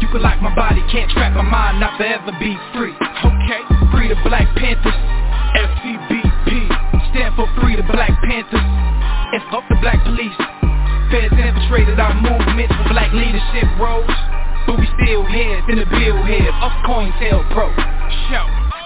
You can lock my body, can't trap my mind, not forever be free. Okay, free the Black Panthers, FCBP, stand for Free the Black Panthers. And fuck the black police. Feds infiltrated our movement for black leadership roles. But we still here, in the bill head of COINTELPRO. Show.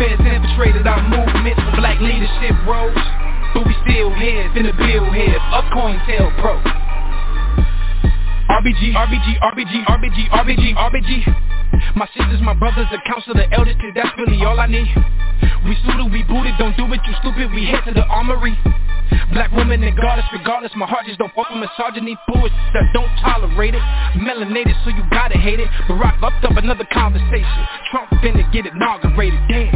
Feds infiltrated our movement black leadership roles. But we still here, in the bill head of COINTELPRO. RBG, RBG, RBG, RBG, RBG, RBG. My sisters, my brothers, the council, the elders, cause that's really all I need. We suited, we booted, don't do it, you stupid, we head to the armory. Black woman and goddess, regardless, my heart just don't fuck with misogyny, bullshit that don't tolerate it. Melanated, so you gotta hate it. Barack upped up another conversation. Trump finna get inaugurated, damn.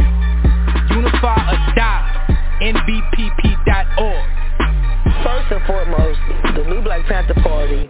Unify or die, NBPP.org. First and foremost, the new Black Panther Party,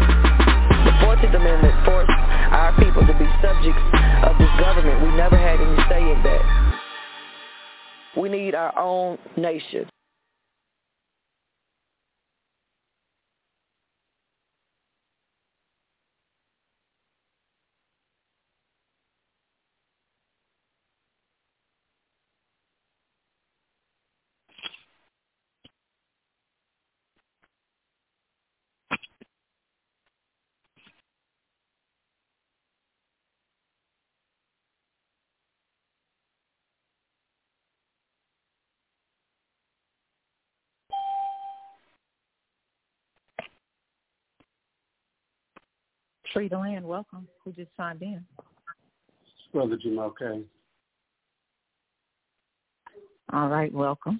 The 14th Amendment forced our people to be subjects of this government. We never had any say in that. We need our own nation. Free the land, welcome. Who just signed in? Brother Jamal K. All right, welcome.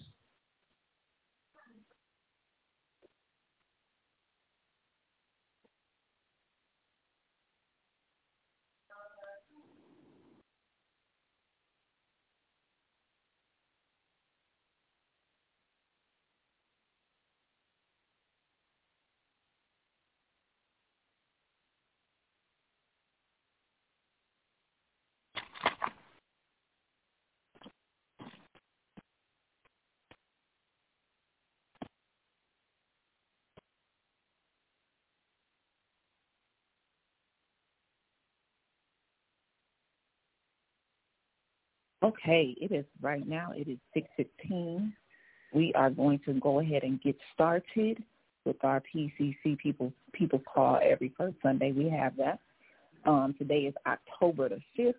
Okay, it is right now. It is six fifteen. We are going to go ahead and get started with our PCC people people call every first Sunday. We have that. Um, today is October the fifth,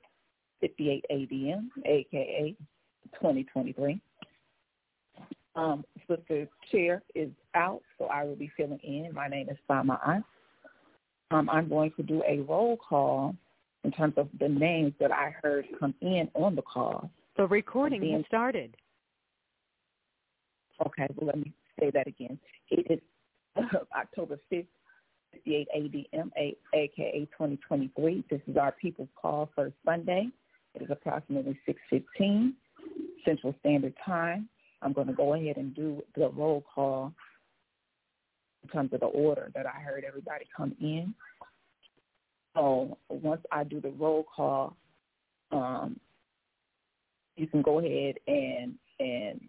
fifty eight ADM, aka twenty twenty three. Um, Sister Chair is out, so I will be filling in. My name is Sama Um, I'm going to do a roll call in terms of the names that I heard come in on the call. The recording has started. Okay, well, let me say that again. It is uh, October 5th, 58 ADM, aka 2023. This is our People's Call First Sunday. It is approximately 6.15 Central Standard Time. I'm going to go ahead and do the roll call in terms of the order that I heard everybody come in. So once I do the roll call, um, you can go ahead and and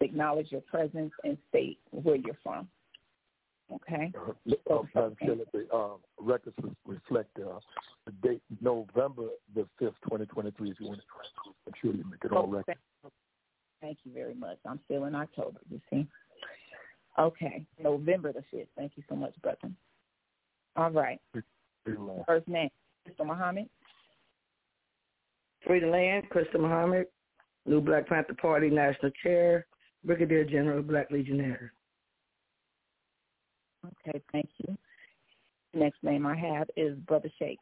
acknowledge your presence and state where you're from. Okay. Uh, Madam Chair, the uh, records reflect uh, the date November the fifth, twenty twenty three. If you want to make sure you make it on record. Thank you very much. I'm still in October. You see. Okay, November the fifth. Thank you so much, brother. All right. First name, Mr. Muhammad. Free the land, Crystal Muhammad, New Black Panther Party National Chair, Brigadier General Black Legionnaire. Okay, thank you. Next name I have is Brother Sheikh.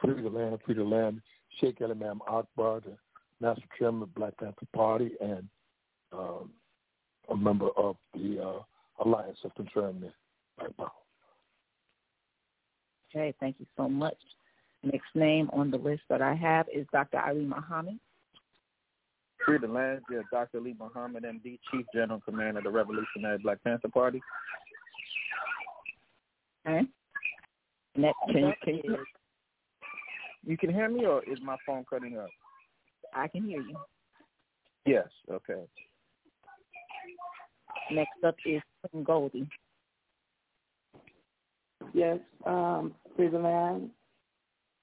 free the land, free the land. Sheikh Imam Akbar, the National Chairman of Black Panther Party and um, a member of the uh, Alliance of Concerned Men. Black Power. Okay, thank you so much. Next name on the list that I have is Dr. Ali Muhammad. Free the land, yeah, Dr. Ali Muhammad, MD, Chief General Commander of the Revolutionary Black Panther Party. Okay. Next can you, can you, you can hear me, or is my phone cutting up? I can hear you. Yes. Okay. Next up is Goldie. Yes, um, Free the Land,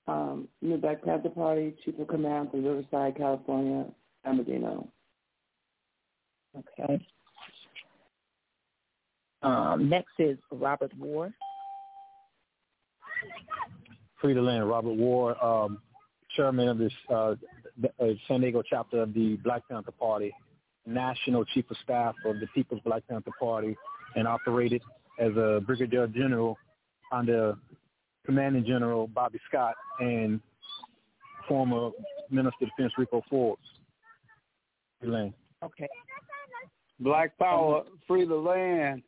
um, New Black Panther Party, Chief of Command from Riverside, California, Amadino. Okay. Um, next is Robert Ward. Free the Land, Robert Ward, um, chairman of this uh, uh, San Diego chapter of the Black Panther Party, national chief of staff of the People's Black Panther Party, and operated as a brigadier general under Commanding General Bobby Scott and former Minister of Defense Rico Forbes. Elaine. Okay. Black Power, Free the Land,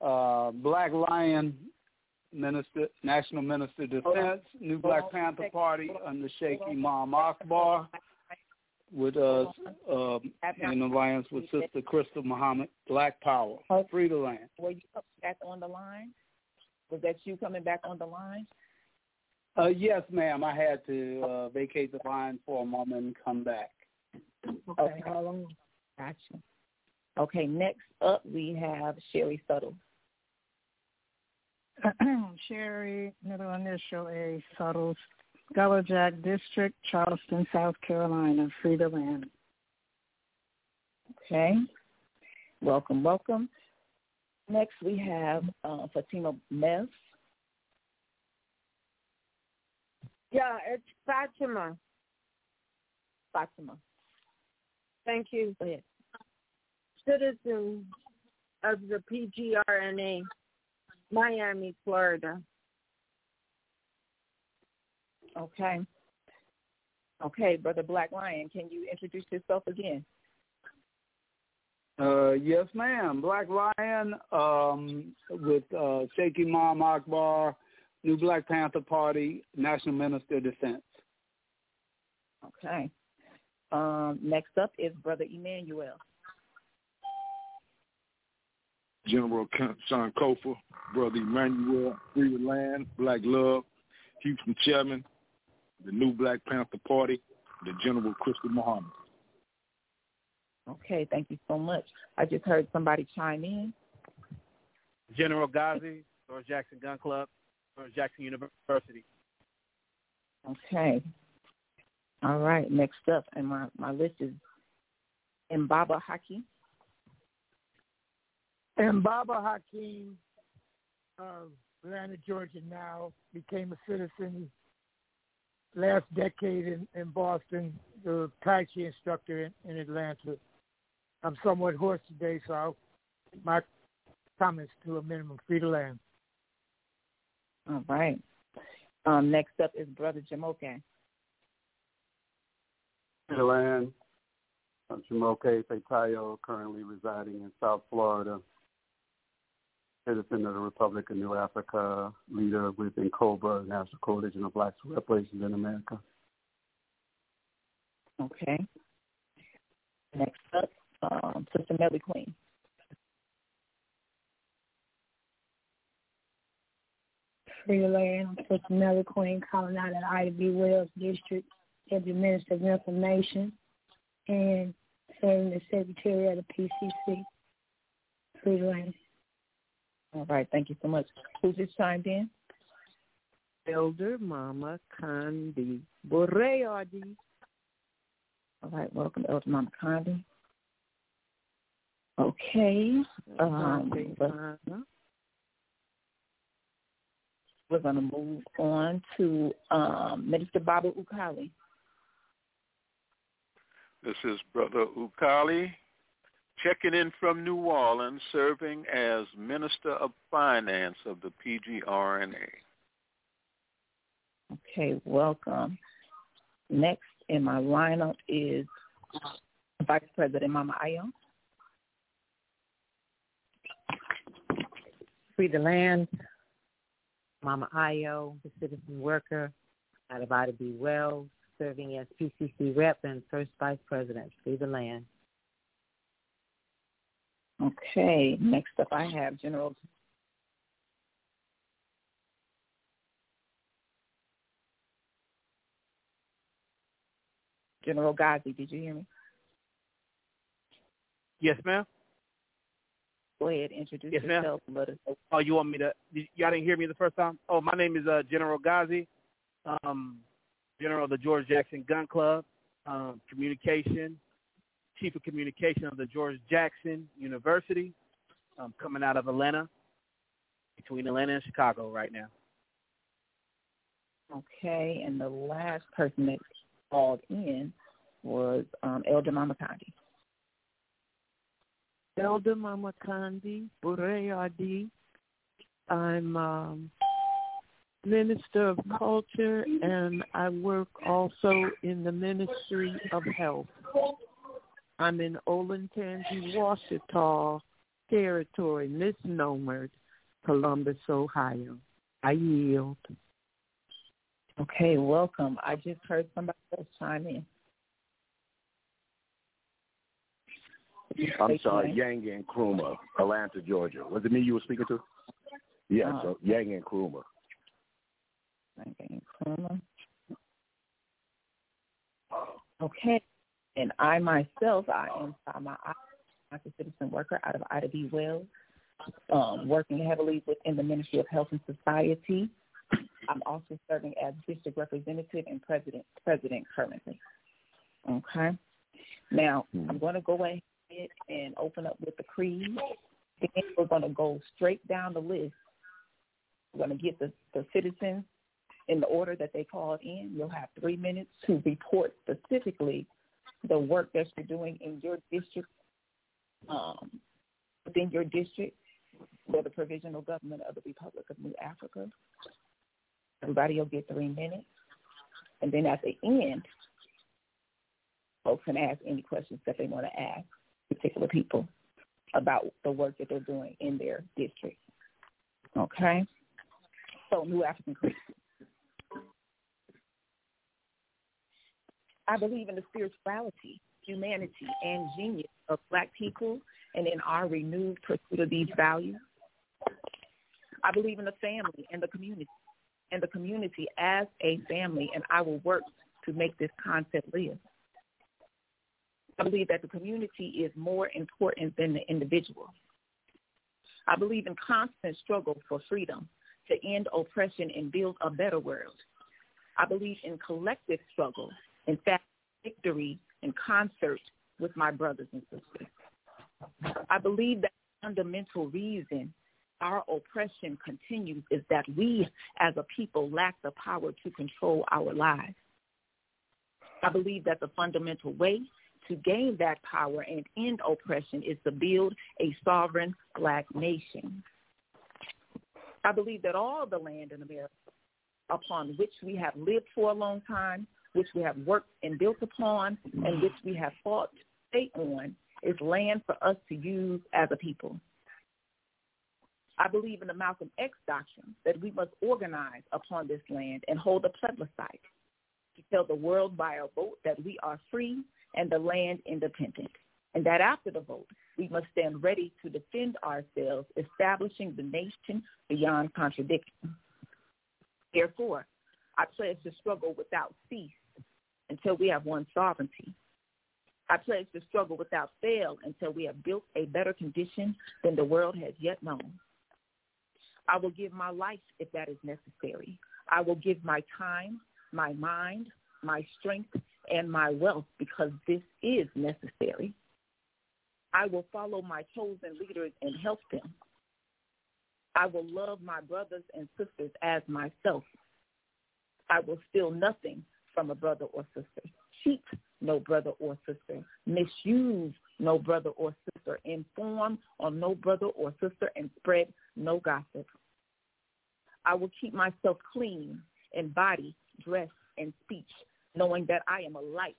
uh, Black Lion, Minister, National Minister of Defense, New Black Panther Party under Sheikh Imam Akbar, with us uh, in alliance with Sister Crystal Muhammad. Black Power, Free the Land. Were you back on the line? Was that you coming back on the line? Uh, yes, ma'am. I had to uh, vacate the line for a moment and come back. Okay. Gotcha. Okay, next up we have Sherry Suttle. Sherry, middle initial A, Suttles, Gullah Jack District, Charleston, South Carolina, free the land. Okay. Welcome, welcome. Next we have uh, Fatima Mess. Yeah, it's Fatima. Fatima. Thank you. Go ahead. Citizen of the PGRNA, Miami, Florida. Okay. Okay, Brother Black Lion, can you introduce yourself again? Uh, yes, ma'am. Black Lion um, with uh, Sheikh Imam Akbar, New Black Panther Party, National Minister of Defense. Okay. Um, next up is Brother Emmanuel. General Sean Kofa, Brother Emmanuel, Free the Land, Black Love, Houston Chairman, the New Black Panther Party, the General Crystal Muhammad. Okay, thank you so much. I just heard somebody chime in. General Ghazi, George Jackson Gun Club, George Jackson University. Okay. All right. Next up, and my my list is Mbaba Haki. Mbaba Hakeem of Atlanta, Georgia now became a citizen last decade in, in Boston, the Tai Chi instructor in, in Atlanta. I'm somewhat hoarse today, so I'll, my comments to a minimum. Free to land. All right. Um, next up is Brother Jamoke. To. I'm Jamoke Fetayo, currently residing in South Florida citizen of the Republic of New Africa, leader within COBRA, National Coalition of Blacks Reparations in America. Okay. Next up, um, Sister Melly Queen. Free Land, Sister Melly Queen, calling out at Ida B. Wells District, Deputy Minister of Information, and serving the Secretary of the PCC. Free Land. All right, thank you so much. Who just chimed in? Elder Mama Kandi Boreadi. All right, welcome, Elder Mama Kandi. Okay. Um, we're going to move on to um, Minister Baba Ukali. This is Brother Ukali checking in from New Orleans, serving as Minister of Finance of the PGRNA. Okay, welcome. Next in my lineup is Vice President Mama Ayo. Free the land, Mama Ayo, the citizen worker out of Ida B. Wells, serving as PCC rep and first vice president. Free the land. Okay, next up I have General General Ghazi. Did you hear me? Yes, ma'am. Go ahead, introduce yes, yourself. Ma'am. Let us know. Oh, you want me to? Y'all didn't hear me the first time. Oh, my name is uh, General Ghazi, um, General of the George Jackson Gun Club, um, communication, Chief of Communication of the George Jackson University, um, coming out of Atlanta, between Atlanta and Chicago right now. Okay, and the last person that called in was um, Elder Mama Kandi. Elder Mama Kandi Bureadi. I'm um, Minister of Culture and I work also in the Ministry of Health. I'm in Olentangy, Washita territory, misnomered, Columbus, Ohio. I yield. Okay, welcome. I just heard somebody else chime in. I'm sorry, Yang and Kruma, Atlanta, Georgia. Was it me you were speaking to? Yeah, Oh. so Yang and Kruma. Yang and Kruma. Okay, and I myself, I am I'm a citizen worker out of Ida B. Wells, um, working heavily within the Ministry of Health and Society. I'm also serving as district representative and president president currently. Okay. Now I'm going to go ahead and open up with the creed. Then we're going to go straight down the list. We're going to get the, the citizens in the order that they called in. You'll have three minutes to report specifically the work that you're doing in your district, um, within your district for the provisional government of the Republic of New Africa. Everybody will get three minutes. And then at the end, folks can ask any questions that they want to ask particular people about the work that they're doing in their district. Okay? So, New African Creed. I believe in the spirituality, humanity, and genius of Black people and in our renewed pursuit of these values. I believe in the family and the community, and the community as a family, and I will work to make this concept live. I believe that the community is more important than the individual. I believe in constant struggle for freedom to end oppression and build a better world. I believe in collective struggle In fact, victory in concert with my brothers and sisters. I believe that the fundamental reason our oppression continues is that we as a people lack the power to control our lives. I believe that the fundamental way to gain that power and end oppression is to build a sovereign black nation. I believe that all the land in America upon which we have lived for a long time, which we have worked and built upon, and which we have fought to stay on, is land for us to use as a people. I believe in the Malcolm X doctrine that we must organize upon this land and hold a plebiscite to tell the world by a vote that we are free and the land independent, and that after the vote, we must stand ready to defend ourselves, establishing the nation beyond contradiction. Therefore, I pledge to struggle without cease until we have won sovereignty. I pledge to struggle without fail until we have built a better condition than the world has yet known. I will give my life if that is necessary. I will give my time, my mind, my strength, and my wealth because this is necessary. I will follow my chosen leaders and help them. I will love my brothers and sisters as myself. I will steal nothing from a brother or sister, cheat no brother or sister, misuse no brother or sister, inform on no brother or sister, and spread no gossip. I will keep myself clean in body, dress, and speech, knowing that I am a light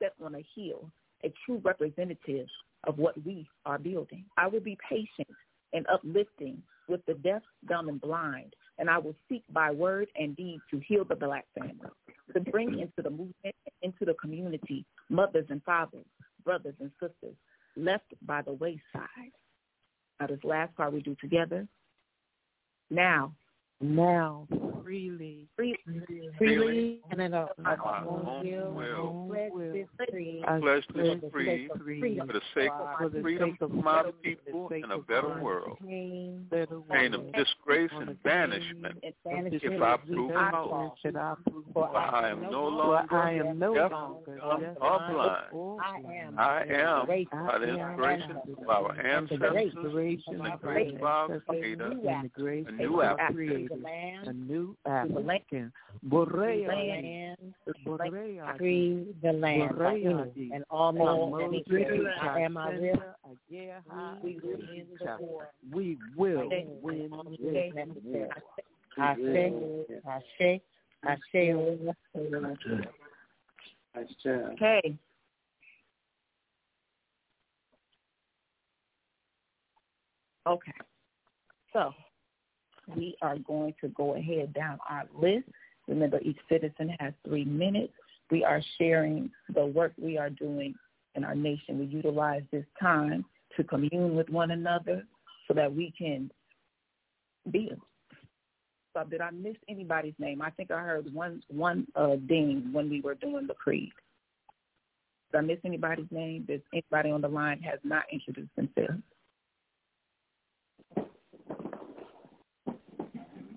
set on a hill, a true representative of what we are building. I will be patient and uplifting with the deaf, dumb, and blind, and I will seek by word and deed to heal the black family, to bring into the movement, into the community, mothers and fathers, brothers and sisters, left by the wayside. Now, this last part we do together. Now, now freely, freely, freely, and in a my own will. I pledge this free. for the sake of freedom of my people and a better world. Pain of disgrace and banishment. if I prove false. For I am no longer I am no deaf, dumb, or blind. I am, by the inspiration of our ancestors and the grace of Creator, a new African a new African. Borea land, Borea free the land, Borea and all Borea men Borea and my will. We will win We will win this war. I say, I say, I say. Okay. Okay. So we are going to go ahead down our list. Remember, each citizen has three minutes. We are sharing the work we are doing in our nation. We utilize this time to commune with one another so that we can build. So did I miss anybody's name? I think I heard one one uh, when we were doing the creed. Did I miss anybody's name? Does anybody on the line has not introduced themselves?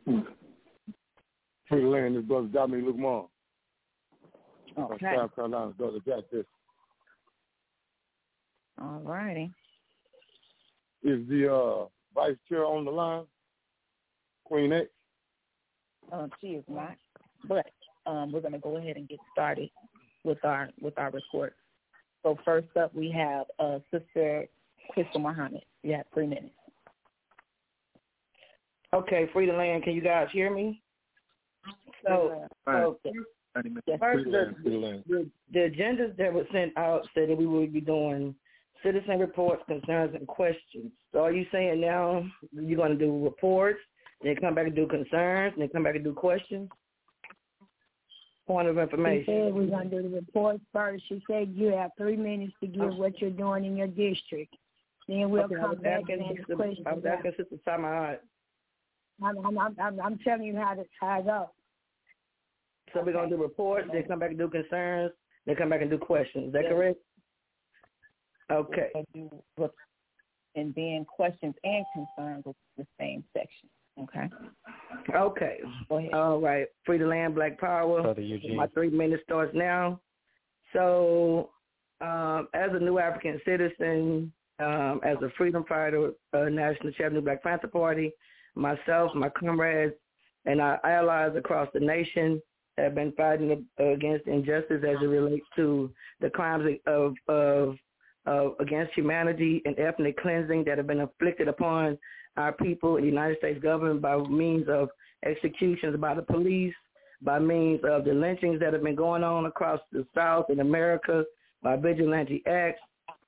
Free the land, his brother Dominic Lukman. Okay. From South Carolina, brother Jack this. All righty. Is the uh, vice chair on the line? Queen X? Um, she is not, but um, we're going to go ahead and get started with our with our report. So first up, we have uh, Sister Crystal Muhammad. You have three minutes. Okay, free the land. Can you guys hear me? So, so first, the, the, the agendas that were sent out said that we would be doing citizen reports, concerns, and questions. So are you saying now you're going to do reports, then come back and do concerns, and then come back and do questions? Point of information. She said we're going to do the reports first. She said you have three minutes to give what you're doing in your district. Then we'll Okay, come back and Sister- ask questions. I was asking Sister Samad. I'm, I'm, I'm, I'm, I'm telling you how to how it goes. So we're going to do reports, then come back and do concerns, then come back and do questions. Is that correct? Okay. And then questions and concerns with the same section. Okay. Okay. All right. Free the land, Black Power. Brother Eugene. My three minutes starts now. So, um, as a new African citizen, um, as a freedom fighter, uh, national chair of the Black Panther Party, myself, my comrades, and our allies across the nation have been fighting against injustice as it relates to the crimes of, of, of against humanity and ethnic cleansing that have been inflicted upon our people in the United States government by means of executions by the police, by means of the lynchings that have been going on across the South in America, by vigilante acts,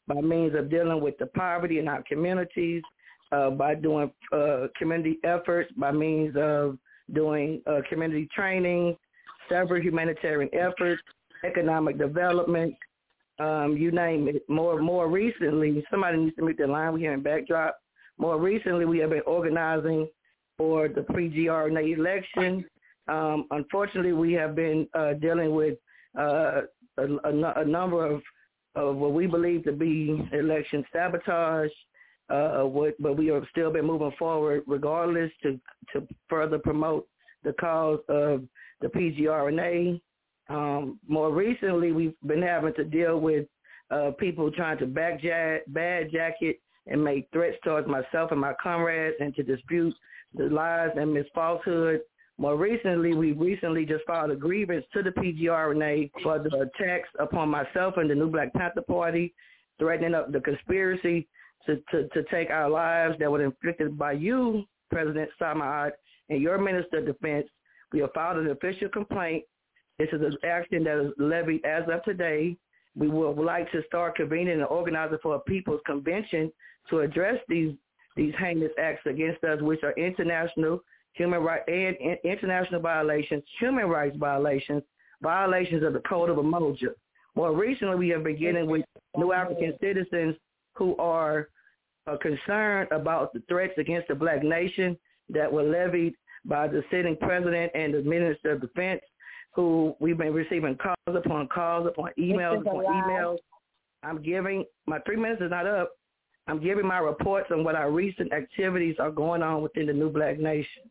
by means of dealing with the poverty in our communities, uh, by doing uh, community efforts, by means of doing uh, community training, several humanitarian efforts, economic development, um, you name it. More more recently, somebody needs to meet the line we hear in backdrop. More recently, we have been organizing for the PGRNA election. Um, unfortunately, we have been uh, dealing with uh, a, a, a, number of, of what we believe to be election sabotage, uh, what, but we have still been moving forward regardless to, to further promote the cause of the PGRNA. Um, more recently, we've been having to deal with uh, people trying to back bad jacket and make threats towards myself and my comrades and to dispute the lies and misfalsehood. More recently, we recently just filed a grievance to the PGRNA for the attacks upon myself and the New Black Panther Party, threatening up the conspiracy to, to, to take our lives that were inflicted by you, President Samad, and your Minister of Defense. We have filed an official complaint. This is an action that is levied as of today. We would like to start convening and organizing for a people's convention to address these these heinous acts against us, which are international human right and international violations, human rights violations, violations of the Code of Umoja. More recently, we been beginning with new African citizens who are uh, concerned about the threats against the black nation that were levied by the sitting president and the minister of defense, who we've been receiving calls upon calls upon emails upon emails. I'm giving my three minutes is not up. I'm giving my reports on what our recent activities are going on within the New Black Nation.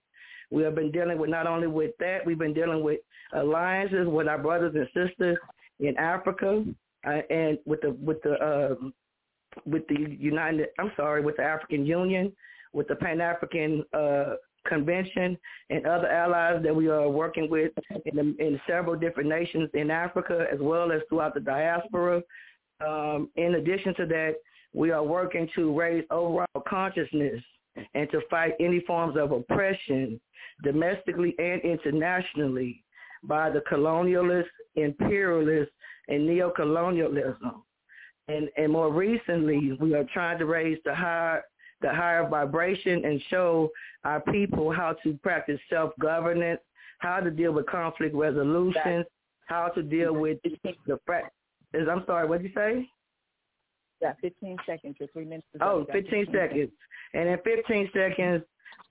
We have been dealing with not only with that, we've been dealing with alliances with our brothers and sisters in Africa uh, and with the with the uh, with the United. I'm sorry, with the African Union, with the Pan African uh, Convention, and other allies that we are working with in, the, in several different nations in Africa as well as throughout the diaspora. Um, in addition to that, we are working to raise overall consciousness and to fight any forms of oppression domestically and internationally by the colonialists, imperialists, and neocolonialism. And, and more recently, we are trying to raise the higher, the higher vibration and show our people how to practice self-governance, how to deal with conflict resolutions, how to deal with the fact. I'm sorry, what did you say? got 15 seconds. Your three minutes. Oh, 15, 15 seconds. seconds. And in 15 seconds,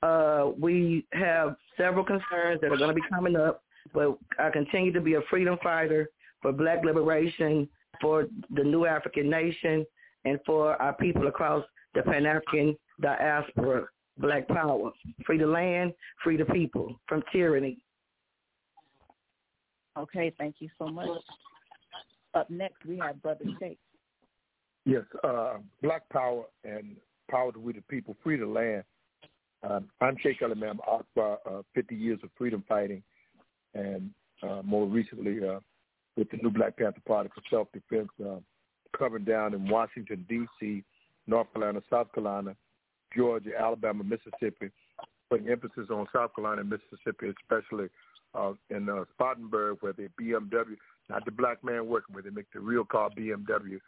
uh, we have several concerns that are going to be coming up, but I continue to be a freedom fighter for black liberation, for the new African nation, and for our people across the Pan-African diaspora, black power. Free the land, free the people from tyranny. Okay, thank you so much. Up next, we have Brother Sheikh. Yes, uh, Black Power and Power to We the People, Free the Land. Um, I'm Sheikh Elimam Akbar, uh, 50 years of freedom fighting, and uh, more recently uh, with the New Black Panther Party for Self-Defense, uh, covering down in Washington, D.C., North Carolina, South Carolina, Georgia, Alabama, Mississippi, putting emphasis on South Carolina and Mississippi, especially uh, in uh, Spartanburg, where the BMW, not the black man working, where they make the real car BMW,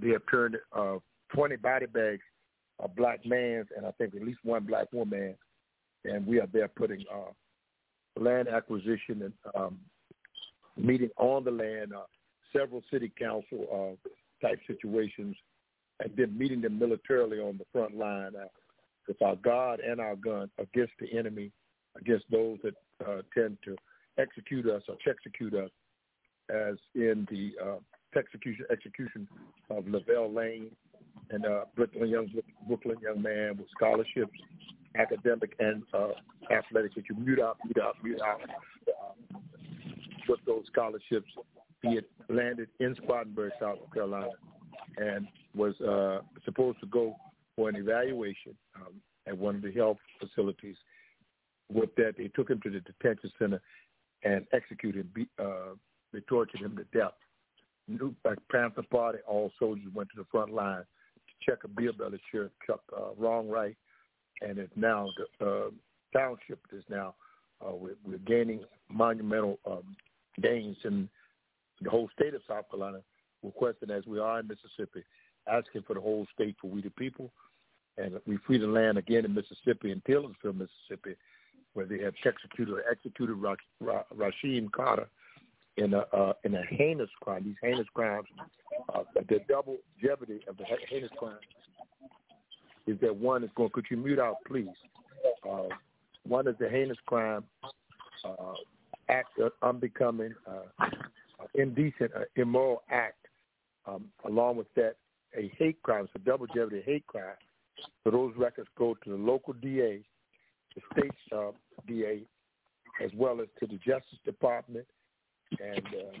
they have turned uh, 20 body bags of black mans and I think at least one black woman. And we are there putting uh, land acquisition and um, meeting on the land, uh, several city council uh, type situations, and then meeting them militarily on the front line uh, with our God and our gun against the enemy, against those that uh, tend to execute us or execute us, as in the uh, execution execution of Lavelle Lane and uh, Brooklyn young Brooklyn young man with scholarships, academic and uh, athletic. If you mute out, mute out, mute out with those scholarships He had landed in Spartanburg, South Carolina, and was uh, supposed to go for an evaluation um, at one of the health facilities. With that, they took him to the detention center and executed him. Uh, they tortured him to death. New Black Panther Party, all soldiers went to the front line to check a beer belly shirt, Chuck uh, Wrong Right, and it's now the uh, township is now uh, we're, we're gaining monumental um, gains in the whole state of South Carolina. Requesting as we are in Mississippi, asking for the whole state for we the people, and we free the land again in Mississippi in Taylorsville, Mississippi, where they have executed executed Rasheem Carter in a uh, in a heinous crime. These heinous crimes, uh, the double jeopardy of the heinous crime is that one is going. Could you mute out, please? Uh, one is the heinous crime uh, act of unbecoming, uh, indecent, uh, immoral act. Um, along with that, a hate crime, it's a double jeopardy hate crime. So those records go to the local DA, the state uh, DA, as well as to the Justice Department and uh,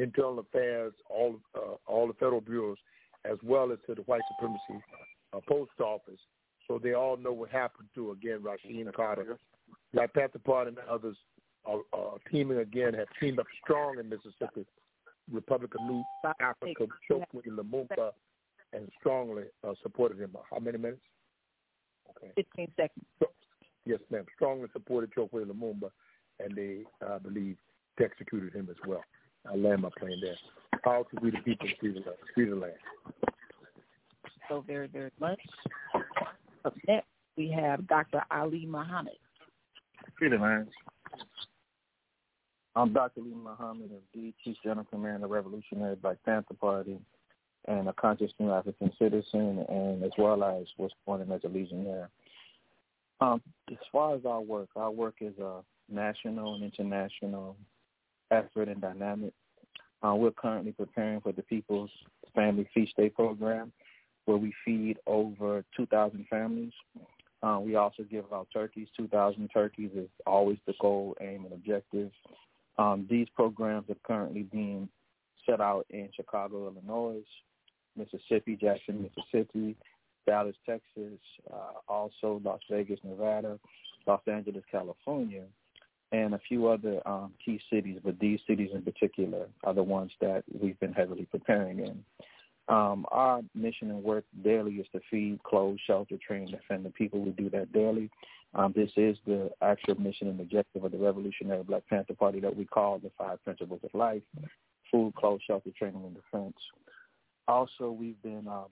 Internal Affairs, all uh, all the federal bureaus, as well as to the white supremacy uh, post office, so they all know what happened to again Rasheem Carter. Black Panther Party and others are, are teaming again, have teamed up strong in Mississippi. Republic of New Africa, Chokwe Lumumba, and strongly uh, supported him. How many minutes? Okay. 15 seconds. So, yes, ma'am. Strongly supported Chokwe Lumumba, and they, I uh, believe, executed him as well. I land my plane there. How to be the people free the land. Free the land. So very, very much. Up next, we have Dr. Ali Muhammad. Free the land. I'm Dr. Ali Muhammad, the Chief General Commander of the Revolutionary Black Panther Party, and a conscious New African citizen, and as well as was born as a Legionnaire. Um, as far as our work, our work is a national and international effort and dynamic. Uh, we're currently preparing for the People's Family Feast Day program, where we feed over 2,000 families. Uh, we also give out turkeys. 2,000 turkeys is always the goal, aim, and objective. Um, these programs are currently being set out in Chicago, Illinois, Mississippi, Jackson, Mississippi, Dallas, Texas, uh, also Las Vegas, Nevada, Los Angeles, California, and a few other um, key cities, but these cities in particular are the ones that we've been heavily preparing in. Um, our mission and work daily is to feed, clothe, shelter, train, defend the people. We do that daily. Um, this is the actual mission and objective of the Revolutionary Black Panther Party that we call the Five Principles of Life, food, clothes, shelter, training, and defense. Also, we've been um,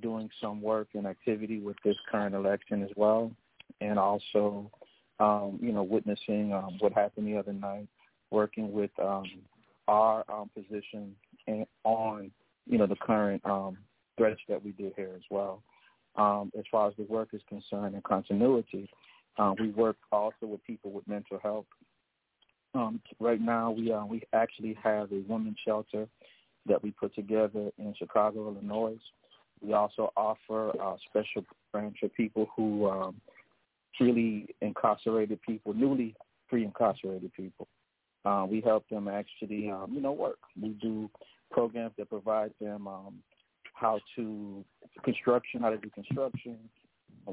doing some work and activity with this current election as well, and also um, you know, witnessing um, what happened the other night, working with um, our um, position and on, you know, the current um, threats that we do here as well. Um, as far as the work is concerned and continuity, um, we work also with people with mental health. Um, right now, we uh, we actually have a women's shelter that we put together in Chicago, Illinois. We also offer uh, special programs for people who um, freely incarcerated people, newly pre-incarcerated people. Uh, we help them actually, um, you know, work. We do programs that provide them um, how to construction, how to do construction,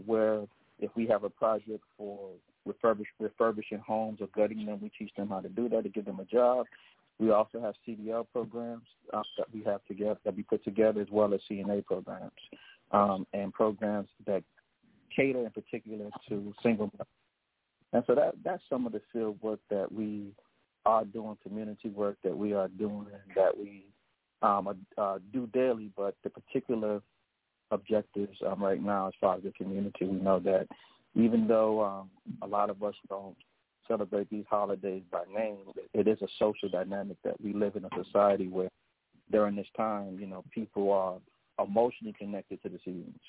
where if we have a project for refurbish, refurbishing homes or gutting them, we teach them how to do that to give them a job. We also have CDL programs uh, that we have together that we put together as well as CNA programs um, and programs that cater in particular to single. And so that that's some of the field work that we are doing, community work that we are doing, that we um, uh, do daily. But the particular objectives um, right now, as far as the community, we know that even though um, a lot of us don't celebrate these holidays by name, it is a social dynamic that we live in a society where during this time, you know, people are emotionally connected to the seasons.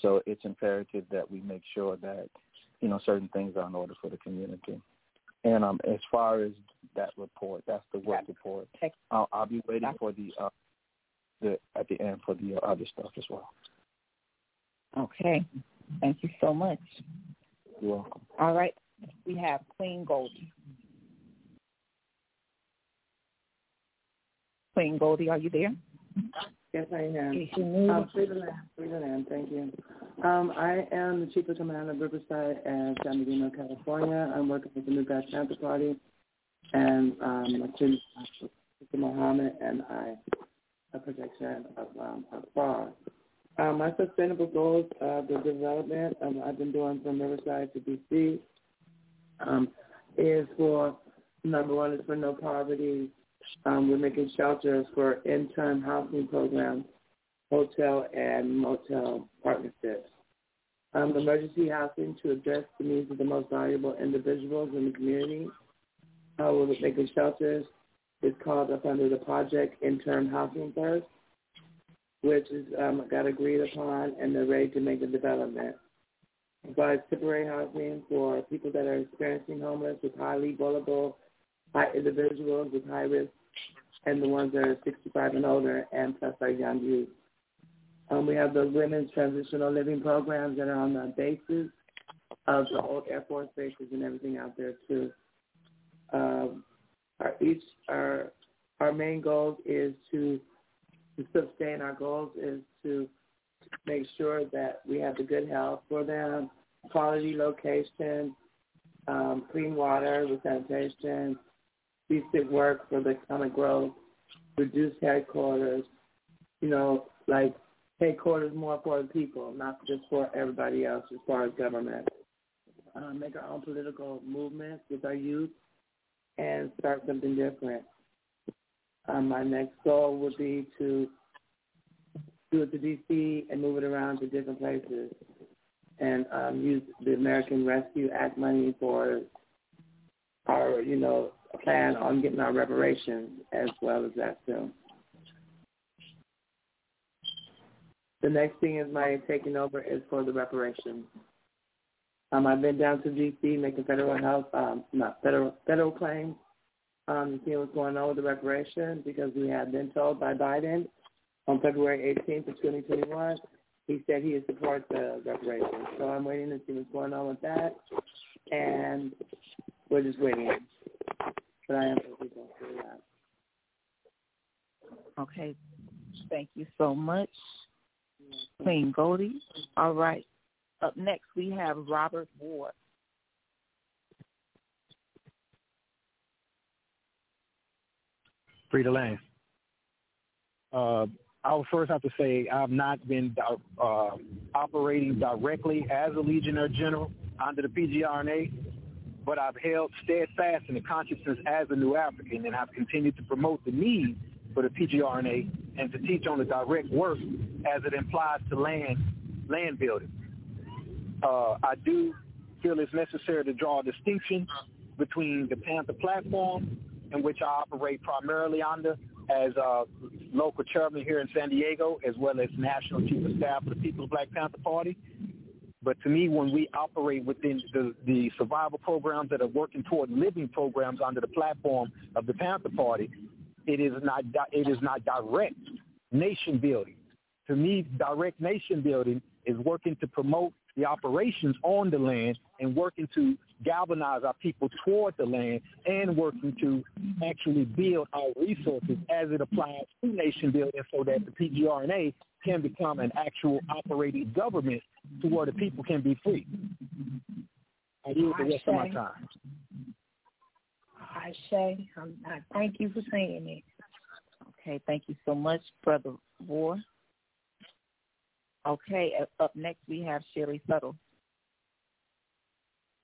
So it's imperative that we make sure that you know certain things are in order for the community. And um, as far as that report, that's the work report. I'll, I'll be waiting for the uh, the at the end for the uh, other stuff as well. Okay, thank you so much. You're welcome. All right, we have Queen Goldie. Queen Goldie, are you there? Yes, I am. Um, Freeland, Freeland, thank you. Um, I am the Chief of Command of Riverside and San Bernardino, California. I'm working with the New Black Panther Party, and um, Mr. Muhammad and I, a protection of um, Akbar. Um, my sustainable goals, uh, the development um, I've been doing from Riverside to DC, um, is for number one is for no poverty. Um, we're making shelters for intern housing programs, hotel and motel partnerships. Um, emergency housing to address the needs of the most valuable individuals in the community. Uh, we're making shelters. It's called up under the project Intern Housing First, which is um, got agreed upon and they're ready to make the development provides temporary housing for people that are experiencing homeless with highly vulnerable high individuals with high risk and the ones that are 65 and older and plus our young youth. Um, we have the women's transitional living programs that are on the bases of the old Air Force bases and everything out there too. Um, our each our our main goal is to sustain our goals is to make sure that we have the good health for them, quality location, um, clean water sanitation, decent work for the economic growth, reduce headquarters, you know, like headquarters more for the people, not just for everybody else as far as government. Um, make our own political movements with our youth and start something different. Um, my next goal would be to do it to DC and move it around to different places and um, use the American Rescue Act money for our, you know, plan on getting our reparations as well as that too. The next thing is my taking over is for the reparations. Um, I've been down to DC making federal health, um, not federal federal claims um, to see what's going on with the reparations because we have been told by Biden on February 18th of 2021 he said he would support the reparations. So I'm waiting to see what's going on with that, and we're just waiting. But I am looking for that. Okay. Thank you so much, Queen Goldie. All right. Up next, we have Robert Ward. Free the land. Uh, I would first have to say I've not been uh, operating directly as a Legionnaire General under the PGRNA, but I've held steadfast in the consciousness as a New African, and I've continued to promote the need for the PGRNA and to teach on the direct work as it implies to land land building. Uh, I do feel it's necessary to draw a distinction between the Panther platform, in which I operate primarily under, as a local chairman here in San Diego, as well as national chief of staff for the People's Black Panther Party. But to me, when we operate within the, the survival programs that are working toward living programs under the platform of the Panther Party, it is not it is not direct nation building. To me, direct nation building is working to promote the operations on the land and working to galvanize our people toward the land and working to actually build our resources as it applies to nation building so that the PGRNA can become an actual operating government to where the people can be free. I use the rest of my time. I say, um, I thank you for saying it. Okay, thank you so much, Brother War. Okay, up next we have Sherry Suttle.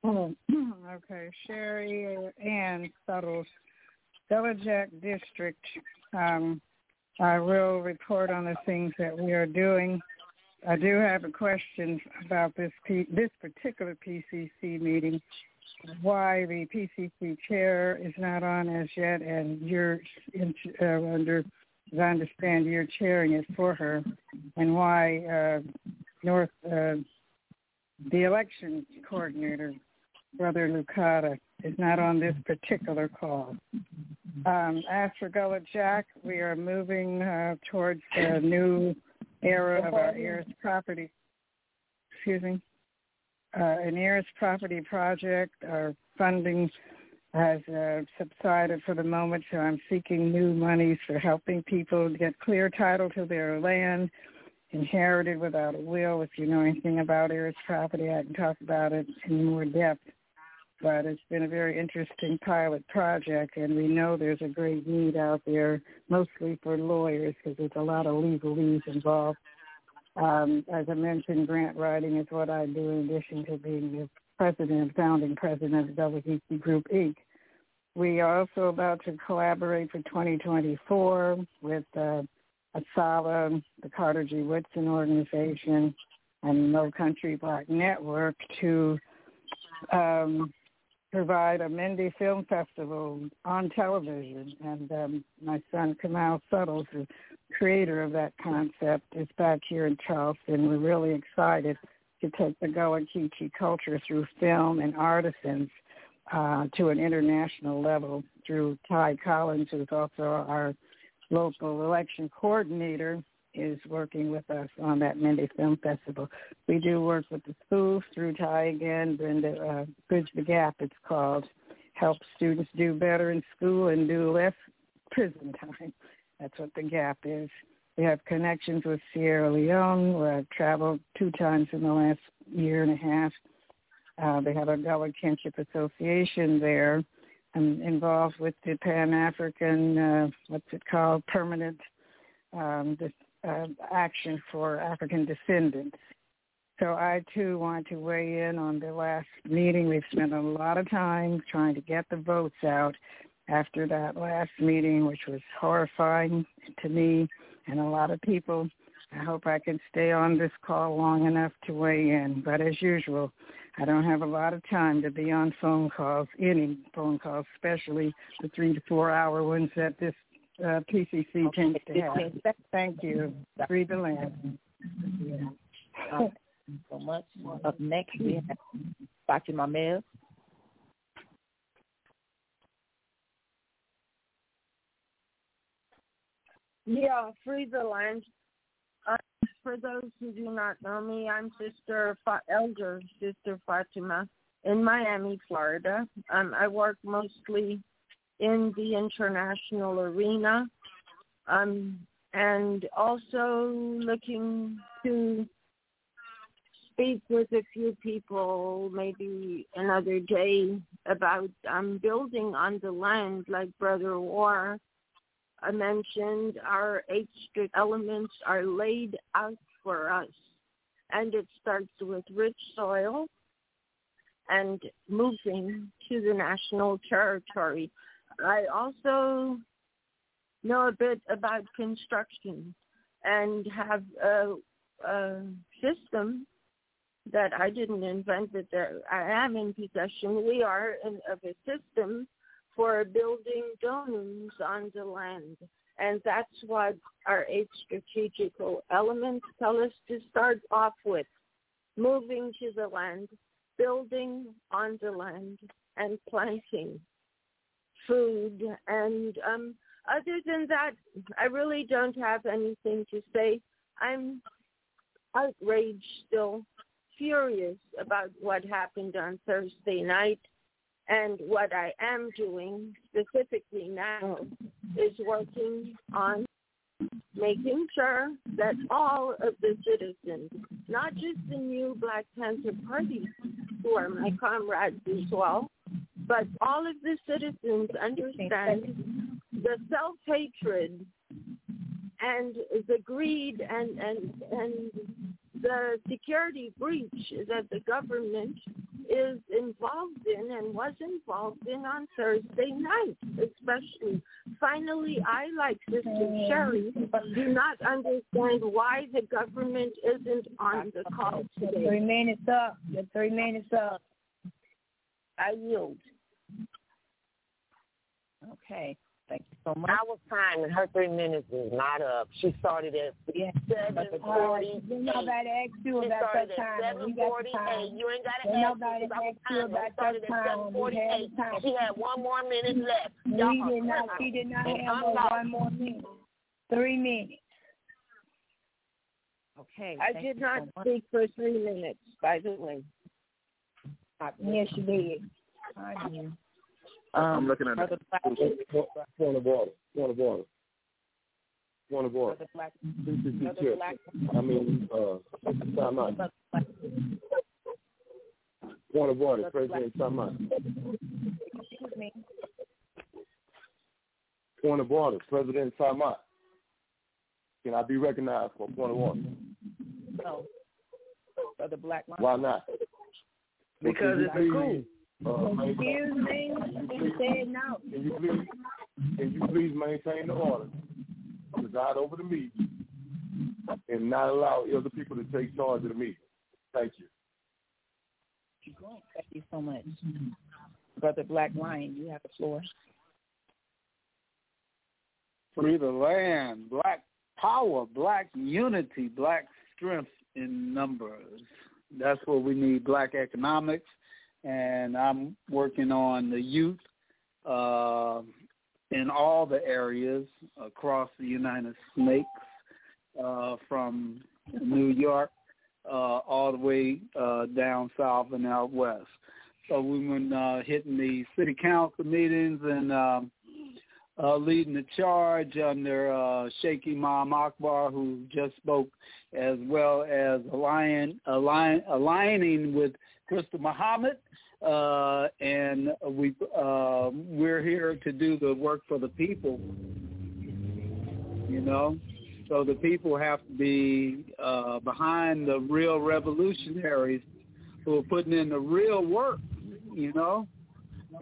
Oh, okay, Sherry Ann Suttles, Jack District. Um, I will report on the things that we are doing. I do have a question about this P- this particular PCC meeting. Why the PCC chair is not on as yet, and you're in, uh, under as I understand, you're chairing it for her, and why uh, North uh, the election coordinator, Brother Lucada, is not on this particular call. Um, as Gullah Jack, we are moving uh, towards the new era of our heirs property. Excuse me. Uh, an heirs property project. Our funding has uh, subsided for the moment, so I'm seeking new monies for helping people get clear title to their land inherited without a will. If you know anything about heirs property, I can talk about it in more depth. But it's been a very interesting pilot project, and we know there's a great need out there, mostly for lawyers, because there's a lot of legalese involved. Um, as I mentioned, grant writing is what I do in addition to being the president, founding president of WGC Group Inc. We are also about to collaborate for 2024 with uh, ASALA, the Carter G. Woodson Organization, and No Country Black Network to um, provide a Mindy Film Festival on television. And um, my son Kamal Suttles, the creator of that concept, is back here in Charleston. We're really excited to take the Gullah Geechee culture through film and artisans uh, to an international level through Ty Collins, who's also our local election coordinator, is working with us on that Mindy Film Festival. We do work with the schools through Ty again, Brenda, uh, Bridge the Gap it's called, help students do better in school and do less prison time. That's what the gap is. We have connections with Sierra Leone, where I've traveled two times in the last year and a half. Uh, they have a Gullah Kinship Association there I'm involved with the Pan African, uh, what's it called, permanent um, uh, action for African descendants. So I too want to weigh in on the last meeting. We've spent a lot of time trying to get the votes out after that last meeting, which was horrifying to me and a lot of people. I hope I can stay on this call long enough to weigh in. But as usual, I don't have a lot of time to be on phone calls, any phone calls, especially the three to four hour ones that this uh, PCC tends to have. Thank you. Free the land. Yeah. Uh, so much. Up next, we have Fatima Mills. Yeah, free the land for those who do not know me, I'm Sister Fa- Elder Sister Fatima in Miami, Florida. Um, I work mostly in the international arena, um, and also looking to speak with a few people maybe another day about um, building on the land like Brother War I mentioned, our eight elements are laid out for us. And it starts with rich soil and moving to the national territory. I also know a bit about construction and have a, a system that I didn't invent, but there, I am in possession. We are in, of a system for building domes on the land. And that's what our eight strategical elements tell us to start off with. Moving to the land, building on the land, and planting food. And um, other than that, I really don't have anything to say. I'm outraged still, furious about what happened on Thursday night. And what I am doing specifically now is working on making sure that all of the citizens, not just the new Black Panther Party, who are my comrades as well, but all of the citizens understand the self-hatred and the greed and, and, and the security breach that the government is involved in and was involved in on Thursday night, especially. Finally, I, like Sister Sherry, do not understand why the government isn't on the call today. Three minutes up. The three minutes up. I yield. Okay. Thank you so much. I was fine, and her three minutes is not up. She started at yeah. seven forty. You nobody asked you about that time. Seven forty eight. You ain't got to ask nobody asked you about that time. Seven eight. She had one more minute left. Y'all we did not. She did not have one more minute. Three minutes. Okay. I did not so speak for three minutes. By the way. Yes, you did. I did. Um, I'm looking at Brother Black. Point of order. Point of order. Point of order. Brother Black. CCC Brother chair. Black. I mean, uh, time out. Brother Point of order. Brother President, time out. Excuse me. Point of order. President, time out. Can I be recognized for a point of order? No. Brother Black. Why not? Because it's a coup. Uh, Excuse me. He said no. Can you please, can you please maintain the order, preside over the meeting, and not allow other people to take charge of the meeting? Thank you. Thank you so much. Brother Black Lion, you have the floor. Free the land, black power, black unity, black strength in numbers. That's what we need, black economics. And I'm working on the youth uh, in all the areas across the United States, uh, from New York uh, all the way uh, down south and out west. So we've been uh, hitting the city council meetings and um, uh, leading the charge under uh, Sheikh Imam Akbar, who just spoke, as well as align, align, aligning with Crystal Muhammad. Uh, and we uh, we're here to do the work for the people. You know, so the people have to be uh, behind the real revolutionaries who are putting in the real work. You know,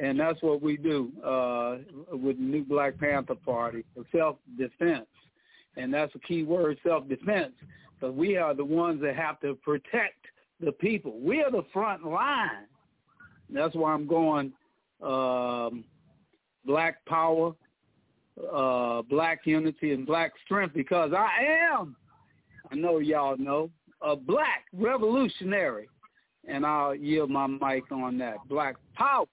and that's what we do uh, with the new Black Panther Party, self-defense. And that's a key word, self-defense, because we are the ones that have to protect the people. We are the front line. That's why I'm going um, black power, uh, black unity, and black strength, because I am, I know y'all know, a black revolutionary. And I'll yield my mic on that. Black power,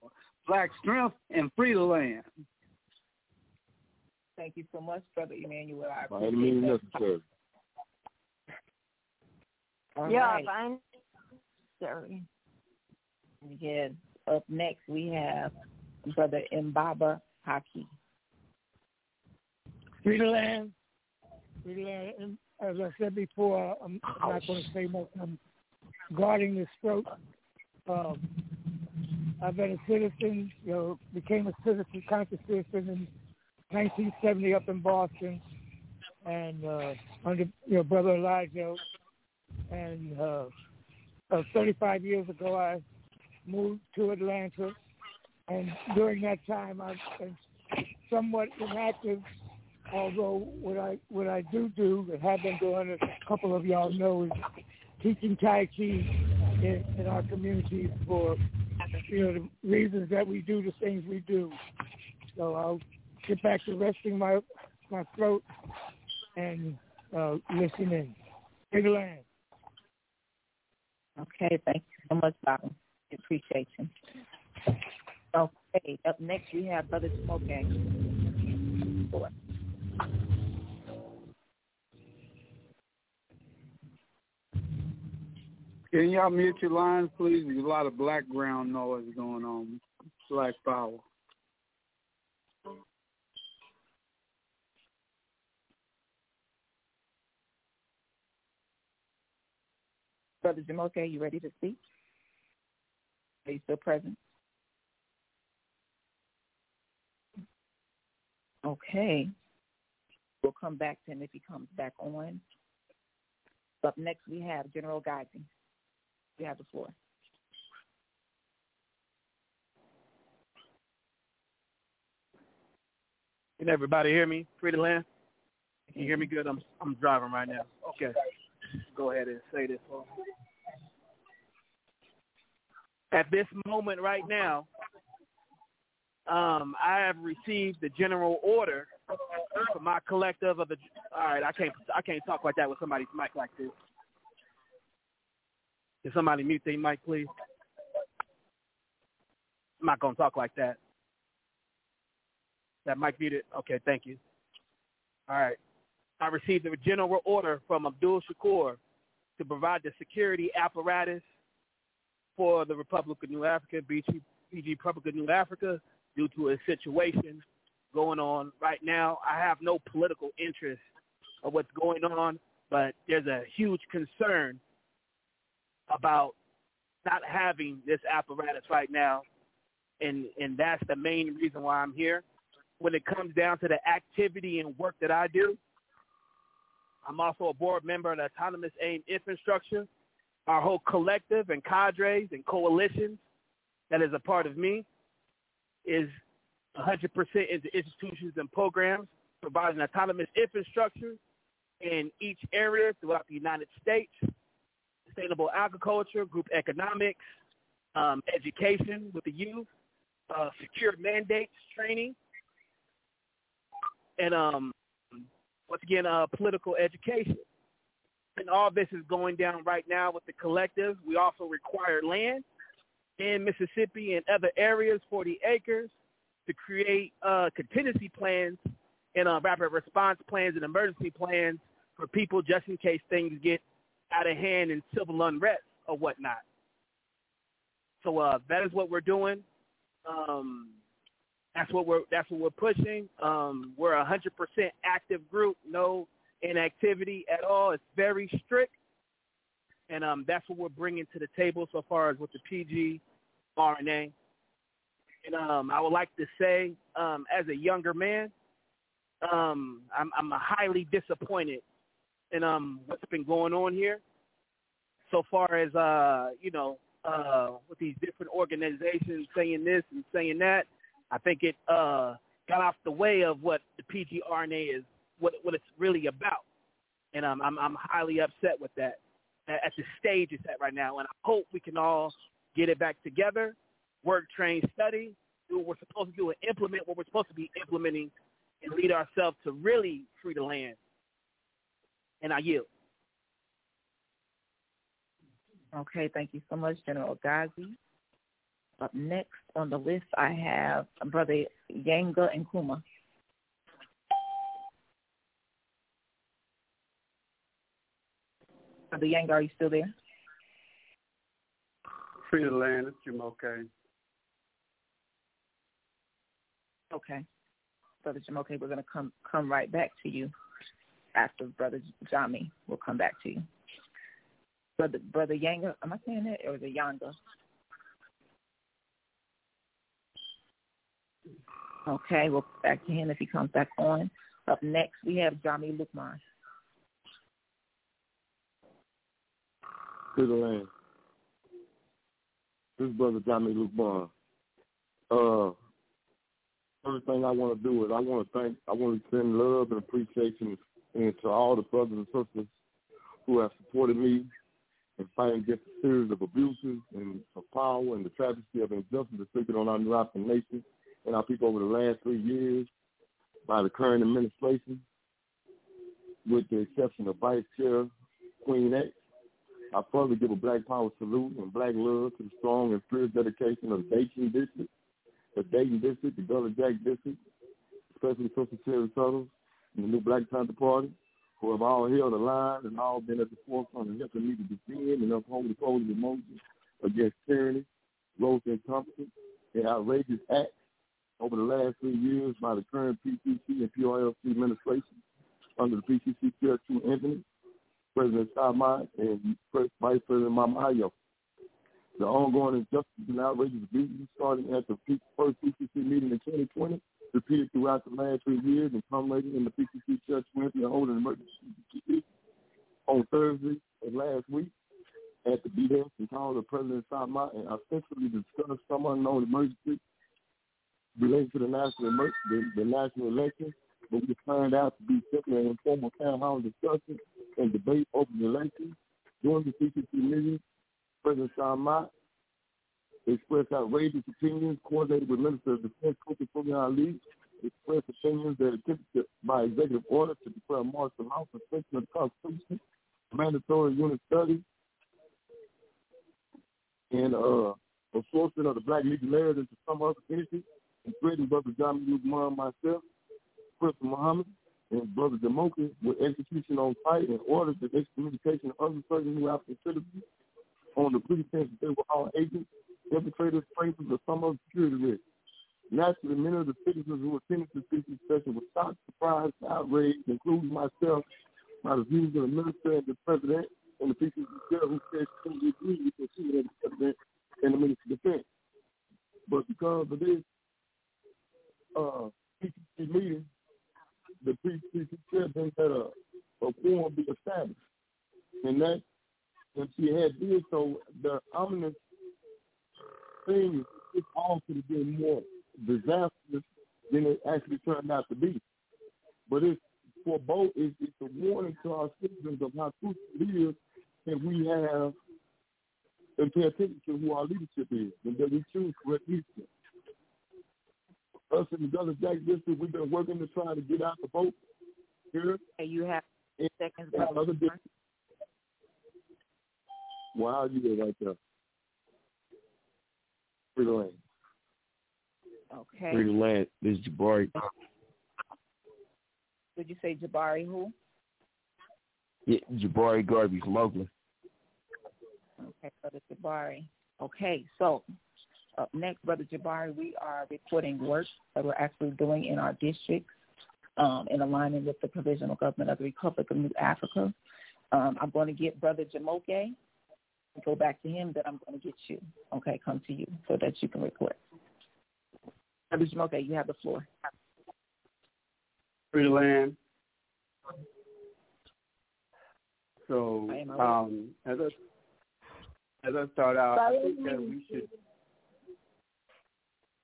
black strength, and free the land. Thank you so much, Brother Emmanuel. I By any means appreciate that. necessary. All yeah, right. I'm sorry. Yes. Up next, we have Brother Mbaba Haki. Free the land. Free land. As I said before, I'm not going to say much. I'm guarding this throat. Um, I've been a citizen, you know, became a citizen, conscious citizen in 1970 up in Boston, and uh, under your know Brother Elijah, and uh, uh, 35 years ago I moved to Atlanta, and during that time I've been somewhat inactive. Although what I what I do do and have been doing, a couple of y'all know, is teaching Tai Chi in, in our community for you know the reasons that we do the things we do. So I'll get back to resting my my throat and uh, listen in. Big land. Okay, thank you so much, Bob. Okay, up next we have Brother Smoke. Can y'all mute your lines, please? There's a lot of background noise going on. Black power. Brother Jamoke, are you ready to speak? Are you still present? Okay. We'll come back to him if he comes back on. Up next, we have General Gazi. You have the floor. Can everybody hear me? Free to land? Can you hear me good? I'm I'm driving right now. Okay. Go ahead and say this. For. At this moment right now, um, I have received the general order from my collective of the. All right, I can't I can't talk like that with somebody's mic like this. Can somebody mute their mic, please? I'm not gonna talk like that. That mic muted. Okay, thank you. All right. I received a general order from Abdul Shakur to provide the security apparatus for the Republic of New Africa, BG, BG Republic of New Africa, due to a situation going on right now. I have no political interest of what's going on, but there's a huge concern about not having this apparatus right now, and and that's the main reason why I'm here. When it comes down to the activity and work that I do, I'm also a board member of the Autonomous AIM Infrastructure, our whole collective and cadres and coalitions that is a part of me is 100% into institutions and programs, providing autonomous infrastructure in each area throughout the United States, sustainable agriculture, group economics, um, education with the youth, uh, secure mandates training, and um, once again, uh, political education. And all this is going down right now with the collective. We also require land in Mississippi and other areas, 40 acres, to create uh, contingency plans and uh, rapid response plans and emergency plans for people just in case things get out of hand and civil unrest or whatnot. So uh, that is what we're doing. Um, that's what we're that's what we're pushing. Um, we're a hundred percent active group, no inactivity at all. It's very strict, and um, that's what we're bringing to the table so far as with the PG RNA. And um, I would like to say, um, as a younger man, um, I'm, I'm highly disappointed in um, what's been going on here. So far as uh, you know, uh, with these different organizations saying this and saying that, I think it uh, got off the way of what the PGRNA is, what what it's really about, and um, I'm I'm highly upset with that at the stage it's at right now, and I hope we can all get it back together, work, train, study, do what we're supposed to do, and implement what we're supposed to be implementing, and lead ourselves to really free the land. And I yield. Okay, thank you so much, General Ghazi. Up next on the list, I have Brother Yanga and Kuma. Brother Yanga, are you still there? Free the land, it's Jim okay. Okay. Brother Jim, okay, we're gonna come come right back to you after Brother Jami. We'll come back to you. Brother Brother Yanga, am I saying that or is it Yanga? Okay, we'll back to him if he comes back on. Up next, we have Jami Lukman. To the land. This is Brother Jami Lukman. Uh, first thing I want to do is I want to thank, I want to send love and appreciation to all the brothers and sisters who have supported me in fighting against a series of abuses and of power and the tragedy of injustice inflicted on our New African nation and our people over the last three years by the current administration, with the exception of Vice Chair Queen X. I further give a Black Power salute and Black love to the strong and fierce dedication of the Dayton District, the Dayton District, the Gullah Jack District, especially Sister Terry Suttles and the new Black Panther Party, who have all held the line and all been at the forefront of helping me to defend and uphold the Code of Umoja against tyranny, gross incompetence, and outrageous acts over the last three years by the current PCC and PRLC administration under the PCC Chair True Infinite, President Salmai, and Vice President Mama Ayo. The ongoing injustice and outrageous abuses starting at the first PCC meeting in 2020, repeated throughout the last three years, and culminating in the PCC True Infinite holding an emergency on Thursday of last week at the behest and call of President Salmai and ostensibly discussed some unknown emergency related to the national emer- the, the national election, but we turned out to be simply an informal town hall discussion and debate over the election. During the CCC meeting, President Sean Mott expressed outrageous opinions coordinated with Minister of Defense Kofi Fulton Ali, expressed opinions that attempted by executive order to declare martial law suspension of the Constitution, mandatory unit study, and uh, absorption of the Black Legionnaires into some other entities and Brother John Lukman, myself, Crystal Muhammad, and Brother Demoka with execution on site and orders the excommunication of other certain New African citizens on the pretense that they were all agents, perpetrators, traitors, or some other security risk. Naturally, many of the citizens who attended the speaking session were shocked, surprised, outraged, including myself, by the views of the minister and the president and the chair who said she totally agree with the president and the minister of defense. But because of this uh, meeting, the PCC chair then had a, a quorum be established. Uh, and that, when she had did so, the ominous thing is all could have been more disastrous than it actually turned out to be. But it's for both, it's, it's a warning to our citizens of how crucial it is that we have and pay attention to who our leadership is and that we choose correct leadership. Us in the Douglas Jack District, we've been working to try to get out the vote here. And you have and, seconds. And other districts. Wow, you did right there. Free the land. Okay. Free the land. This is Jabari. Did you say Jabari who? Yeah, Jabari Garvey from Oakland. Okay, Brother Jabari. Okay, so up next, Brother Jabari, we are reporting work that we're actually doing in our district um, in alignment with the provisional government of the Republic of New Africa. Um, I'm going to get Brother Jamoke and go back to him, then I'm going to get you. Okay, come to you so that you can report. Brother Jamoke, you have the floor. Free land. So um, as I as I start out, I think that we should.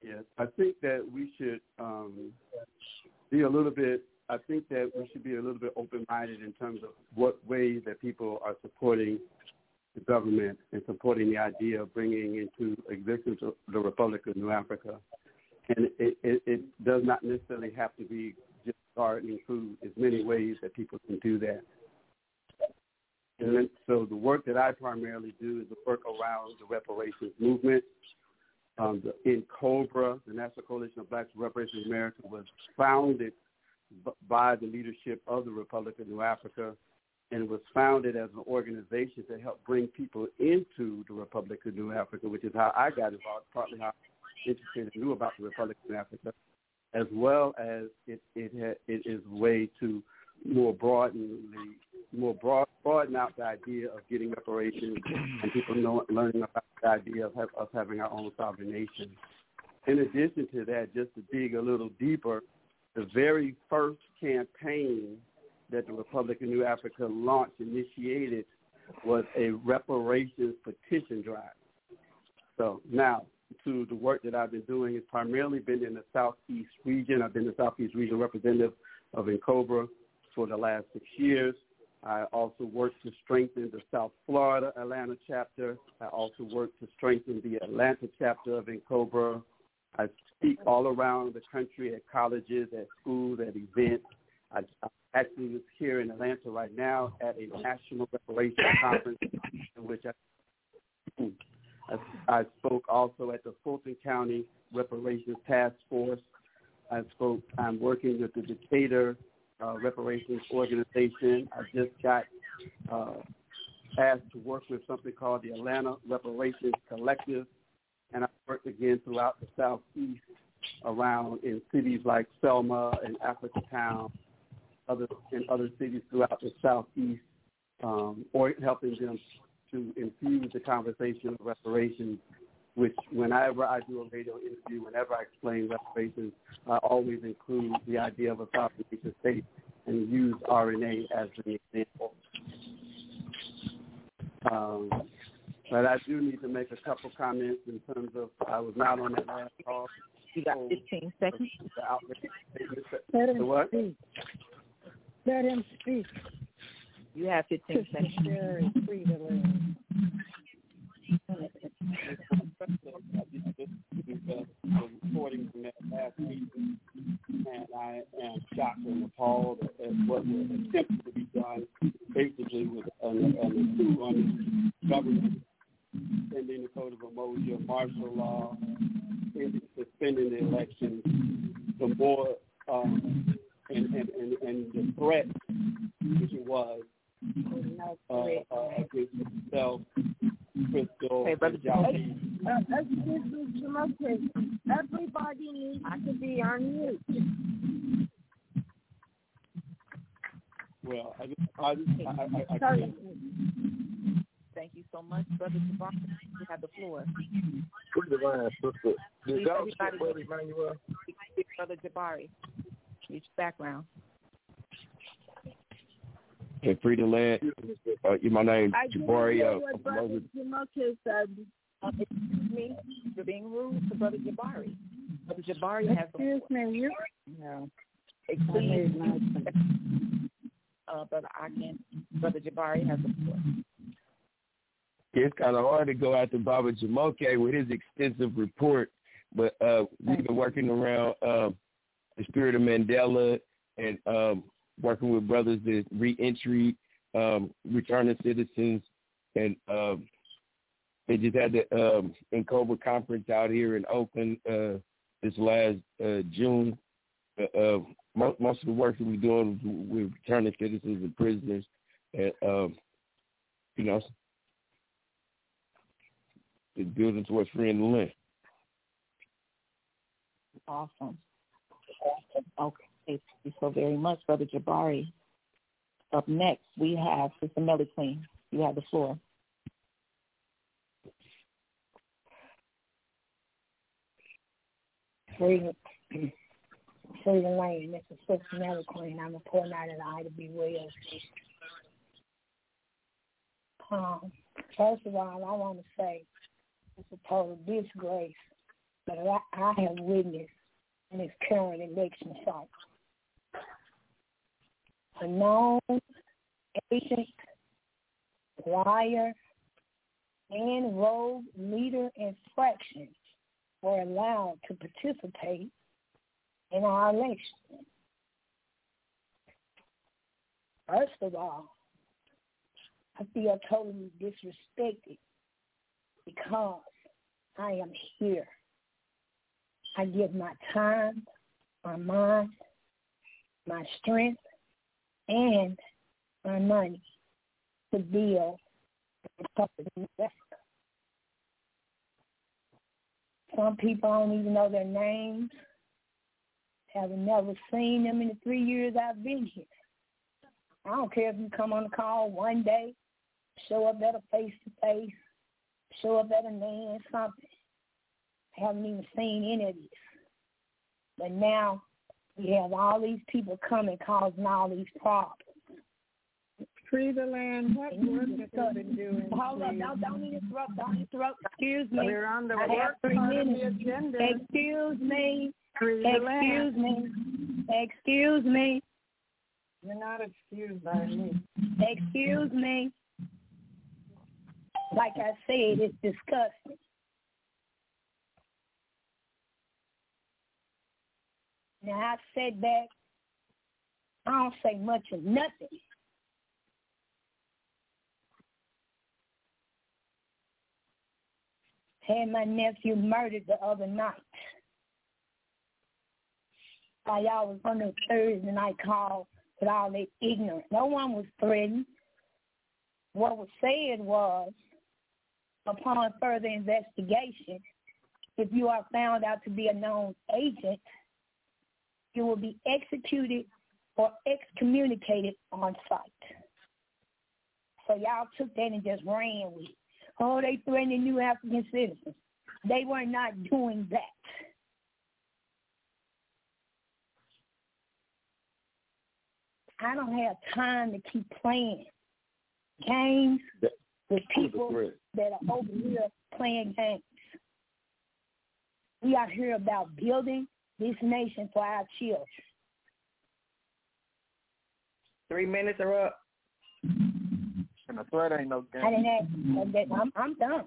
Yes, I think that we should um, be a little bit. I think that we should be a little bit open-minded in terms of what ways that people are supporting the government and supporting the idea of bringing into existence the Republic of New Africa. And it, it, it does not necessarily have to be just gardening food. There's many ways that people can do that. And then, so the work that I primarily do is the work around the reparations movement. Um, the, in COBRA, the National Coalition of Blacks for Reparations America, was founded b- by the leadership of the Republic of New Africa and was founded as an organization to help bring people into the Republic of New Africa, which is how I got involved, partly how I'm interested and knew about the Republic of New Africa, as well as it it, ha, it is a way to more broaden the more broad, broaden out the idea of getting reparations and people know, learning about the idea of, have, of having our own sovereign nation. In addition to that, just to dig a little deeper, the very first campaign that the Republic of New Africa launched, initiated, was a reparations petition drive. So now, to the work that I've been doing, has primarily been in the Southeast region. I've been the Southeast region representative of NCOBRA for the last six years. I also work to strengthen the South Florida Atlanta chapter. I also work to strengthen the Atlanta chapter of NCOBRA. I speak all around the country at colleges, at schools, at events. I, I actually was here in Atlanta right now at a national reparations conference in which I, I, I spoke also at the Fulton County Reparations Task Force. I spoke. I'm working with the Decatur uh, Reparations Organization. I just got uh, asked to work with something called the Atlanta Reparations Collective, and I worked again throughout the Southeast around in cities like Selma and Africatown, other in other cities throughout the Southeast, um, or helping them to infuse the conversation of reparations. Which, whenever I do a radio interview, whenever I explain reparations, I always include the idea of a sovereign nation state and use RNA as an example. Um, but I do need to make a couple comments in terms of I was not on that last call. You got 15 seconds. Let him what? speak. Let him speak. You have 15 seconds. Very free to learn. reporting from that last meeting, and I am shocked and appalled at what was attempted to be done, basically with an, an coup on the government, suspending the Code of Umoja, martial law, suspending the elections, the more um, and, and, and, and the threat which it was uh, uh, against itself Crystal, hey, brother Jackie. Uh, excuse me, Jamoke. Everybody needs to be on mute. Well, I just, I, just, I, I, I, Sorry. Thank you so much, Brother Jabbar. You have the floor. Put the line, sister. Did Please, y'all Brother Emmanuel? Brother Jabari. Each background. Hey, free the land. Uh, my name I Jabari. hear Uh, what Brother Moses. Jamoke said. Uh, excuse me, you're being rude to Brother Jabari. Brother Jabari has the Excuse me, you. No. I made my Uh, Brother Akin, Brother Jabari has the floor. It's kind of hard to go after Baba Jamoke with his extensive report, but uh, we've been working around um, the spirit of Mandela and um, working with brothers that reentry, um, returning citizens, and um, they just had the um, NCOBRA conference out here in Oakland uh, this last uh, June. Uh, uh, most, most of the work that we're doing with returning citizens and prisoners, and um, you know, is building towards freeing the land. Awesome. Okay. Thank you so very much, Brother Jabari. Up next, we have Sister Melly Queen. You have the floor. Freedom, Freedom Lane. This is Sister Melly Queen. I'm reporting out of the Ida B. Williams. Um, first of all, I want to say it's a total disgrace that I, I have witnessed in this current election cycle. A known agent, liar, and rogue leader and faction were allowed to participate in our election. First of all, I feel totally disrespected because I am here. I give my time, my mind, my strength, and my money to build the. Some people don't even know their names. Have never seen them in the three years I've been here. I don't care if you come on the call one day, show up at a face to face, show up at a man, something. I haven't even seen any of this. But now we have all these people coming causing all these problems. Free the land. What mm-hmm. work have you been doing? Hold up, don't, don't interrupt, don't interrupt. Excuse me. We're on the I work three part of the minutes. agenda. Excuse me. Free the Excuse land. me. Excuse me. You're not excused by me. Excuse me. Like I said, it's disgusting. Now I said that I don't say much of nothing. Had my nephew murdered the other night. While y'all was on the Thursday night call with all that ignorance. No one was threatened. What was said was, upon further investigation, if you are found out to be a known agent, you will be executed or excommunicated on site. So y'all took that and just ran with it. Oh, they threatening new African citizens. They were not doing that. I don't have time to keep playing games with people that are over here playing games. We are here about building this nation for our children. Three minutes are up. And the threat ain't no game. I didn't ask. that- I'm, I'm done.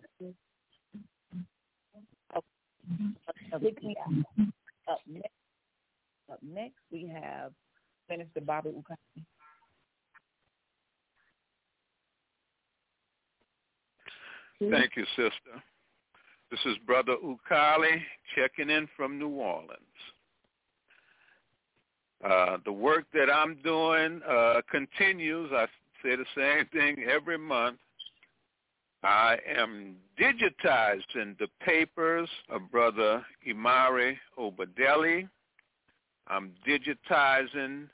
Pick me up. Up next, up next we have Minister Bobby Ukani. Thank you, sister. This is Brother Ukali checking in from New Orleans. Uh, the work that I'm doing uh, continues. I say the same thing every month. I am digitizing the papers of Brother Imari Obadele. I'm digitizing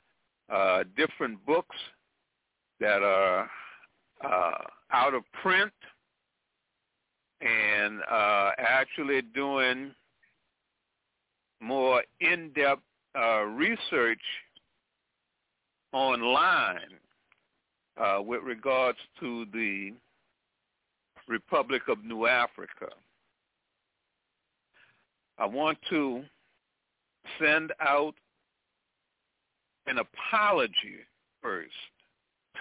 uh, different books that are uh, out of print and uh, actually doing more in-depth uh, research online uh, with regards to the Republic of New Africa. I want to send out an apology first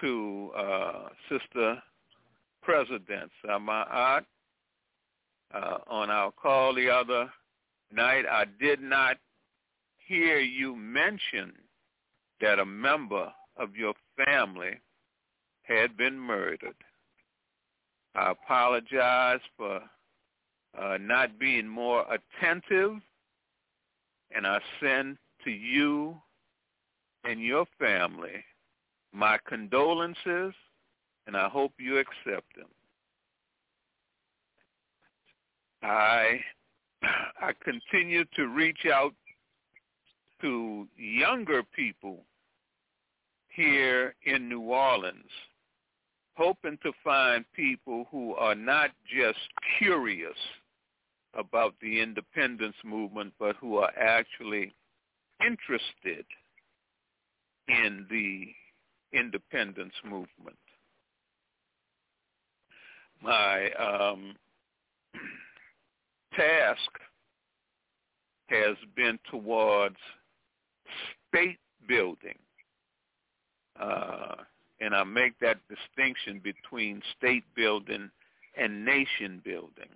to uh, Sister President Samaat. Uh, on our call the other night, I did not hear you mention that a member of your family had been murdered. I apologize for uh, not being more attentive, and I send to you and your family my condolences, and I hope you accept them. I I continue to reach out to younger people here in New Orleans hoping to find people who are not just curious about the independence movement, but who are actually interested in the independence movement. My um, task has been towards state building. Uh, and I make that distinction between state building and nation building.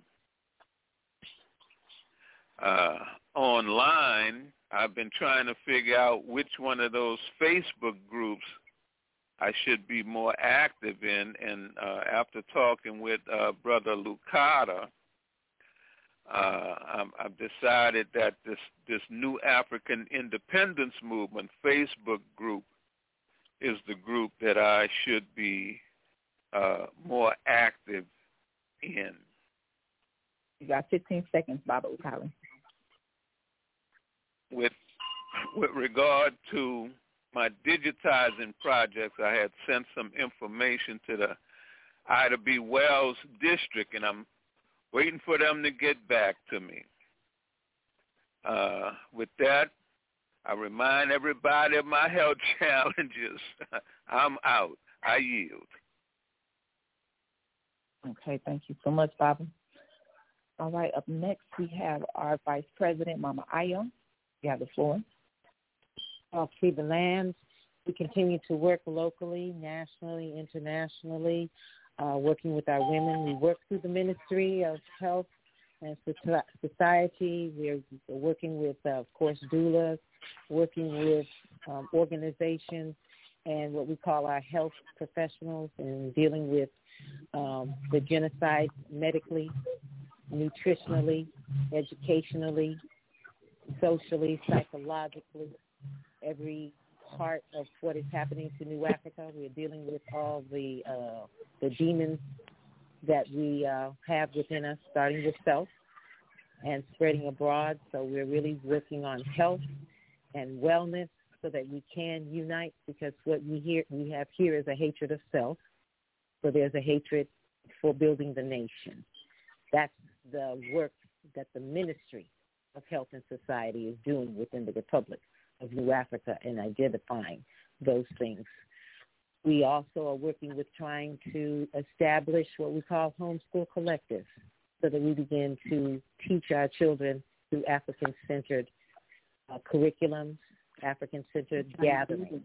Uh, online, I've been trying to figure out which one of those Facebook groups I should be more active in. And uh, after talking with uh, Brother Lucada, uh, I've decided that this this new African independence movement Facebook group is the group that I should be uh, more active in. You got 15 seconds, Baba Ukali. With with regard to my digitizing projects, I had sent some information to the Ida B. Wells district, and I'm waiting for them to get back to me. Uh, with that, I remind everybody of my health challenges. I'm out. I yield. Okay, thank you so much, Bobby. All right, up next we have our Vice President, Mama Ayo. You have the floor. I'll free the land. We continue to work locally, nationally, internationally, uh, working with our women. We work through the Ministry of Health and Society. We're working with, uh, of course, doulas, working with um, organizations and what we call our health professionals and dealing with um, the genocide medically, nutritionally, educationally, socially, psychologically, every part of what is happening to New Africa. We're dealing with all the uh, the demons that we uh, have within us, starting with self and spreading abroad. So we're really working on health and wellness so that we can unite because what we hear we have here is a hatred of self. So there's a hatred for building the nation. That's the work that the Ministry of Health and Society is doing within the Republic of New Africa and identifying those things. We also are working with trying to establish what we call homeschool collectives so that we begin to teach our children through African-centered uh, curriculums, African-centered gatherings.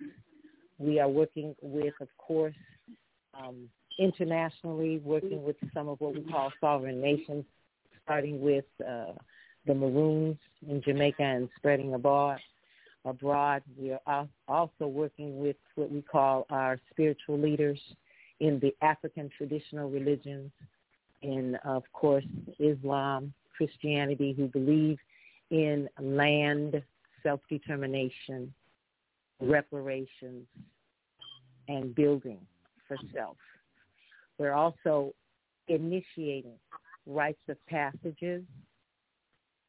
We are working with, of course, um, internationally, working with some of what we call sovereign nations, starting with uh, the Maroons in Jamaica and spreading abroad. Abroad, we are also working with what we call our spiritual leaders in the African traditional religions, in of course Islam, Christianity, who believe in land self-determination, reparations, and building for self. We're also initiating rites of passages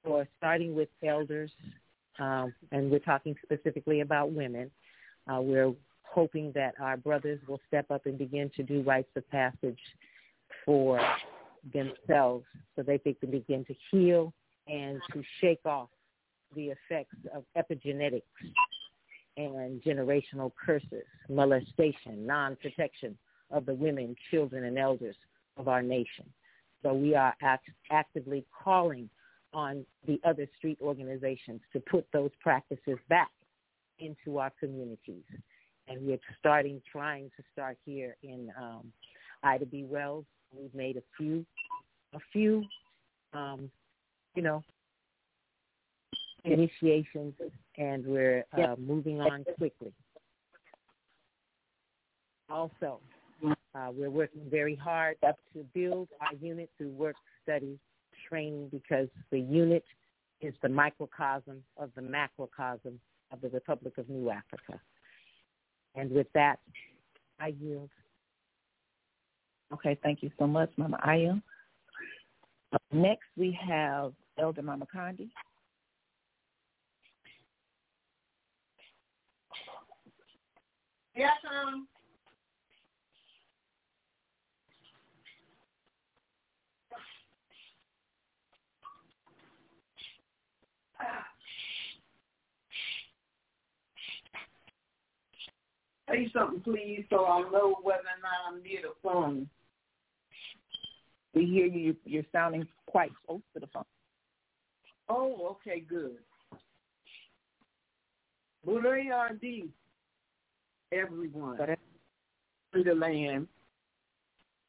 or starting with elders, um, and we're talking specifically about women. Uh, we're hoping that our brothers will step up and begin to do rites of passage for themselves so that they can begin to heal and to shake off the effects of epigenetics and generational curses, molestation, non-protection of the women, children, and elders of our nation. So we are act- actively calling on the other street organizations to put those practices back into our communities. And we're starting, trying to start here in um, Ida B. Wells. We've made a few, a few, um, you know, initiations, and we're uh, moving on quickly. Also, uh, we're working very hard to build our unit through work study training because the unit is the microcosm of the macrocosm of the Republic of New Africa. And with that, I yield. Okay, thank you so much, Mama Aya. Next, we have Elder Mama Condi. Yes, um. Say something, please, so I'll know whether or not I'm near the phone. We hear you. You're sounding quite close to the phone. Oh, okay, good. Burayadi, everyone in the land.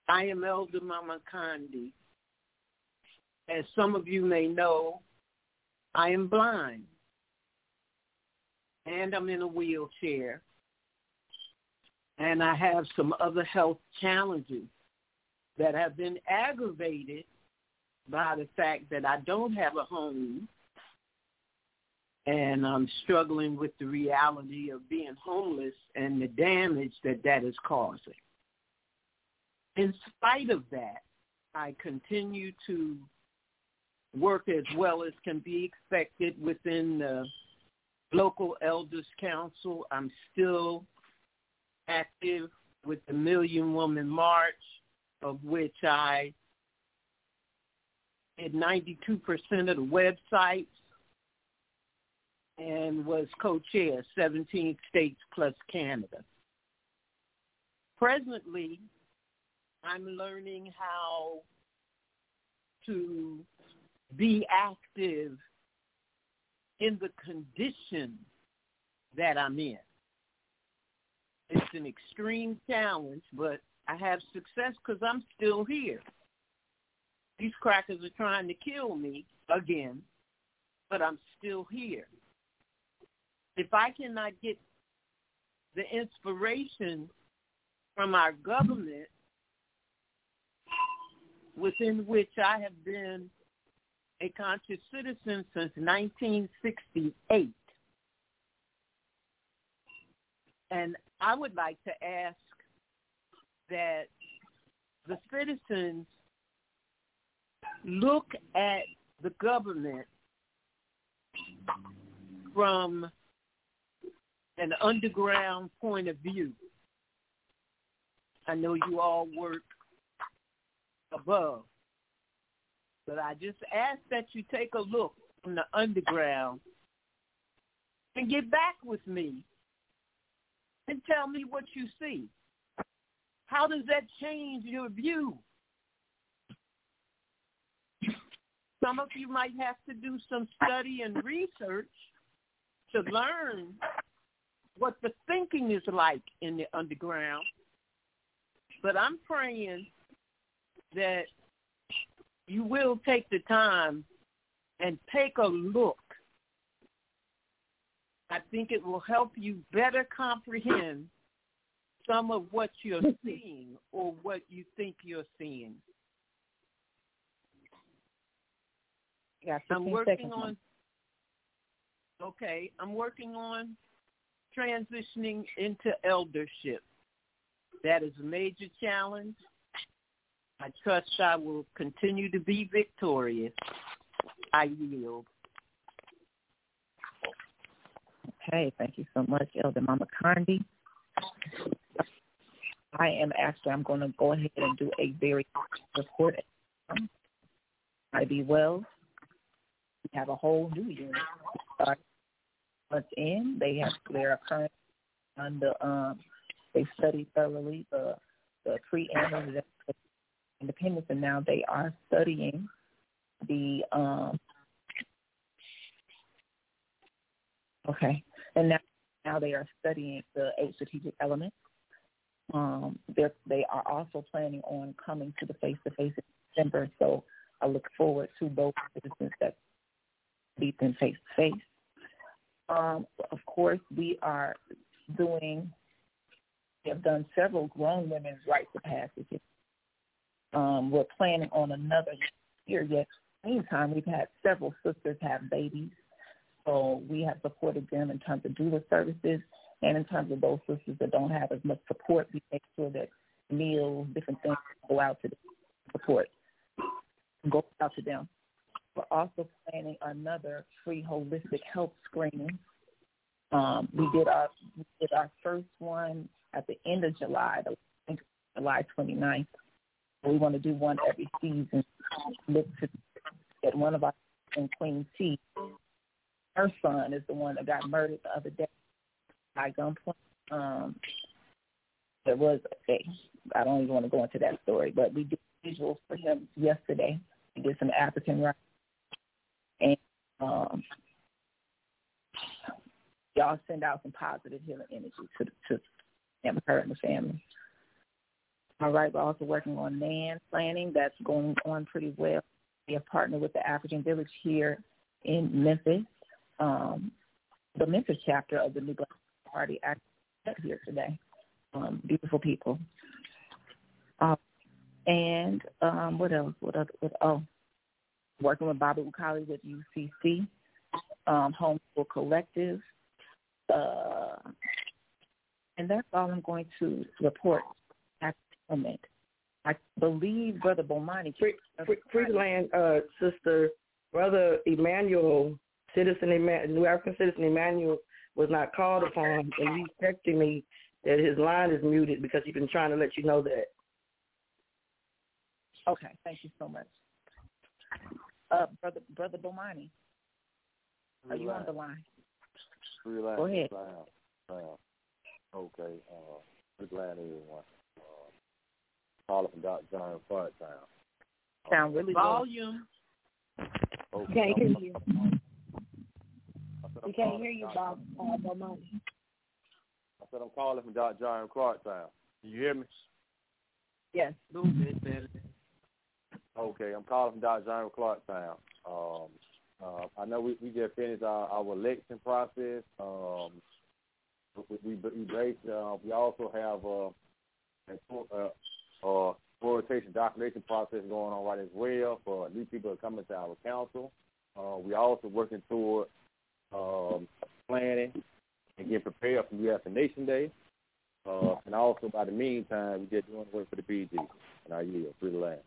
I am Elder Mama Condi. As some of you may know, I am blind and I'm in a wheelchair and I have some other health challenges that have been aggravated by the fact that I don't have a home and I'm struggling with the reality of being homeless and the damage that that is causing. In spite of that, I continue to work as well as can be expected within the local elders council. I'm still active with the Million Woman March, of which I did 92% of the websites and was co-chair 17 states plus Canada. Presently, I'm learning how to be active in the condition that I'm in. An extreme challenge, but I have success because I'm still here. These crackers are trying to kill me again, but I'm still here. If I cannot get the inspiration from our government within which I have been a conscious citizen since 1968. And I would like to ask that the citizens look at the government from an underground point of view. I know you all work above, but I just ask that you take a look from the underground and get back with me and tell me what you see. How does that change your view? Some of you might have to do some study and research to learn what the thinking is like in the underground. But I'm praying that you will take the time and take a look. I think it will help you better comprehend some of what you're seeing or what you think you're seeing. Yeah, I'm working on okay, I'm working on transitioning into eldership. That is a major challenge. I trust I will continue to be victorious. I yield. Okay, thank you so much, Elder Mama Condi. I am actually, I'm going to go ahead and do a very report. I be well. We have a whole new unit. Start in, they have they are currently under um they studied thoroughly the the preamble independence and now they are studying the um okay and now now they are studying the eight strategic elements. Um they are also planning on coming to the face to face in december so i look forward to both citizens that meet them face to face um of course we are doing we have done several grown women's rights of passage um, we're planning on another year yet. Meantime, we've had several sisters have babies, so we have supported them in terms of doula services and in terms of those sisters that don't have as much support. We make sure that meals, different things go out to support, go out to them. We're also planning another free holistic health screening. Um, we did our we did our first one at the end of July, July 29th. We want to do one every season. Look to get one of our in Queen T. Her son is the one that got murdered the other day by gunpoint. Um, there was a, I don't even want to go into that story, but we did visuals for him yesterday. We did some African rights, and um, y'all send out some positive healing energy to to him, her, and the family. All right, we're also working on NAN planning. That's going on pretty well. We have partnered with the African Village here in Memphis. Um, the Memphis chapter of the New Black Party actually here today. Um, beautiful people. Uh, and um, what else? What other? What, oh, working with Bobby Ukali with UCC, um, Homeschool Collective, uh, and that's all I'm going to report at the moment. I believe Brother Bomani. Free, free, uh, sister, Brother Emmanuel, citizen New African citizen Emmanuel was not called upon, and he's texting me that his line is muted because he's been trying to let you know that. Okay, thank you so much. Uh, brother, brother Bomani, are you on the line? Relax. Go ahead. Uh, okay, uh, we're glad everyone calling from Dr. John Clark Town. Sound really Volume. Okay. Can't hear you. We can't hear you, Bob. Uh, I said I'm calling from Dr. John Clark Town. Can you hear me? Yes. A little bit better. Okay, I'm calling from Dr. John Clark Town. Um, uh, I know we, we just finished our, our election process. Um, we, we, we, based, uh, we also have uh, uh, uh, orientation documentation process going on right as well for new people that coming to our council. Uh, we're also working toward um, planning and getting prepared for U.S. Nation Day. Uh, and also, by the meantime, we're just doing work for the BG. And I yield. Free the land.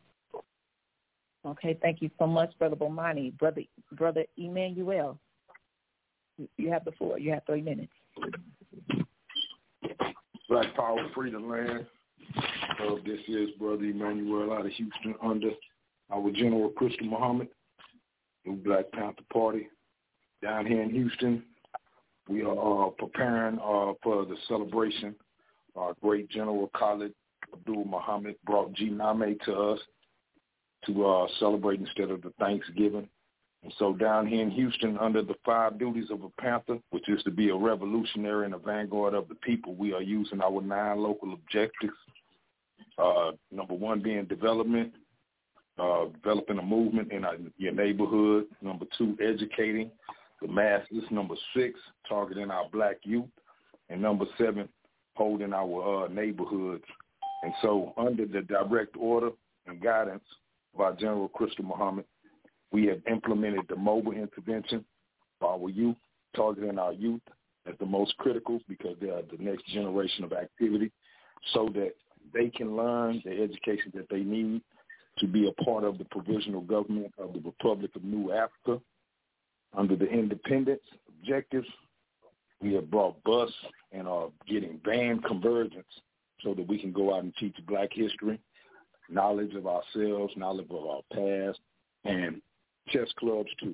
Okay, thank you so much, Brother Bomani. Brother Brother Emmanuel, you have the floor. You have three minutes. Black Power, free the land. Uh, this is Brother Emmanuel out of Houston under our General Crystal Muhammad, New Black Panther Party. Down here in Houston, we are uh, preparing uh, for the celebration. Our great General Khalid Abdul Muhammad brought G Name to us to uh, celebrate instead of the Thanksgiving. And so down here in Houston, under the five duties of a Panther, which is to be a revolutionary and a vanguard of the people, we are using our nine local objectives uh, number one being development, uh, developing a movement in our, your neighborhood. Number two, educating the masses. Number six, targeting our black youth. And number seven, holding our uh, neighborhoods. And so under the direct order and guidance of our General Crystal Muhammad, we have implemented the mobile intervention for our youth, targeting our youth as the most critical because they are the next generation of activity so that they can learn the education that they need to be a part of the provisional government of the Republic of New Africa under the independence objectives. We have brought bus and are getting band convergence so that we can go out and teach black history, knowledge of ourselves, knowledge of our past, and chess clubs to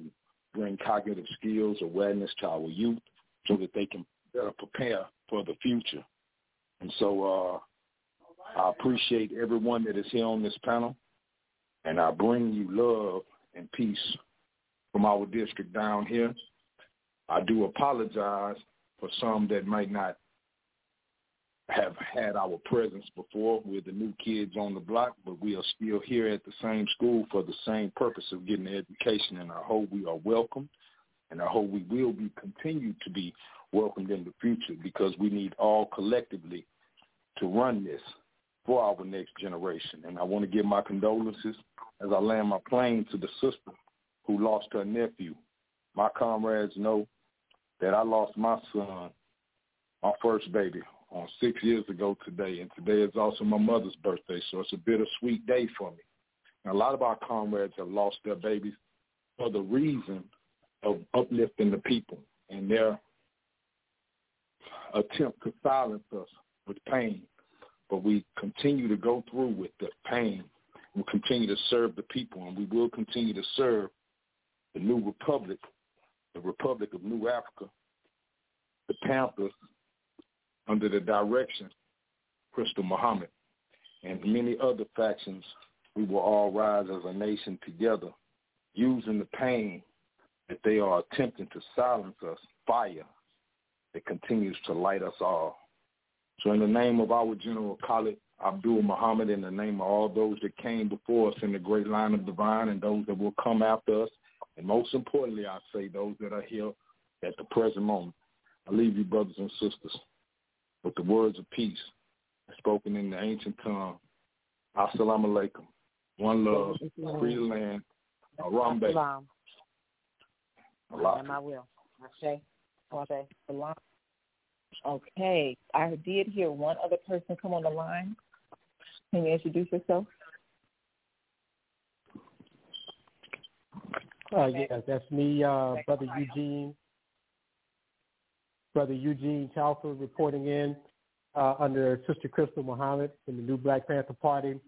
bring cognitive skills, awareness to our youth so that they can better prepare for the future. And so uh, I appreciate everyone that is here on this panel, and I bring you love and peace from our district down here. I do apologize for some that might not have had our presence before. We're the new kids on the block, but we are still here at the same school for the same purpose of getting education. And I hope we are welcomed, and I hope we will be continued to be welcomed in the future because we need all collectively to run this for our next generation. And I want to give my condolences as I land my plane to the sister who lost her nephew. My comrades know that I lost my son, my first baby, on six years ago today, and today is also my mother's birthday, so it's a bittersweet day for me. And a lot of our comrades have lost their babies for the reason of uplifting the people and their attempt to silence us with pain. But we continue to go through with the pain. We continue to serve the people, and we will continue to serve the new republic, the Republic of New Africa, the Panthers, under the direction Crystal Muhammad and many other factions, we will all rise as a nation together, using the pain that they are attempting to silence us, fire that continues to light us all. So in the name of our General Khalid Abdul Muhammad, in the name of all those that came before us in the great line of divine and those that will come after us, and most importantly, I say those that are here at the present moment, I leave you brothers and sisters with the words of peace spoken in the ancient tongue. Assalamu alaikum. One love, free land, Arambe. Salam. I will. Okay. Okay. Salam. Okay. I did hear one other person come on the line. Can you introduce yourself? Uh, yeah, that's me, uh, Brother Eugene Brother Eugene Chalford reporting in uh, under Sister Crystal Muhammad in the New Black Panther Party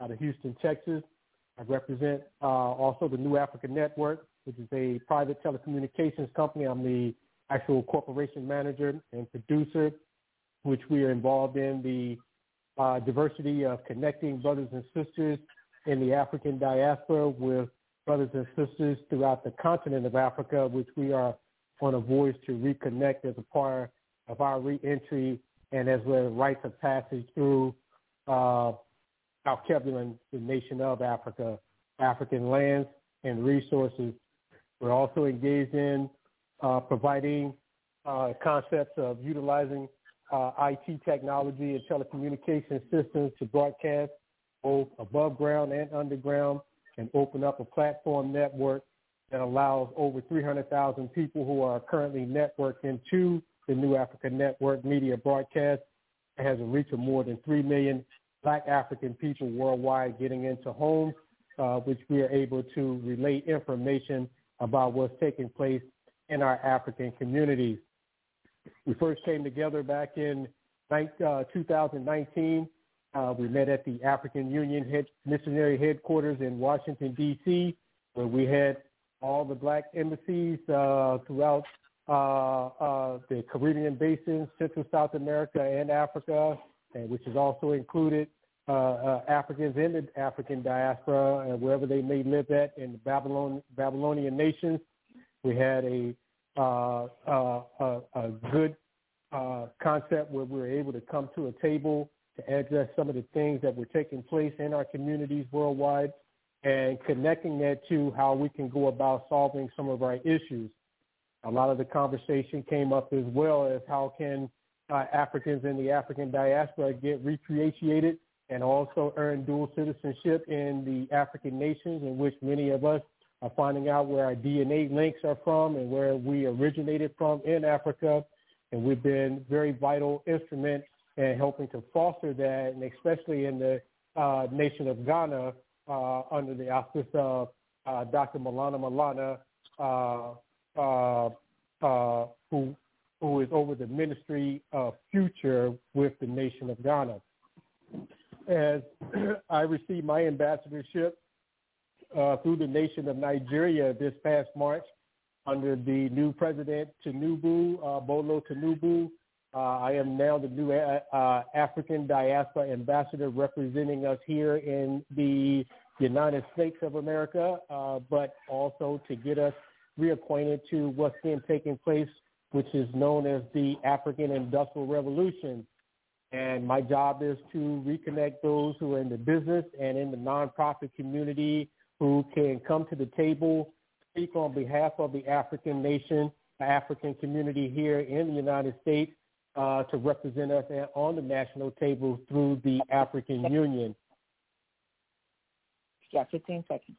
out of Houston, Texas. I represent uh, also the New Africa Network, which is a private telecommunications company. I'm the actual corporation manager and producer, which we are involved in the uh, diversity of connecting brothers and sisters in the African diaspora with brothers and sisters throughout the continent of Africa, which we are on a voyage to reconnect as a part of our reentry and as we're rites of passage through uh, our Kebulin, the nation of Africa, African lands and resources. We're also engaged in uh, providing uh, concepts of utilizing uh, IT technology and telecommunication systems to broadcast both above ground and underground and open up a platform network that allows over 300,000 people who are currently networked into the New Africa Network media broadcast. It has a reach of more than 3 million black African people worldwide getting into homes, uh, which we are able to relay information about what's taking place in our African communities. We first came together back in uh, 2019. Uh, we met at the African Union head, missionary headquarters in Washington, D.C., where we had all the black embassies uh, throughout uh, uh, the Caribbean basin, Central South America, and Africa, and which is also included uh, uh, Africans in the African diaspora, and wherever they may live at in the Babylon, Babylonian nations. We had a, a, good concept where we were able to come to a table to address some of the things that were taking place in our communities worldwide and connecting that to how we can go about solving some of our issues. A lot of the conversation came up as well as how can uh, Africans in the African diaspora get repatriated and also earn dual citizenship in the African nations in which many of us are finding out where our DNA links are from and where we originated from in Africa. And we've been very vital instrument in helping to foster that, and especially in the uh, nation of Ghana, uh, under the auspice of uh, Dr. Maulana Maulana, uh, uh, uh, who who is over the Ministry of Future with the nation of Ghana. As I received my ambassadorship through the nation of Nigeria this past March under the new president Tinubu, Bola Tinubu. Uh, I am now the new uh, uh, African diaspora ambassador representing us here in the United States of America, uh, but also to get us reacquainted to what's been taking place, which is known as the African Industrial Revolution. And my job is to reconnect those who are in the business and in the nonprofit community who can come to the table, speak on behalf of the African nation, the African community here in the United States uh, to represent us on the national table through the African Union. Yeah, 15 seconds.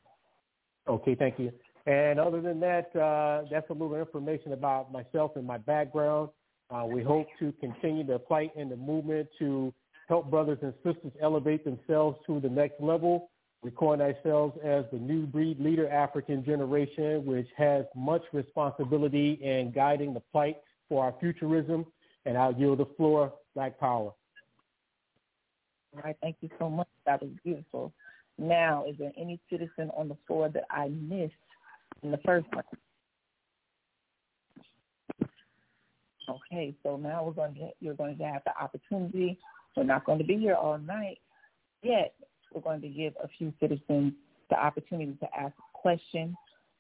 Okay, thank you. And other than that, uh, that's a little information about myself and my background. Uh, we hope to continue the fight and the movement to help brothers and sisters elevate themselves to the next level. We coin ourselves as the new breed leader African generation, which has much responsibility in guiding the fight for our futurism. And I'll yield the floor, Black Power. All right, thank you so much. That was beautiful. Now, is there any citizen on the floor that I missed in the first one? Okay, so now we're going to you're going to have the opportunity. We're not going to be here all night yet. We're going to give a few citizens the opportunity to ask a question.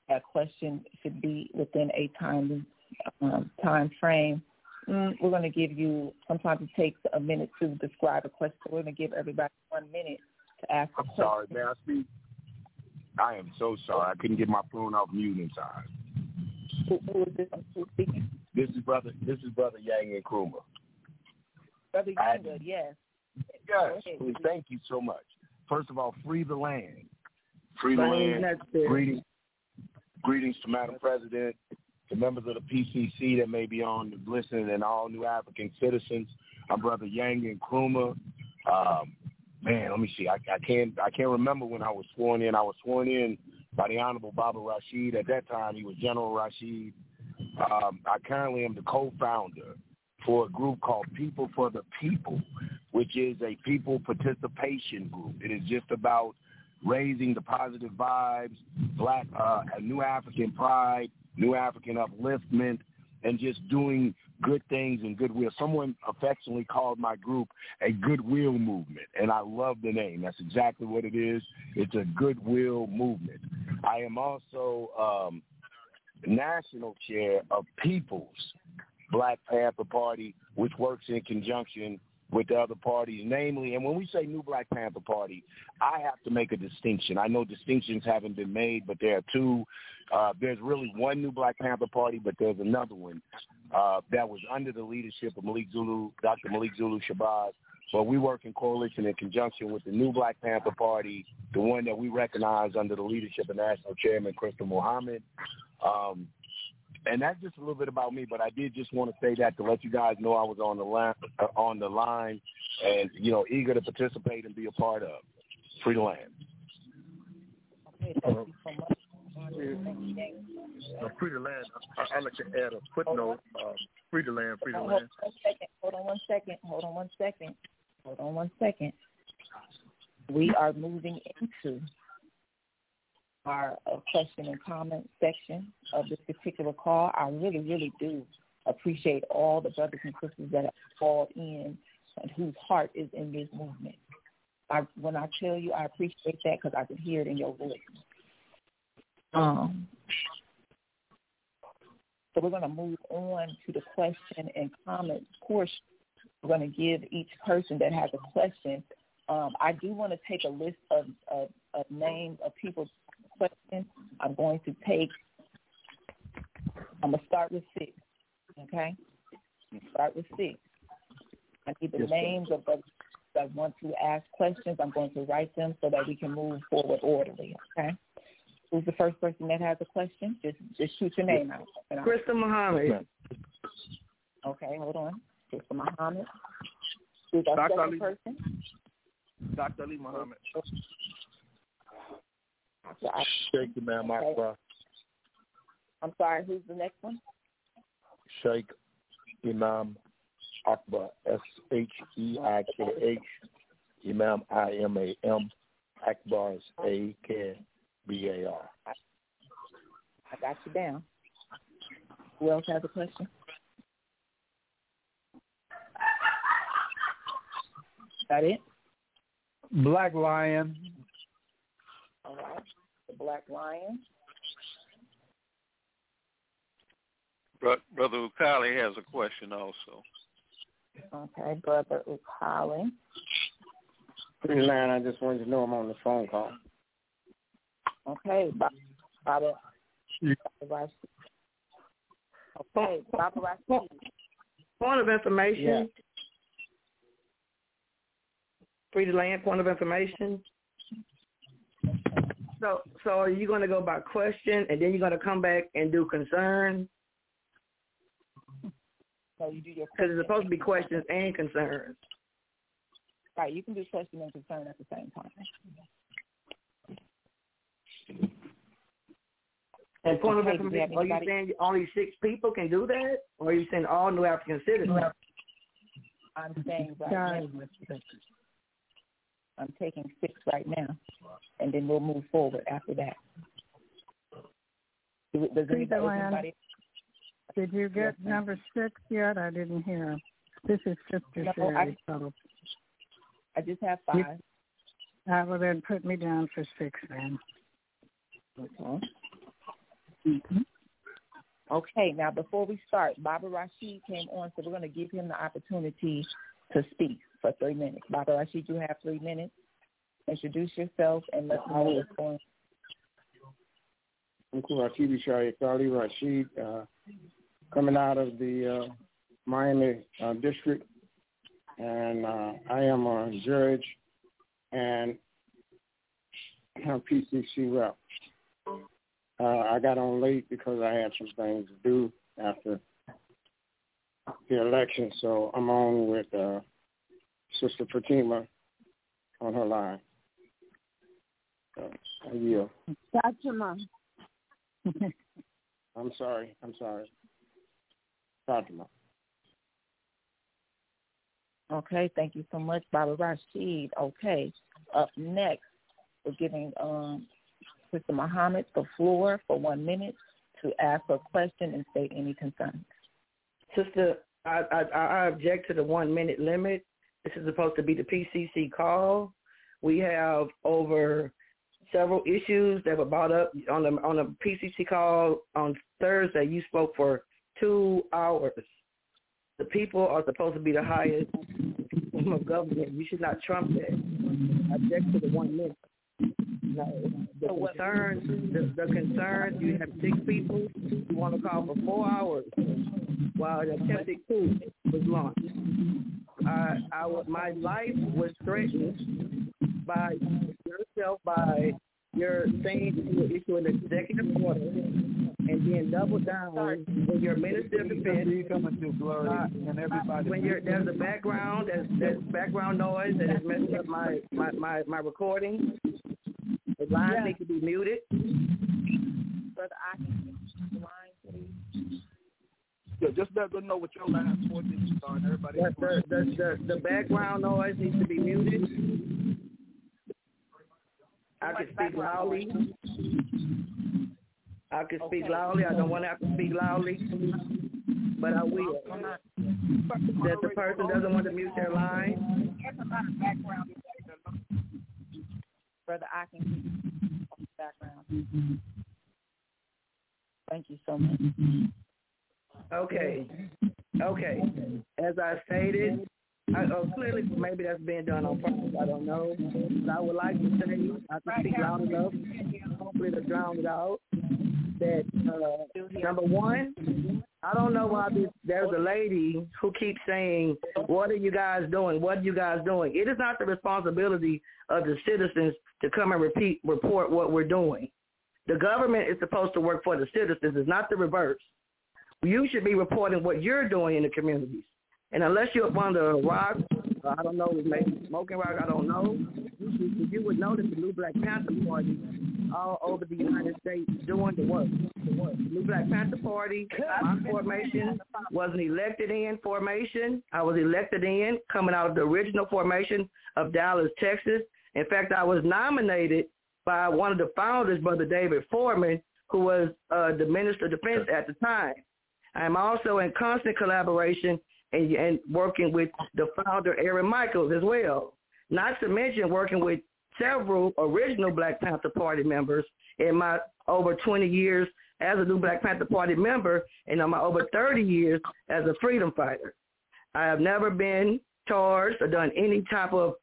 That question should be within a time um, time frame. Mm, we're going to give you. Sometimes it takes a minute to describe a question. We're going to give everybody one minute to ask. I'm sorry, may I speak? I am so sorry. I couldn't get my phone off mute in time. Who, who is this? Who's speaking? This is brother. This is brother Yang Nkrumah. Brother Yang, yes. Yes. Thank you so much. First of all, free the land. Free the land. Greetings. Greetings to Madam President, to members of the PCC that may be on the listening, and all new African citizens. I'm brother Yang Nkrumah. Um, man, let me see. I, I can't I can't remember when I was sworn in. I was sworn in by the Honorable Baba Rashid. At that time, he was General Rashid. Um, I currently am the co-founder for a group called People for the People, which is a people participation group. It is just about raising the positive vibes, black, uh, new African pride, new African upliftment, and just doing good things and goodwill. Someone affectionately called my group a goodwill movement, and I love the name. That's exactly what it is. It's a goodwill movement. I am also um, national chair of People's Black Panther Party, which works in conjunction with the other parties, namely, and when we say New Black Panther Party, I have to make a distinction. I know distinctions haven't been made, but there are two. Uh, there's really one New Black Panther Party, but there's another one uh, that was under the leadership of Malik Zulu, Dr. Malik Zulu Shabazz. But we work in coalition in conjunction with the New Black Panther Party, the one that we recognize under the leadership of National Chairman Crystal Muhammad. Um, and that's just a little bit about me. But I did just want to say that to let you guys know I was on the line, uh, on the line, and you know, eager to participate and be a part of free the land. Okay, thank you so much. Uh, free the land. I, I'd like to add a footnote. Uh, free the land, free the hold land. Hold on one second. Hold on one second. Hold on one second. We are moving into our uh, question and comment section of this particular call. I really, really do appreciate all the brothers and sisters that have called in and whose heart is in this movement. I, when I tell you I appreciate that because I can hear it in your voice. Um, so we're going to move on to the question and comment portion. We're going to give each person that has a question. Um, I do want to take a list of, of, of names of people question. I'm going to take, I'm going to start with six, okay? Start with six. I need the yes, names of those that want to ask questions. I'm going to write them so that we can move forward orderly, okay? Who's the first person that has a question? Just just shoot your name out. Crystal Muhammad. Okay, hold on. Crystal Muhammad. Who's our Dr. second Ali. person? Dr. Ali Muhammad. Oh, Sheikh Imam Akbar. I'm sorry, who's the next one? Sheikh Imam Akbar. S H E I K H. Imam I M A M. Akbar is A K B A R. I got you down. Who else has a question? That it? Black Lion. All right. The Black Lion. Brother Ukali has a question also. Okay, Brother Ukali. Pretty line, I just wanted to know I'm on the phone call. Okay, Baba. Baba Okay, Baba Rashid. Point of information. Yeah. Free to land point of information. So, so are you going to go by question and then you're going to come back and do concern? So you do your because it's supposed to be questions and concerns. Right, you can do question and concern at the same time. And point Okay, of do you information, are you saying only six people can do that? Or are you saying all New African citizens? I'm saying right Got now. I'm taking six right now, and then we'll move forward after that. Does anybody, Did you get Yes, number six yet? I didn't hear. This is Sister No, Sherry. I- so I just have You- five. I will then put me down for six then. Okay. Mm-hmm. Okay, now before we start, Baba Rashid came on, so we're going to give him the opportunity to speak for three minutes. Baba Rashid, you have three minutes. Introduce yourself and let us know what's going I'm Kuratibi Shayakali Rashid, uh, coming out of the uh, Miami uh, district, and uh, I am a judge and I'm PCC rep. Uh, I got on late because I had some things to do after the election, so I'm on with uh, Sister Fatima on her line. Uh, I yield. Fatima. I'm sorry. I'm sorry. Fatima. Okay, thank you so much, Baba Rashid. Okay, up next, we're giving um, Sister Muhammad the floor for one minute to ask a question and state any concerns. Sister, I, I, I object to the one minute limit. This is supposed to be the PCC call. We have over several issues that were brought up on the on the PCC call on Thursday. You spoke for two hours. The people are supposed to be the highest form of government. You should not trump that. Object to the one minute. The concerns, the, the concerns. You have six people. You want to call for four hours while the attempted coup was launched. I, I, my life was threatened by yourself, by your saying you issue an executive order and then double down when your minister of defense you coming to glory uh, and everybody. when you're, there's a background, there's, there's background noise that is messing up my, my, my, my recording. The line Yeah. needs to be muted. Brother, I can the line, please. Yeah, just let them know what your last four digits are everybody. The, the, the, the, the background noise needs to be muted. I can speak loudly. I can speak loudly. I don't want to have to speak loudly, but I will. That the person doesn't want to mute their line. Brother, I can the background. Thank you so much. Okay. Okay. As I stated, I, oh, clearly maybe that's being done on purpose. I don't know. But I would like to say, I can speak loud enough, hopefully to drown it out, that uh, number one, I don't know why this, there's a lady who keeps saying, what are you guys doing? What are you guys doing? It is not the responsibility of the citizens to come and repeat, report what we're doing. The government is supposed to work for the citizens. It's not the reverse. You should be reporting what you're doing in the communities. And unless you're up under a rock, uh, I don't know, maybe smoking rock, I don't know, you, you would know that the New Black Panther Party all over the United States doing the work. The work. New Black Panther Party, my formation wasn't elected in formation. I was elected in coming out of the original formation of Dallas, Texas. In fact, I was nominated by one of the founders, Brother David Foreman, who was uh, the Minister of Defense at the time. I'm also in constant collaboration and, and working with the founder, Aaron Michaels, as well. Not to mention working with several original Black Panther Party members in my over 20 years as a new Black Panther Party member and in my over 30 years as a freedom fighter. I have never been charged or done any type of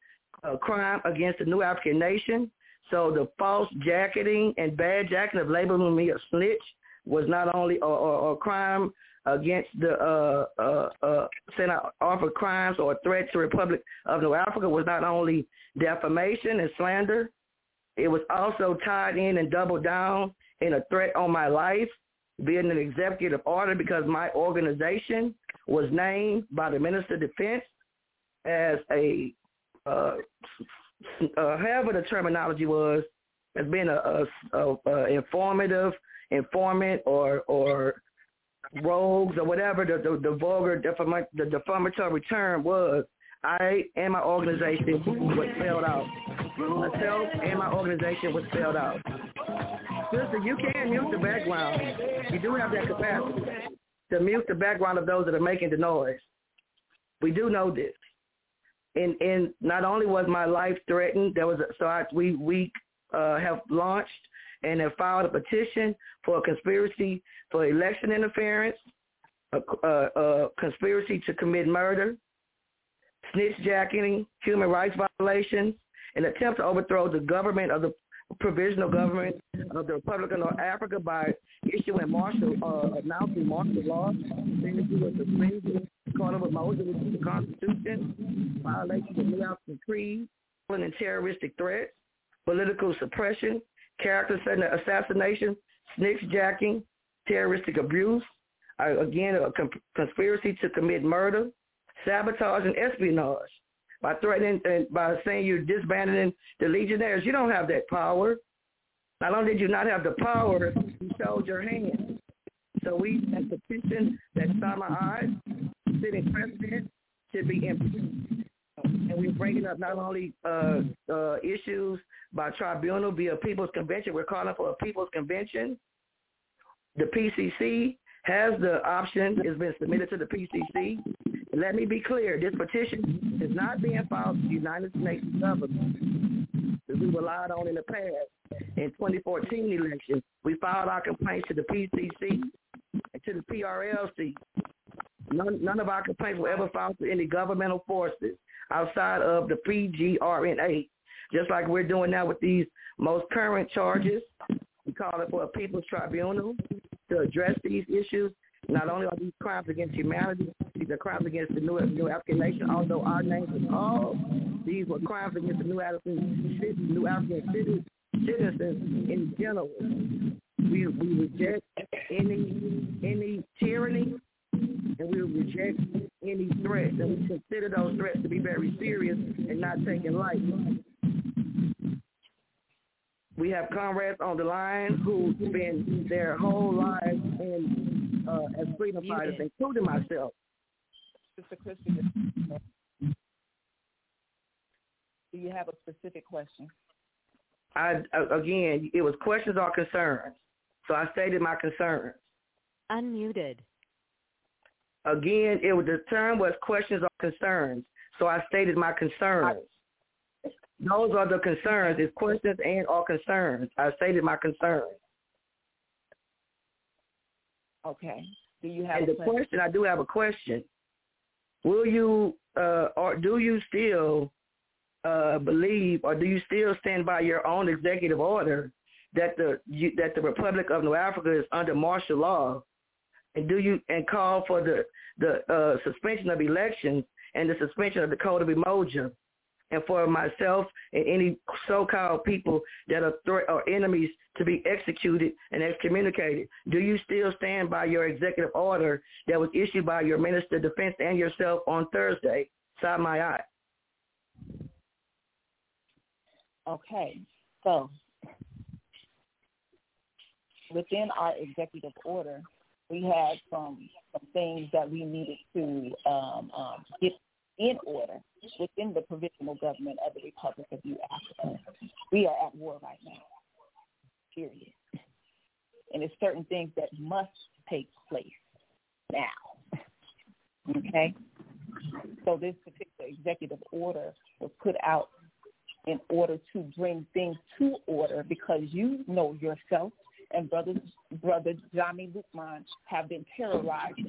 uh, crime against the new African nation. So the false jacketing and bad jacketing of labeling me a snitch was not only a, a, a crime against the uh, uh, uh, offer crimes or threats to Republic of North Africa was not only defamation and slander, it was also tied in and doubled down in a threat on my life, being an executive order because my organization was named by the Minister of Defense as a, uh, uh, however the terminology was, as being a, a, a, a informative informant or or rogues or whatever the the, the vulgar the defamatory term was, I and my organization was spelled out. Myself and my organization was spelled out. Sister, you can mute the background. You do have that capacity to mute the background of those that are making the noise. We do know this. And and not only was my life threatened, there was a, so I, we we uh, have launched and have filed a petition for a conspiracy for election interference, a, a, a conspiracy to commit murder, snitch jacking, human rights violations, an attempt to overthrow the government of the provisional government of the Republic of North Africa by issuing martial, uh, announcing martial law, with the Supreme Court of Moses, is the Constitution, violations of the Creed, and terroristic threats, political suppression, character assassination, snitch jacking, terroristic abuse, uh, again, a conspiracy to commit murder, sabotage, and espionage. By threatening and by saying you're disbanding the legionnaires, you don't have that power. Not only did you not have the power, you showed your hand. So we, petition that Sama Eyes, sitting president, should be impeached. And we're bringing up not only uh, uh, issues by tribunal via People's Convention. We're calling for a People's Convention. The PCC has the option. It's been submitted to the PCC. let me be clear. This petition is not being filed to the United States government that we relied on in the past. In 2014 election, we filed our complaints to the PCC and to the PRLC. None, none of our complaints were ever filed to any governmental forces outside of the PGRNA just like we're doing now with these most current charges. We call it for a people's tribunal to address these issues. Not only are these crimes against humanity, these are crimes against the New, New African nation, although our names are called. These were crimes against the New African, New African citizens in general. We, we reject any any tyranny and we reject any threats, and we consider those threats to be very serious and not taken lightly. We have comrades on the line who've spend their whole lives in uh, as freedom fighters, including myself. Mr. Christian, do you have a specific question? I again, it was questions or concerns. So I stated my concerns. Unmuted. Again, it was the term was questions or concerns. So I stated my concerns. Those are the concerns. It's questions and or concerns. I stated my concerns. Okay. Do you have and the question? question? I do have a question. Will you uh, or do you still uh, believe or do you still stand by your own executive order that the you, that the Republic of North Africa is under martial law? And do you and call for the the uh, suspension of elections and the suspension of the Code of Umoja and for myself and any so-called people that are threat or enemies to be executed and excommunicated. Do you still stand by your executive order that was issued by your Minister of Defense and yourself on Thursday? Side my eye. Okay, so within our executive order, we had some some things that we needed to um, um, get in order within the provisional government of the Republic of New Africa. We are at war right now. Period. And it's certain things that must take place now. Okay? So this particular executive order was put out in order to bring things to order because you know yourself and brother brother Jami Lukman have been terrorized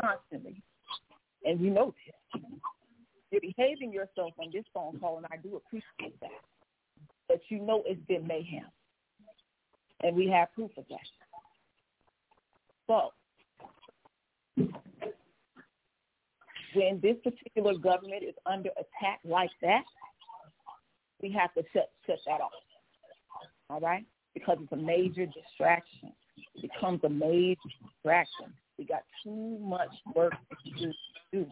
constantly. And you know this. You're behaving yourself on this phone call and I do appreciate that. But you know it's been mayhem. And we have proof of that. So when this particular government is under attack like that, we have to shut shut that off. All right? Because it's a major distraction. It becomes a major distraction. We got too much work to do.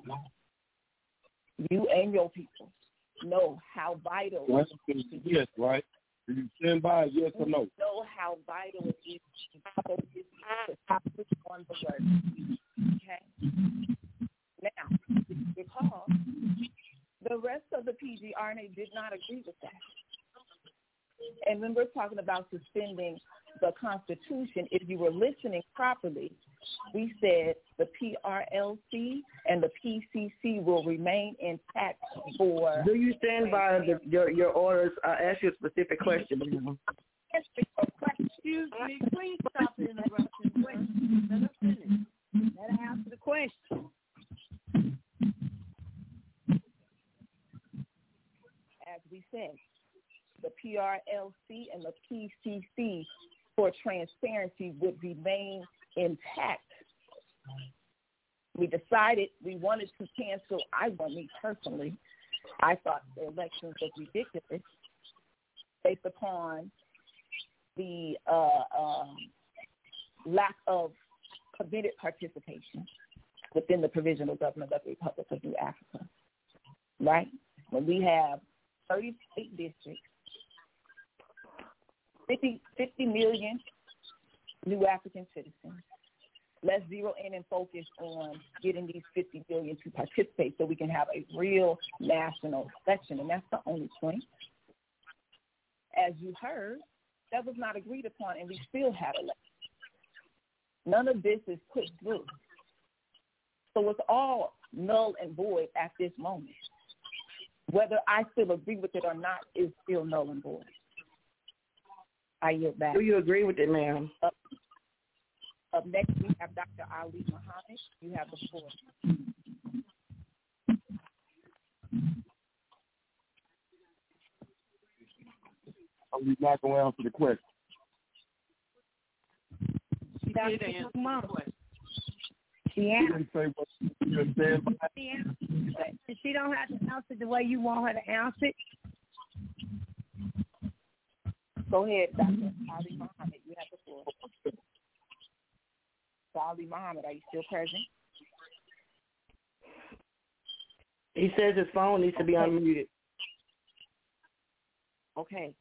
You and your people know how vital Yes, yes right? Do you stand by yes or no? Know how vital it is to focus on the word. Okay? Now, recall the rest of the PGRNA did not agree with that. And when we're talking about suspending the Constitution, if you were listening properly, we said the PRLC and the PCC will remain intact for. Do you stand by the, your your orders? I asked you a specific question. Excuse me, please stop the interruption. interrupting. Let her finish. Let her answer the question. As we said, the PRLC and the PCC for transparency would remain intact. We decided we wanted to cancel. I want me personally. I thought the elections was ridiculous based upon the uh, um, lack of committed participation within the provisional government of the Republic of New Africa. Right? When we have 38 districts, 50, 50 million new African citizens. Let's zero in and focus on getting these 50 million to participate so we can have a real national election. And that's the only point. As you heard, that was not agreed upon, and we still had elections. None of this is put through. So it's all null and void at this moment. Whether I still agree with it or not is still null and void. I yield back. Do you agree with it, ma'am? Up, up next, we have Dr. Ali Muhammad. You have the floor. Are we not going to answer the question? She did answer the question. She answered. Say what you stand by. She answered. But she don't have to answer the way you want her to answer it. Go ahead, Dr. Ali Muhammad. You have the floor. Ali Muhammad, are you still present? He says his phone needs to be unmuted. Okay.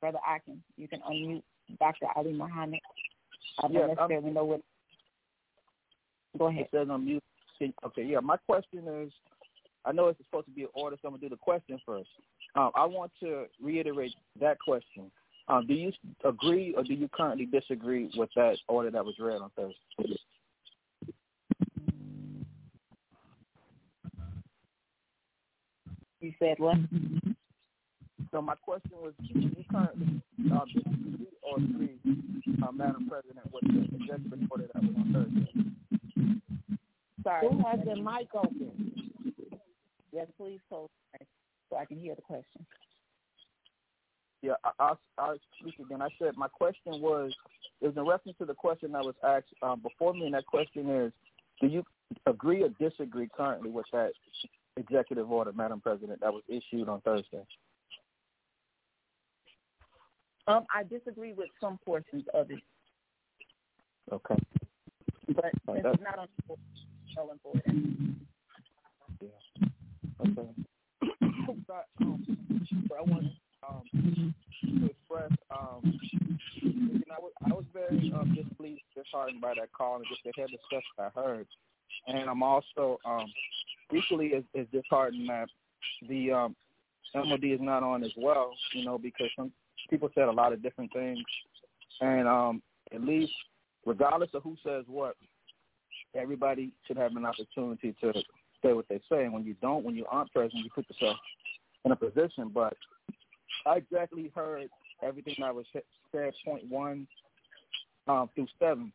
Brother Akin, you can unmute Dr. Ali Muhammad. I don't Yeah, necessarily know what. Go ahead. It says unmute. Okay, yeah. My question is, I know it's supposed to be an order, so I'm gonna do the question first. Um, I want to reiterate that question. Um, do you agree or do you currently disagree with that order that was read on Thursday? You said what? So my question was, do you currently uh, disagree or agree, uh, Madam President, with the executive order that was on Thursday? Sorry. Who has their mic open? Yes, please hold so I can hear the question. Yeah, I, I'll, I'll speak again. I said my question was, it was in reference to the question that was asked um, before me, and that question is, do you agree or disagree currently with that executive order, Madam President, that was issued on Thursday? Um, I disagree with some portions of it, Okay. but Oh, it's not on the null and void. Okay thought um, I want um, to express um, and I was I was very um, displeased, disheartened by that call and just the head of stuff I heard, and I'm also um, equally as, as disheartened that the um, MOD is not on as well, you know, because some people said a lot of different things, and um, at least regardless of who says what, everybody should have an opportunity to say what they say. And when you don't, when you aren't present, you put yourself in a position. But I exactly heard everything that was said, point one um, through seven.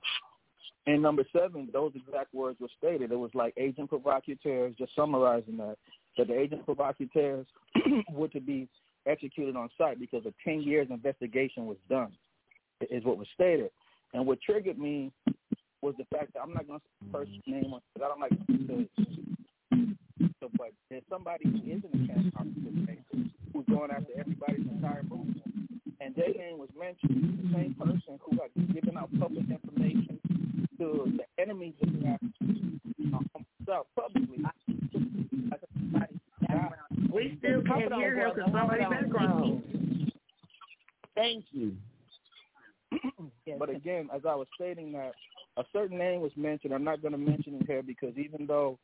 And number seven, those exact words were stated. It was like agent provocateurs, just summarizing that, that the agent provocateurs were to be executed on site because a 10 years investigation was done, is what was stated. And what triggered me was the fact that I'm not going to say the person's name because I don't like to. So, but there's somebody who is in the cash participation who's going after everybody's entire movement. And their name was mentioned, the same person who had given out public information to the enemies of the Africans uh, publicly. We still can't hear him because somebody's background. Thank you. but again, as I was stating that a certain name was mentioned, I'm not going to mention it here because even though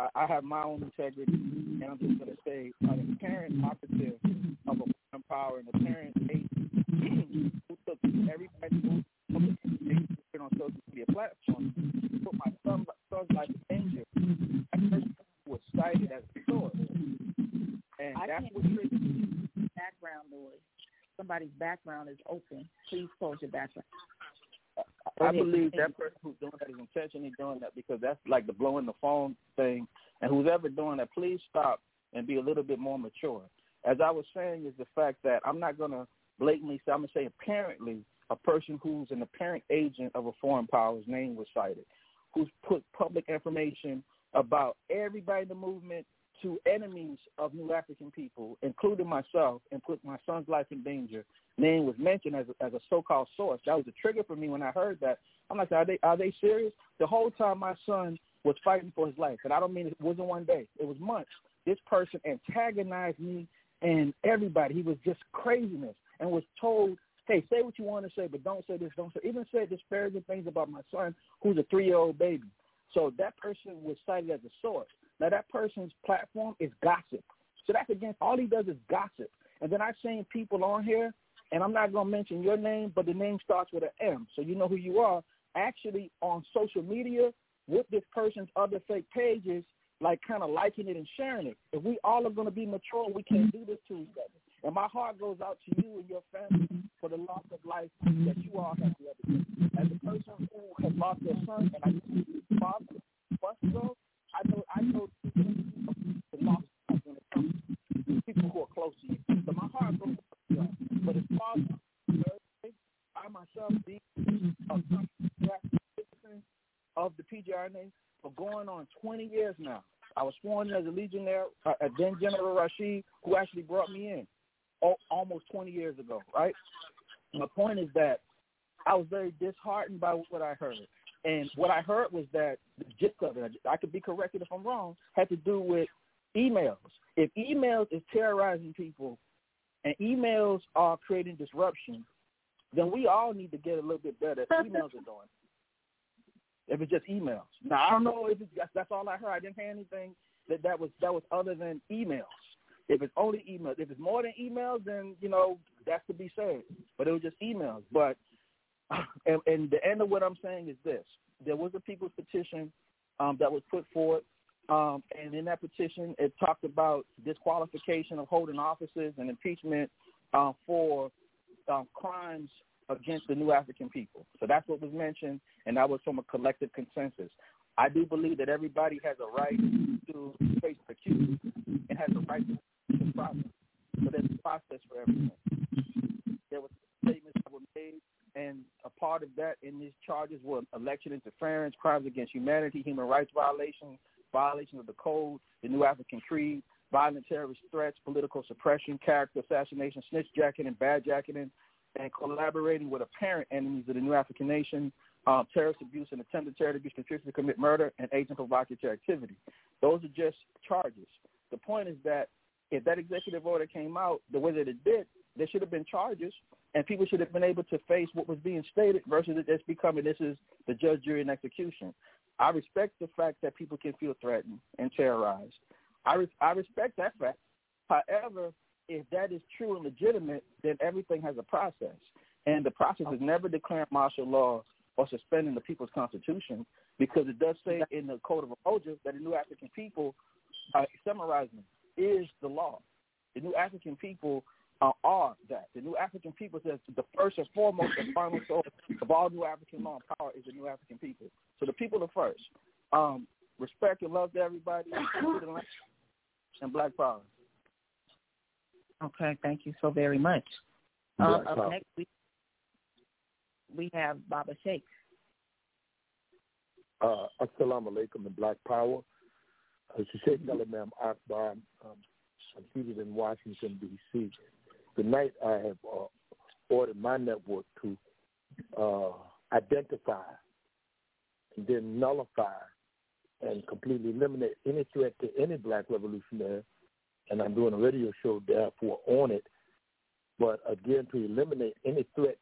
I, I have my own integrity, and I'm just going to say uh, an apparent operative of a power and apparent agent who took everybody who put on social media platforms put my son, son's life in danger. That person was cited as a source. And I that's what hear background noise. Somebody's background is open. Please close your background. I believe that person who's doing that is intentionally doing that because that's like the blowing the phone thing. And who's ever doing that, please stop and be a little bit more mature. As I was saying, is the fact that I'm not going to blatantly say, I'm going to say apparently a person who's an apparent agent of a foreign power's name was cited, who's put public information about everybody in the movement to enemies of New African people, including myself, and put my son's life in danger. Name was mentioned as a, as a so-called source. That was a trigger for me when I heard that. I'm like, are they are they serious? The whole time my son was fighting for his life, and I don't mean it wasn't one day. It was months. This person antagonized me and everybody. He was just craziness, and was told, "Hey, say what you want to say, but don't say this, don't say." Even said disparaging things about my son, who's a three-year-old baby. So that person was cited as a source. Now that person's platform is gossip. So that's against all he does is gossip. And then I've seen people on here, and I'm not gonna mention your name, but the name starts with an M, so you know who you are. Actually on social media with this person's other fake pages, like kind of liking it and sharing it. If we all are gonna be mature, we can't mm-hmm. do this to each other. And my heart goes out to you and your family mm-hmm. for the loss of life that you all have the other day. As a person who has lost their son, and I used to be father months ago, I know I know the loss when it comes to people who are close to you. So my heart goes out to you. But as far as I myself being a citizen of the for going on 20 years now. I was sworn in as a legionnaire uh, at then General Rashid, who actually brought me in oh, almost 20 years ago, right? My point is that I was very disheartened by what I heard. And what I heard was that the gist of it, I could be corrected if I'm wrong, had to do with emails. If emails is terrorizing people and emails are creating disruption, then we all need to get a little bit better at emails are doing. If it's just emails. Now I don't know if it's that's, all I heard. I didn't hear anything that that was that was other than emails. If it's only emails, if it's more than emails, then you know that's to be said. But it was just emails. But and, and the end of what I'm saying is this: there was a people's petition um, that was put forward, um, and in that petition, it talked about disqualification of holding offices and impeachment uh, for um, crimes against the new African people. So that's what was mentioned, and that was from a collective consensus. I do believe that everybody has a right to face accused and has a right to the process. So there's a process for everything. There were statements that were made and a part of that in these charges were election interference, crimes against humanity, human rights violations, violations of the code, the New African Creed, violent terrorist threats, political suppression, character assassination, snitch jacketing, and bad jacketing, and collaborating with apparent enemies of the New African nation, um, terrorist abuse and attempted terrorist abuse, conspiracy to commit murder, and agent provocateur activity. Those are just charges. The point is that if that executive order came out the way that it did, there should have been charges, and people should have been able to face what was being stated versus it just becoming this is the judge, jury, and execution. I respect the fact that people can feel threatened and terrorized. I re- I respect that fact. However, if that is true and legitimate, then everything has a process, and the process is never declaring martial law or suspending the people's constitution because it does say in the Code of Approaches that the New African people, uh, summarizing, is the law. The New African people uh, are that. The New African people says the first and foremost and final source of all New African law and power is the New African people. So the people are first. Um, respect and love to everybody, and Black Power. Okay, thank you so very much. Um, up next, we, we have Baba Sheikh. Uh, Assalamu alaikum and Black Power. This is Sheikh Imam Akbar. Um, I'm seated in Washington, D.C. Tonight I have uh, ordered my network to uh, identify and then nullify and completely eliminate any threat to any black revolutionary. And I'm doing a radio show, therefore, on it. But again, to eliminate any threat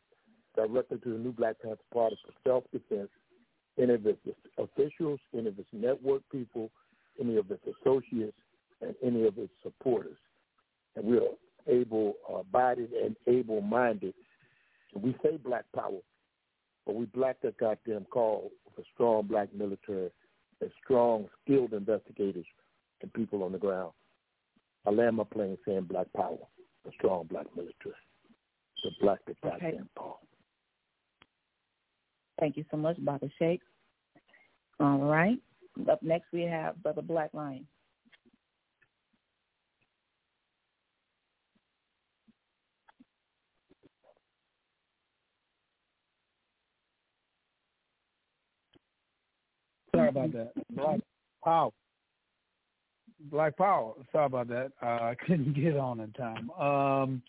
directly to the new Black Panther Party for self-defense, any of its officials, any of its network people, any of its associates, and any of its supporters. And we are able-bodied uh, and able-minded. And we say black power, but we black that goddamn call a strong black military and strong, skilled investigators and people on the ground. I land my plane saying black power, a strong black military, the black that goddamn okay. call. Thank you so much, Baba Sheikh. All right. Up next we have Brother Black Lion. Sorry about that. Black Power. Black Power. Sorry about that. Uh, I couldn't get on in time. Um,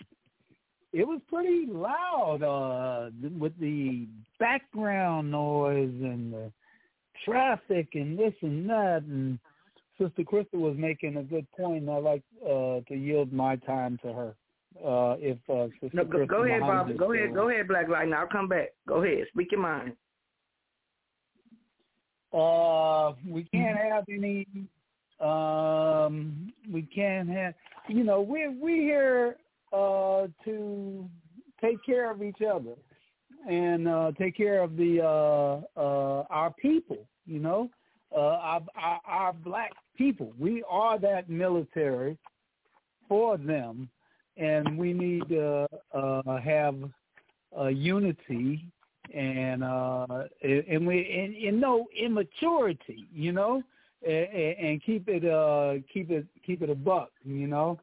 it was pretty loud uh, with the background noise and the traffic and this and that. And Sister Krista was making a good point, and I like uh, to yield my time to her. Uh, if uh, Sister no, go, go ahead, Bob. Go ahead, go ahead, Black Light. Now I'll come back. Go ahead, speak your mind. Uh, we can't have any. Um, we can't have. You know, we we here uh, to take care of each other and uh, take care of the uh, uh, our people. You know, uh, our, our, our black people. We are that military for them, and we need to uh, have uh, unity and uh and we and, and no immaturity you know and, and keep it uh keep it keep it a buck you know?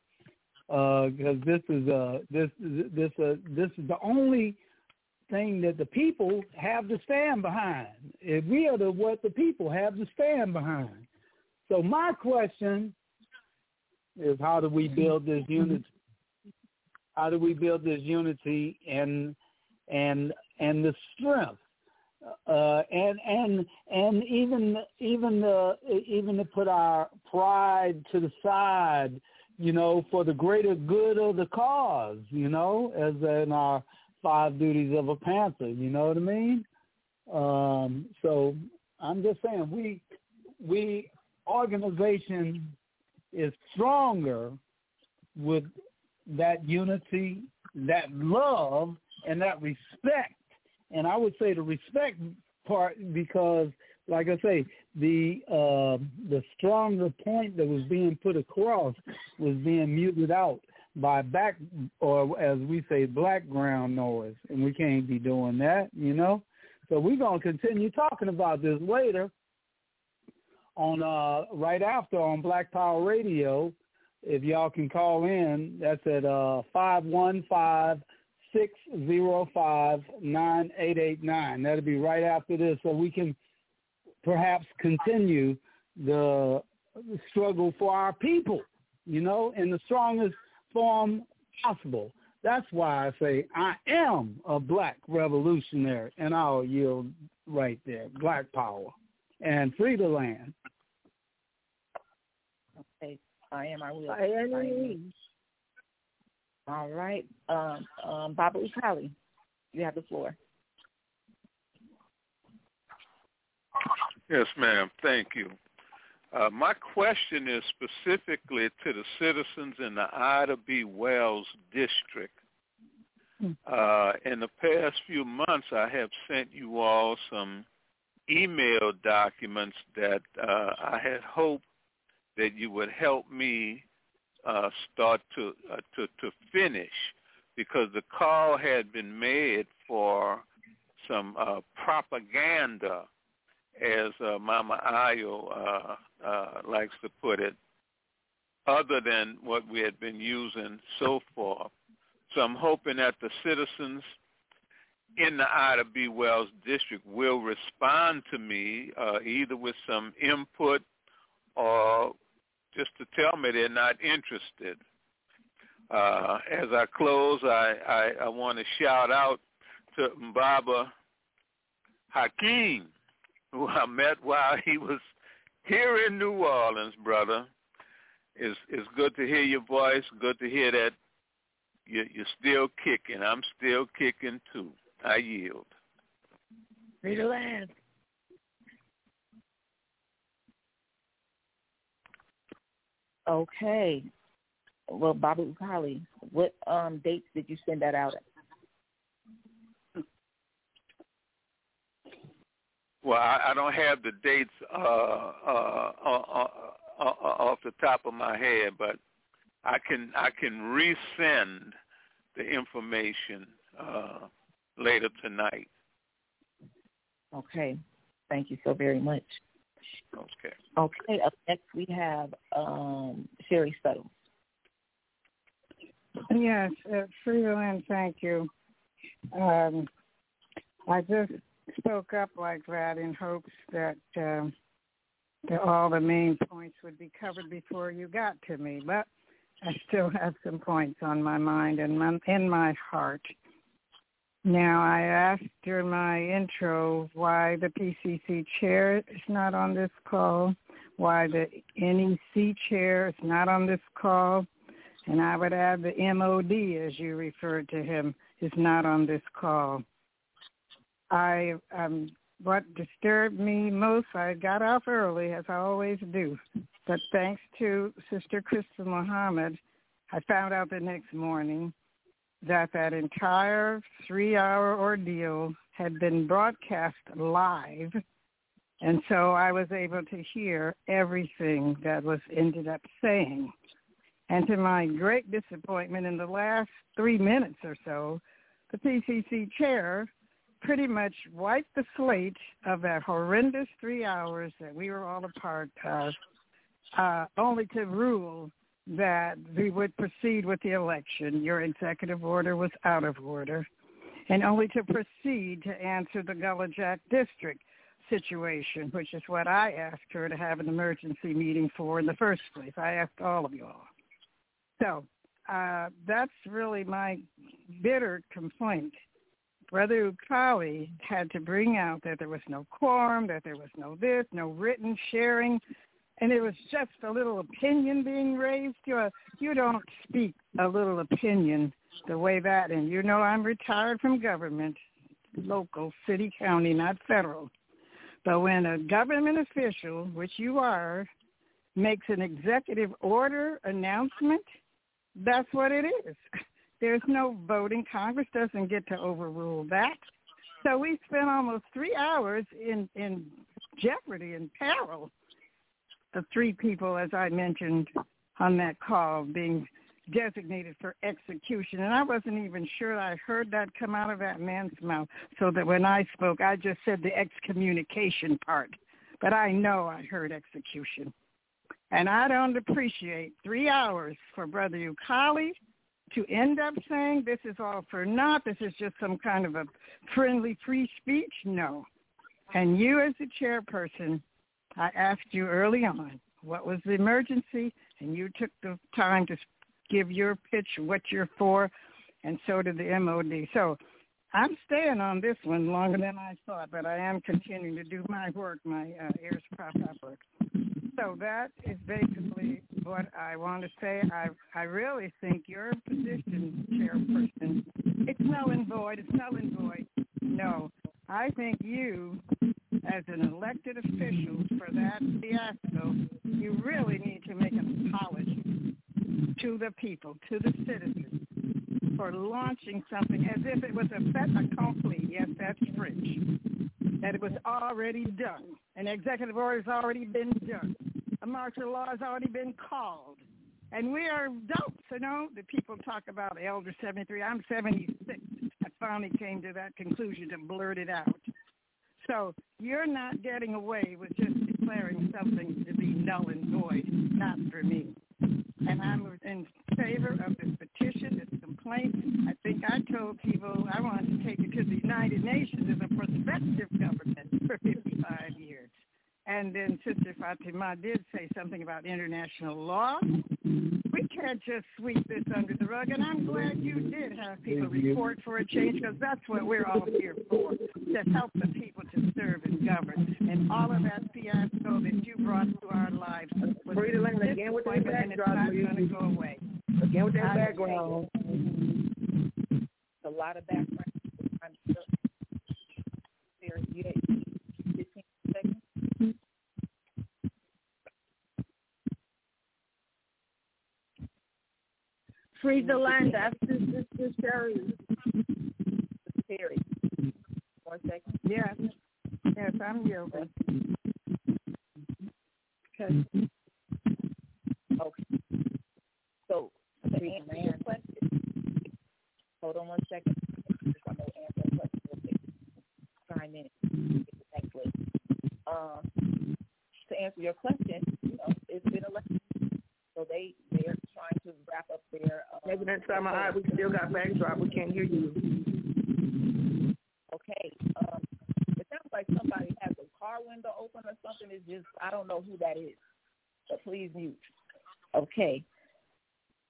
Uh because this is uh this this uh this is the only thing that the people have to stand behind. If we are the what the people have to stand behind. So my question is how do we build this unity how do we build this unity and and and the strength uh, and and and even even the even to put our pride to the side, you know, for the greater good of the cause, you know, as in our five duties of a panther. You know what I mean? Um, so I'm just saying we we organization is stronger with that unity, that love, and that respect and I would say the respect part because, like I say, the uh, the stronger point that was being put across was being muted out by back or as we say background noise, and we can't be doing that, you know. So we're gonna continue talking about this later on uh, right after on Black Power Radio. If y'all can call in, that's at uh, five one five six zero five nine eight eight nine. That'll be right after this, so we can perhaps continue the struggle for our people, you know, in the strongest form possible. That's why I say I am a black revolutionary, and I'll yield right there. Black power and free the land. Okay, I am. I will. I am. All right. Um, um, Baba Ukali, you have the floor. Yes, ma'am. Thank you. Uh, my question is specifically to the citizens in the Ida B. Wells district. Hmm. Uh, in the past few months, I have sent you all some email documents that uh, I had hoped that you would help me uh, start to uh, to to finish, because the call had been made for some uh, propaganda, as uh, Mama Ayo uh, uh, likes to put it, other than what we had been using so far. So I'm hoping that the citizens in the Ida B. Wells district will respond to me uh, either with some input or just to tell me they're not interested. Uh, as I close, I, I, I want to shout out to Mbaba Hakeem, who I met while he was here in New Orleans, brother. It's, it's good to hear your voice. Good to hear that you're, you're still kicking. I'm still kicking too. I yield. Free the land. Okay. Well, Baba Ukali, what um, dates did you send that out at? Well, I, I don't have the dates uh, uh, uh, uh, off the top of my head, but I can I can resend the information uh, later tonight. Okay. Thank you so very much. Okay. Okay. Up next we have um, Sherry Suttles. Yes, uh, Freeland, thank you. Um, I just spoke up like that in hopes that, uh, that all the main points would be covered before you got to me, but I still have some points on my mind and my, in my heart. Now, I asked during my intro why the PCC chair is not on this call, why the NEC chair is not on this call, and I would add the MOD, as you referred to him, is not on this call. I um, what disturbed me most, I got off early, as I always do, but thanks to Sister Crystal Muhammad, I found out the next morning that that entire three-hour ordeal had been broadcast live, and so I was able to hear everything that was ended up saying. And to my great disappointment, in the last three minutes or so, the PCC chair pretty much wiped the slate of that horrendous three hours that we were all a part of, uh, only to rule that we would proceed with the election. Your executive order was out of order. And only to proceed to answer the Gullah Jack district situation, which is what I asked her to have an emergency meeting for in the first place. I asked all of you all. So uh, that's really my bitter complaint. Brother Ukali had to bring out that there was no quorum, that there was no this, no written sharing and it was just a little opinion being raised. You you don't speak a little opinion the way that, and you know I'm retired from government, local, city, county, not federal. But when a government official, which you are, makes an executive order announcement, that's what it is. There's no voting. Congress doesn't get to overrule that. So we spent almost three hours in in jeopardy and peril the three people, as I mentioned on that call, being designated for execution. And I wasn't even sure I heard that come out of that man's mouth. So that when I spoke, I just said the excommunication part. But I know I heard execution. And I don't appreciate three hours for Brother Ukali to end up saying this is all for naught, this is just some kind of a friendly free speech. No. And you as the chairperson I asked you early on what was the emergency, and you took the time to give your pitch, what you're for, and so did the MOD. So I'm staying on this one longer than I thought, but I am continuing to do my work, my uh, Heirs Prop work. So that is basically what I want to say. I I really think your position, chairperson, it's null and void. It's null and void. No, I think you, as an elected official for that fiasco, you really need to make an apology to the people, to the citizens, for launching something as if it was a fait accompli. Yes, that's French. That it was already done. An executive order has already been done. A martial law has already been called. And we are dopes, you know. The people talk about Elder 73. I'm 76. I finally came to that conclusion to blurt it out. So you're not getting away with just declaring something to be null and void. Not for me. And I'm in favor of this petition, this complaint. I think I told people I wanted to take it to the United Nations as a prospective government for 55 years. And then Sister Fatima did say something about international law. We can't just sweep this under the rug, and I'm glad you did have people report for a change because that's what we're all here for, to help the people to serve and govern. And all of that fiasco that you brought to our lives was Free to land again with that and it's not going to go away. Again with that background. A lot of background. I'm sure. There, you had 15 seconds. Free the land after Sister Sherry. Terry. One second. Yes. Yes, I'm yielding. Okay. Okay. So, to answer your question, hold on one second. I'm going to answer that question real quick. Chime in. Get next list. Um, to answer your question, you know, it's been elected. So they, they're trying to wrap up their... Uh, President Summer, we still got backdrop. We can't hear you. Okay. Um, it sounds like somebody has a car window open or something. It's just, I don't know who that is. But please mute. Okay.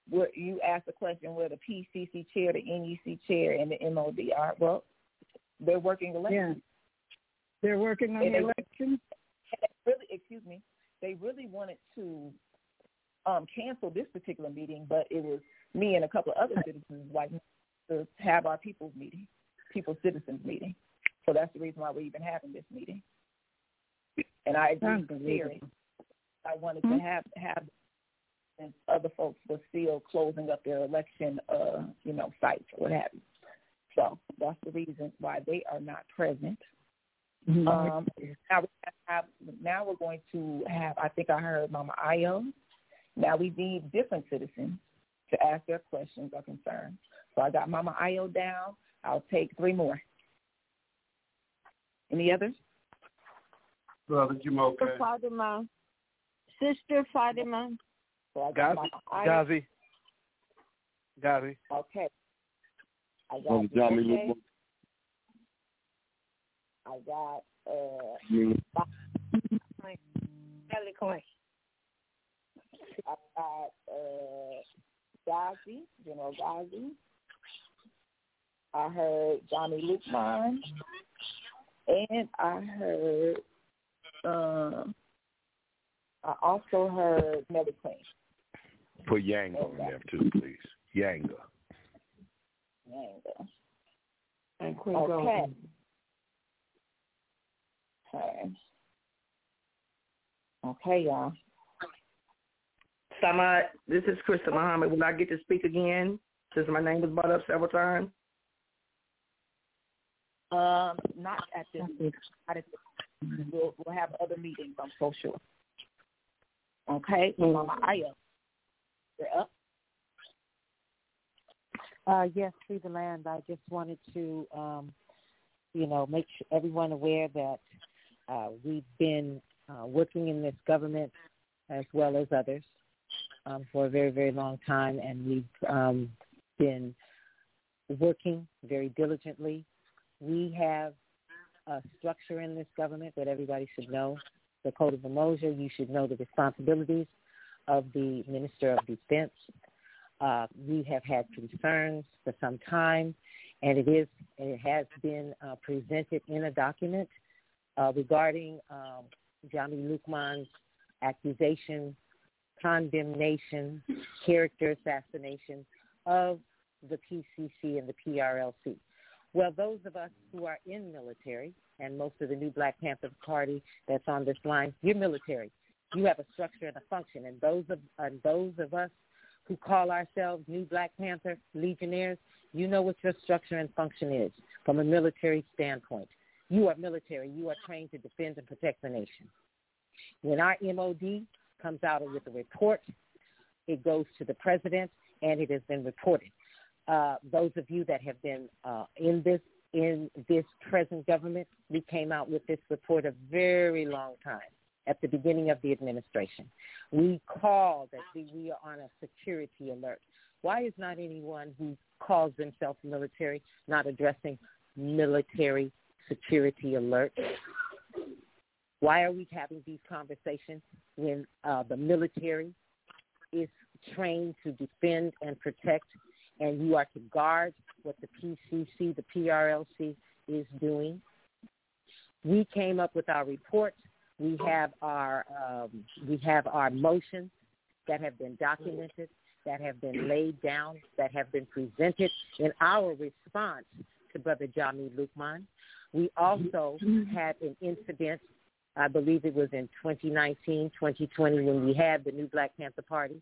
Where you asked the question where the PCC chair, the NEC chair, and the MOD are. Well, they're working elections. Yeah. They're working on And the election. they really, excuse me, they really wanted to um, cancel this particular meeting, but it was me and a couple of other citizens like to have our people's meeting, people's citizens meeting. So that's the reason why we're even having this meeting. And I agree with Terry. I wanted to have have and other folks were still closing up their election, uh, you know, sites or what have you. So that's the reason why they are not present. Um, now we have now we're going to have. I think I heard Mama Ayo. Now we need different citizens to ask their questions or concerns. So I got Mama Ayo down. I'll take three more. Any others? Brother Jamoke. Sister Fatima. Sister Fatima. So I got Gazi. Gazi. Gazi. Okay. I got Brother Johnny. Luke. I got uh Me. Kelly Coin. I got uh Gazi, General Gazi. I heard Johnny Lukman. And I heard uh I also heard Nelly Queen. Put Yang on there too, please. Yanga. Yanga. And Queen Okay. Golden. Okay. Okay, y'all. Samad, this is Krista Muhammad. Will I get to speak again since my name was brought up several times? Um, not at this. Not at this. We'll we'll have other meetings. I'm so sure. Okay, Mama Ayo, you're up. Uh, yes, free the land. I just wanted to, um, you know, make sure everyone aware that uh, we've been uh, working in this government as well as others um, for a very, very long time, and we've um, been working very diligently. We have a structure in this government that everybody should know. The Code of Umoja, you should know the responsibilities of the Minister of Defense. Uh, we have had concerns for some time, and it is it has been uh, presented in a document uh, regarding um, Johnny Lukman's accusation, condemnation, character assassination of the PCC and the PRLC. Well, those of us who are in military, and most of the new Black Panther Party that's on this line, you're military. You have a structure and a function, and those of and those of us who call ourselves New Black Panther Legionnaires, you know what your structure and function is from a military standpoint. You are military. You are trained to defend and protect the nation. When our MOD comes out with a report, it goes to the president, and it has been reported. Uh, those of you that have been uh, in this in this present government, we came out with this report a very long time at the beginning of the administration. We call that we are on a security alert. Why is not anyone who calls themselves military not addressing military security alert? Why are we having these conversations when uh, the military is trained to defend and protect, and you are to guard what the PCC, the PRLC, is doing? We came up with our report. We have our um, we have our motions that have been documented, that have been laid down, that have been presented in our response to Brother Jami Lukman. We also had an incident I believe it was in 2019, 2020 when we had the new Black Panther Party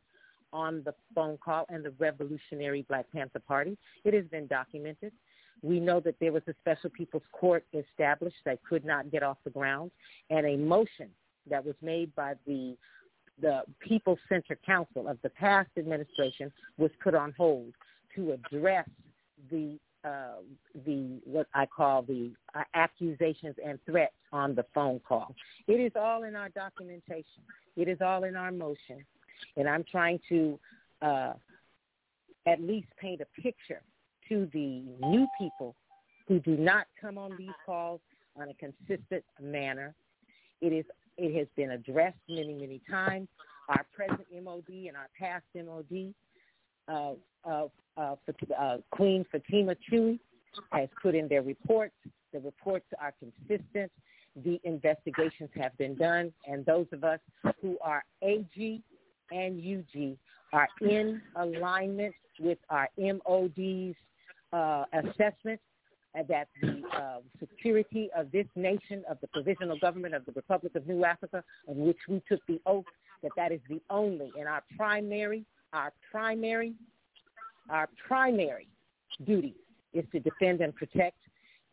on the phone call and the Revolutionary Black Panther Party. It has been documented. We know that there was a special people's court established that could not get off the ground, and a motion that was made by the the People Center Council of the past administration was put on hold to address the uh, the what I call the uh, accusations and threats on the phone call. It is all in our documentation. It is all in our motion, and I'm trying to uh, at least paint a picture to the new people who do not come on these calls on a consistent manner. It is it has been addressed many many times. Our present MOD and our past MOD uh, uh, uh, uh, Queen Fatima Chewy has put in their reports. The reports are consistent. The investigations have been done, and those of us who are AG and UG are in alignment with our MOD's uh, assessment that the uh, security of this nation, of the provisional government of the Republic of New Africa, of which we took the oath, that that is the only and our primary, our primary our primary duty is to defend and protect.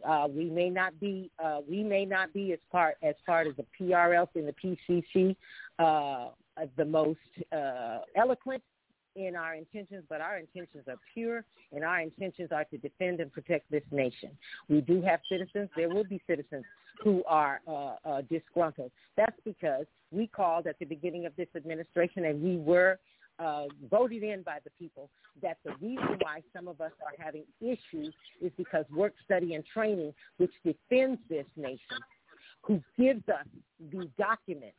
Uh, we may not be uh, we may not be as part as part of the PRL and the PCC uh, the most uh, eloquent in our intentions, but our intentions are pure, and our intentions are to defend and protect this nation. We do have citizens. There will be citizens who are uh, uh, disgruntled. That's because we called at the beginning of this administration, and we were uh, voted in by the people that the reason why some of us are having issues is because work study and training, which defends this nation, who gives us the documents,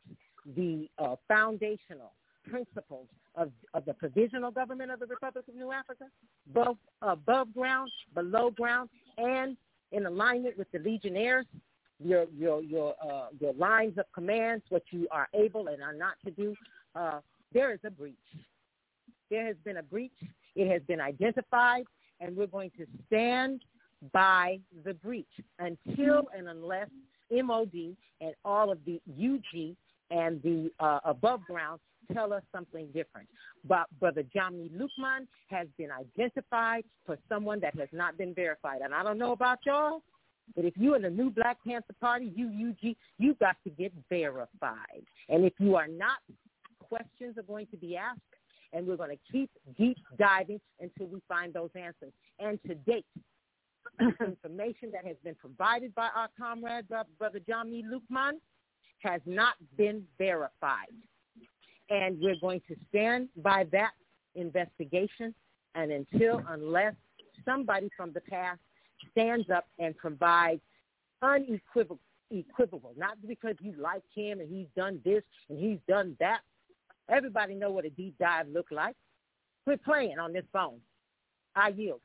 the uh, foundational principles of, of the provisional government of the Republic of New Africa, both above ground, below ground, and in alignment with the Legionnaires, your your your uh, your lines of commands, what you are able and are not to do. Uh, there is a breach. There has been a breach. It has been identified, and we're going to stand by the breach until and unless MOD and all of the UG and the uh, above ground tell us something different. But Brother Jami Lukman has been identified for someone that has not been verified. And I don't know about y'all, but if you're in the new Black Panther Party, UUG, you've got to get verified. And if you are not, questions are going to be asked, and we're going to keep deep diving until we find those answers. And to date, information that has been provided by our comrade, Brother John Jami Lukman, has not been verified. And we're going to stand by that investigation and until, unless somebody from the past stands up and provides unequivocal, equivocal, not because you like him and he's done this and he's done that. Everybody know what a deep dive look like. Quit playing on this phone. I yield.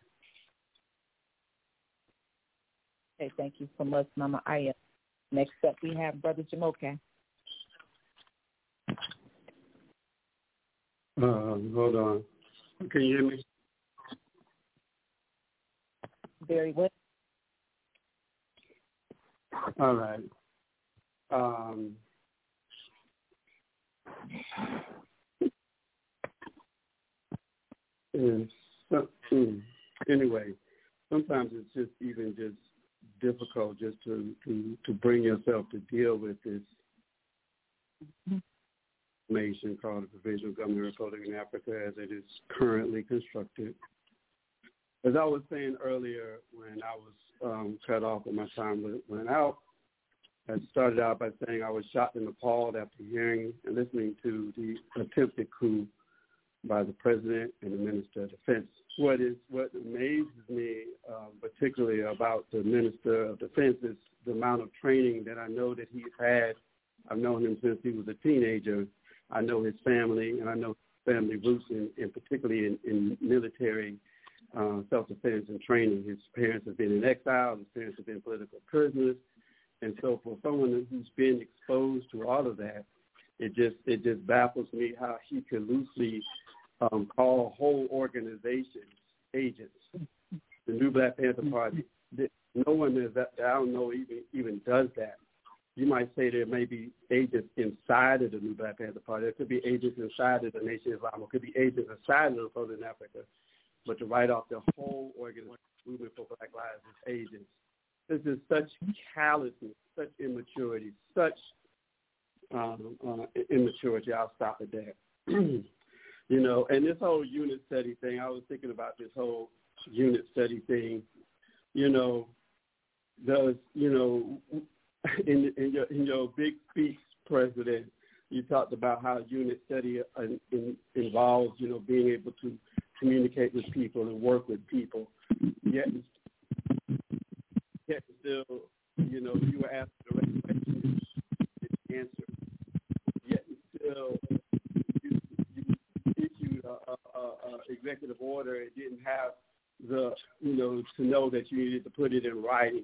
Okay, thank you so much, Mama Ayo. Next up, we have Brother Jamoke. Um, hold on. Can you hear me? Very well. All right. Um, so, mm, anyway, sometimes it's just even just difficult just to to to bring yourself to deal with this nation called the Provisional Government Republic New Africa as it is currently constructed. As I was saying earlier, when I was um, cut off when my time went out, I started out by saying I was shocked and appalled after hearing and listening to the attempted coup by the president and the minister of defense. What is what amazes me, um, particularly about the minister of defense, is the amount of training that I know that he's had. I've known him since he was a teenager. I know his family, and I know family roots, in, in particularly in, in military uh, self-defense and training. His parents have been in exile. His parents have been political prisoners, and so for someone who's been exposed to all of that, it just it just baffles me how he could loosely um, call whole organizations agents. The New Black Panther Party. No one is that I don't know even even does that. You might say there may be agents inside of the New Black Panther Party. There could be agents inside of the Nation of Islam. There could be agents inside of Southern Africa. But to write off the whole organization, movement for Black Lives as agents, this is such callousness, such immaturity, such um, uh, immaturity. I'll stop at that. you know, and this whole unit study thing, I was thinking about this whole unit study thing. You know, does you know in in your in your big speech, President, you talked about how unit study uh, in, in, involves you know being able to communicate with people and work with people. Yet, yet still, you know, you were asked the right question, answer. Yet still, you, you issued a, a, a executive order. It didn't have the, you know, to know that you needed to put it in writing.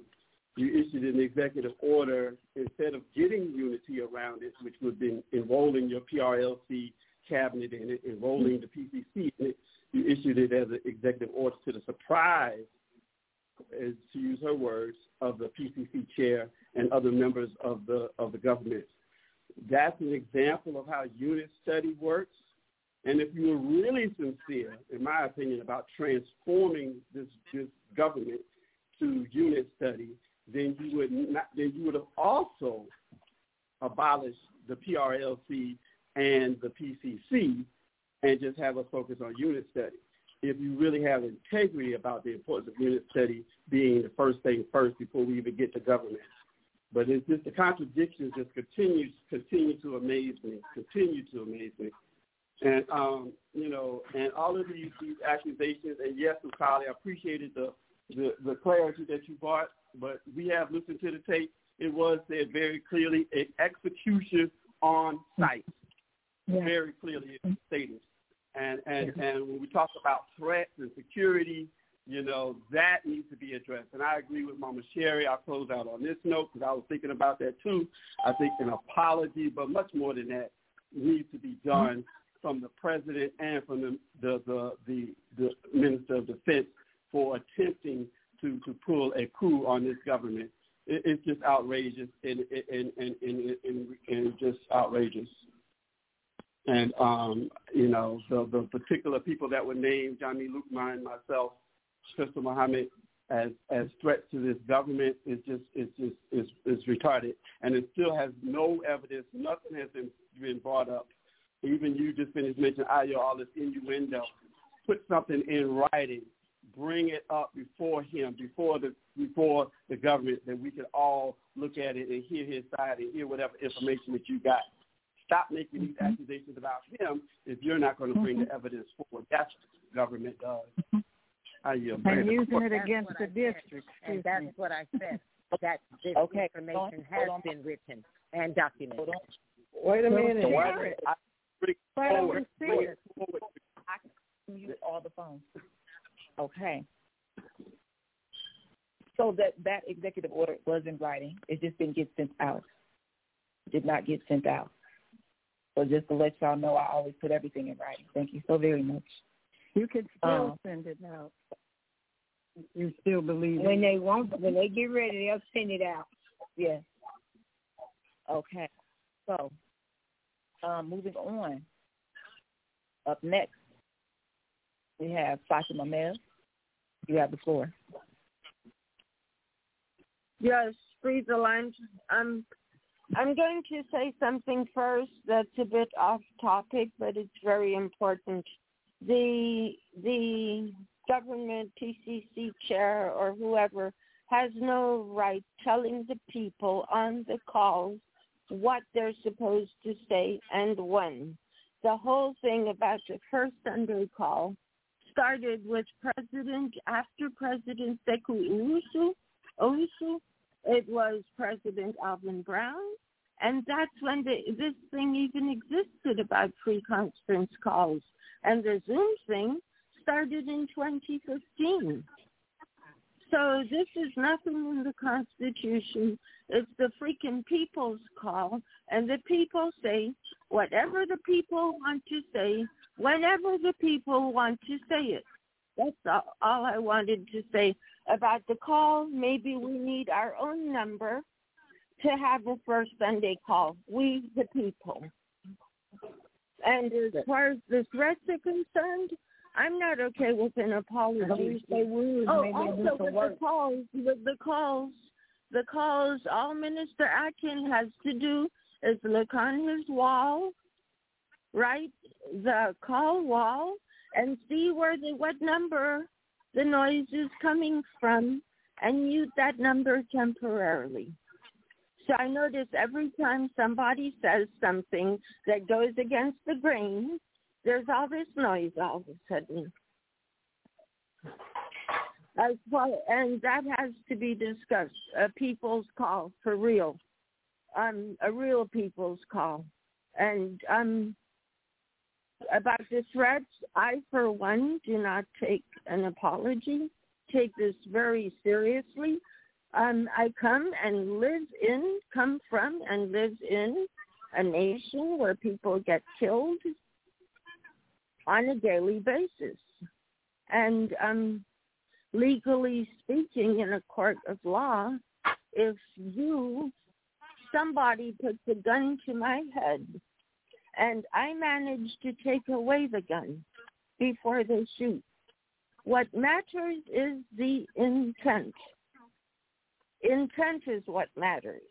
You issued an executive order instead of getting unity around it, which would been enrolling your PRLC cabinet in it, enrolling the PCC in it you issued it as an executive order to the surprise, as to use her words, of the PCC chair and other members of the of the government. That's an example of how unit study works. And if you were really sincere, in my opinion, about transforming this, this government to unit study, then you would not, then you would have also abolished the PRLC and the PCC and just have us focus on unit study. If you really have integrity about the importance of unit study being the first thing first before we even get to government. But it's just the contradictions just continue continue to amaze me, continue to amaze me. And um, you know, and all of these, these accusations, and yes, Ukali, I appreciated the, the the clarity that you brought, but we have listened to the tape. It was said very clearly, an execution on site. Yeah. Very clearly stated. And and and when we talk about threats and security, you know that needs to be addressed. And I agree with Mama Sherry. I'll close out on this note because I was thinking about that too. I think an apology, but much more than that, needs to be done mm-hmm. from the president and from the the the, the, the minister of defense for attempting to to pull a coup on this government. It, it's just outrageous and and and and, and, and just outrageous. And um, you know, the, the particular people that were named, Johnny Lukman and myself, Crystal Muhammad, as as threats to this government is just is just is is retarded, and it still has no evidence. Nothing has been been brought up. Even you just finished mentioning all this innuendo. Put something in writing. Bring it up before him, before the before the government, that we can all look at it and hear his side and hear whatever information that you got stop making these mm-hmm. accusations about him if you're not going to bring mm-hmm. the evidence forward. That's what the government does. Mm-hmm. I yield. And using it against the district. And that's what I said. That this okay. information has been written and documented. Wait a minute. Wait, I, forward, forward, forward. I can mute all the phones. Okay. So that that executive order was in writing. It just didn't get sent out. It did not get sent out. So just to let y'all know, I always put everything in writing. Thank you so very much. You can still um, send it out. You still believe when it. they want when they get ready, they'll send it out. Yes. Okay. So, um, moving on. Up next, we have Fatima Mel. You have the floor. Yes, freeze the line. Um, I'm going to say something first that's a bit off topic, but it's very important. The the government PCC chair or whoever has no right telling the people on the calls what they're supposed to say and when. The whole thing about the first Sunday call started with President, after President Sekou Owusu, it was President Alvin Brown, and that's when the, this thing even existed about free conference calls. And the Zoom thing started in 2015. So this is nothing in the Constitution. It's the freaking people's call. And the people say whatever the people want to say, whenever the people want to say it. That's all I wanted to say about the call. Maybe we need our own number to have a first Sunday call. We, the people. And as far as the threats are concerned, I'm not okay with an apology. They would. Oh, also with the calls, with the calls, the calls. All Minister Atkin has to do is look on his wall, right, the call wall, and see where the what number the noise is coming from, and mute that number temporarily. So I notice every time somebody says something that goes against the grain, there's all this noise all of a sudden. As far, and that has to be discussed. A people's call for real, um, a real people's call, and um, about the threats. I, for one, do not take an apology. Take this very seriously. Um, I come and live in, come from, and live in a nation where people get killed on a daily basis. And um, legally speaking, in a court of law, if you, somebody puts a gun to my head and I manage to take away the gun before they shoot, what matters is the intent. Intent is what matters.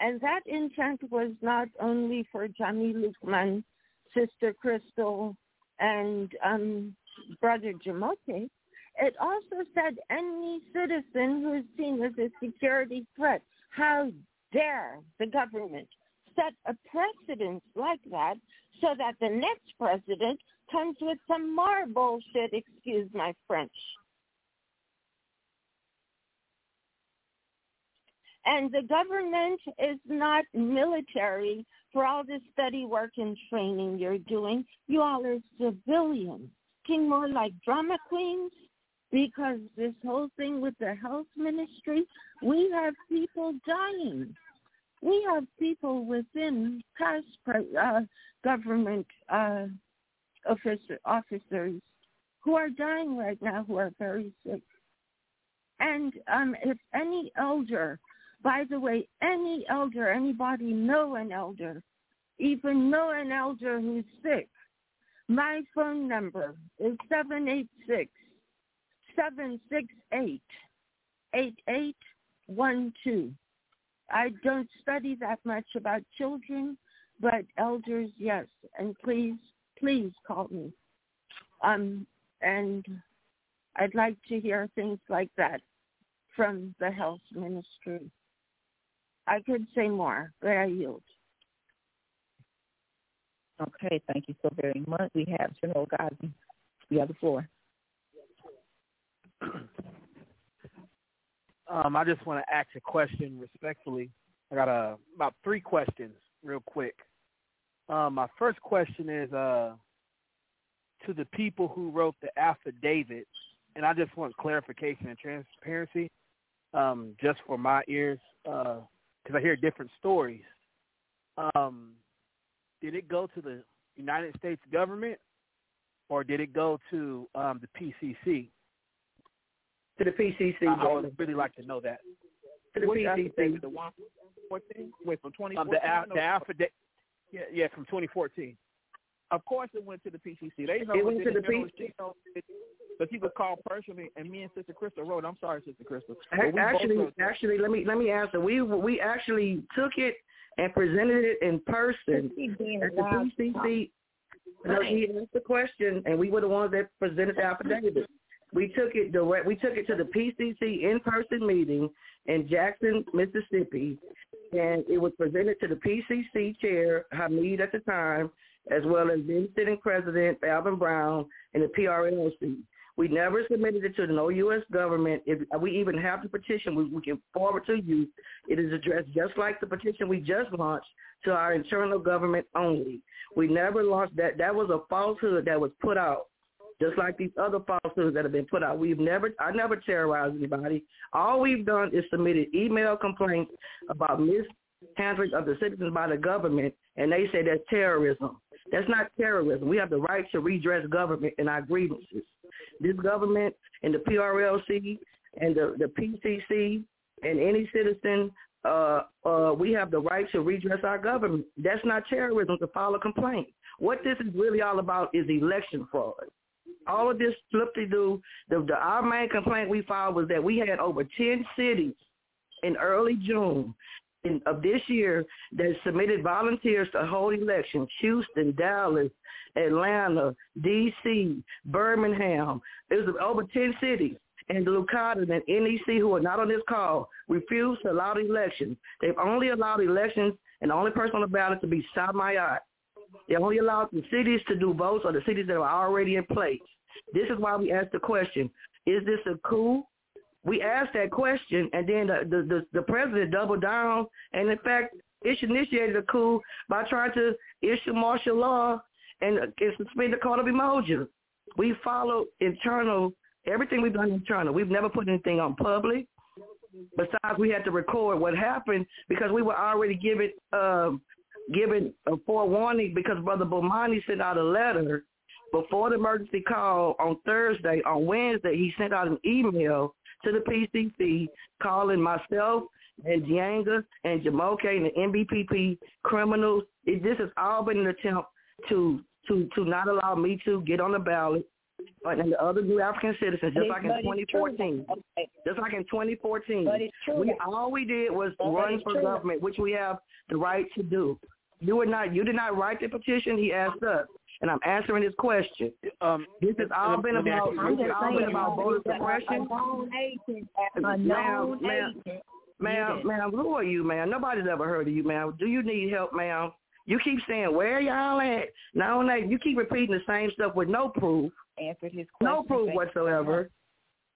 And that intent was not only for Jami Lukman, Sister Crystal, and um, Brother Jamoke, it also said any citizen who is seen as a security threat. How dare the government set a precedent like that so that the next president comes with some more bullshit, excuse my French. And the government is not military for all the study work and training you're doing. You all are civilians, looking more like drama queens because this whole thing with the health ministry, we have people dying. We have people within past uh, government uh, officer, officers who are dying right now who are very sick. And um, if any elder by the way, any elder, anybody know an elder, even know an elder who's sick, my phone number is 786 768 8812. I don't study that much about children, but elders, yes. And please, please call me. Um, and I'd like to hear things like that from the health ministry. I could say more, but I yield. Okay, thank you so very much. We have General Ghazi. You have the floor. Um, I just want to ask a question respectfully. I got a, about three questions real quick. Um, my first question is uh, to the people who wrote the affidavit, and I just want clarification and transparency um, just for my ears. Uh, because I hear different stories. Um, did it go to the United States government or did it go to um, the PCC? To the PCC. I, I would really like to know that. To the Which PCC. the one fourteen? Wait, from twenty Um, the a- the affidavit. Yeah, yeah, from 2014. Of course, it went to the PCC. They know It what went the to the general P- she knows it- But he was called personally, and me and Sister Crystal wrote. I'm sorry, Sister Crystal. Ac- But we both Actually, actually, let me let me answer. We we actually took it and presented it in person at the PCC. No, he asked the question, and we were the ones that presented the affidavit. We took it direct. We took it to the PCC in-person meeting in Jackson, Mississippi, and it was presented to the PCC chair Hamid at the time, as well as then sitting president Alvin Brown and the PRLC. We never submitted it to no U.S. government. If uh, we even have the petition, we, we can forward to you. It is addressed just like the petition we just launched to our internal government only. We never launched that. That was a falsehood that was put out, just like these other false falsehoods that have been put out. We've never, I never terrorized anybody. All we've done is submitted email complaints about mishandling of the citizens by the government, and they say that's terrorism. That's not terrorism. We have the right to redress government and our grievances. This government and the PRLC and the, the PCC and any citizen, uh, uh, we have the right to redress our government. That's not terrorism to file a complaint. What this is really all about is election fraud. All of this flip-de-do, the, the, our main complaint we filed was that we had over 10 cities in early June in, of this year that submitted volunteers to hold elections. Houston, Dallas, Atlanta, D.C., Birmingham. It was over 10 cities. And the Lucada and NEC, who are not on this call, refused to allow the elections. They've only allowed elections and the only person on the ballot to be Samayat. They only allowed the cities to do votes or the cities that are already in place. This is why we asked the question, is this a coup? We asked that question, and then the, the, the, the president doubled down and, in fact, initiated a coup by trying to issue martial law and, and suspend the Code of Umoja. We follow internal, everything we've done internal. We've never put anything on public. Besides, we had to record what happened because we were already given um, given a forewarning because Brother Bomani sent out a letter before the emergency call on Thursday. On Wednesday, he sent out an email to the PCC calling myself and Jianga and Jamoke and the NBPP criminals. It, this has all been an attempt to to to not allow me to get on the ballot but and the other new African citizens, just like in 2014. Just like in 2014. We, all we did was run for government, which we have the right to do. You were not. You did not write the petition. He asked us, and I'm answering his question. Um, this has all been about. This has all been about voter suppression. Ma'am, ma'am, ma'am, ma'am, who are you, ma'am? Nobody's ever heard of you, ma'am. Do you need help, ma'am? You keep saying where y'all at? Now, you keep repeating the same stuff with no proof. Answered his question. No proof whatsoever.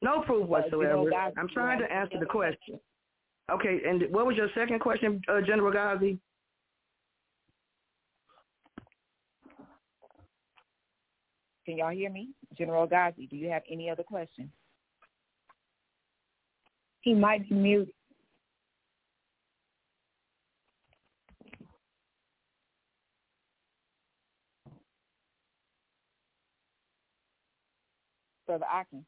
No proof whatsoever. I'm trying to answer the question. Okay, and what was your second question, uh, General Ghazi? Can y'all hear me? General Ghazi, do you have any other questions? He might be muted. Brother Atkins,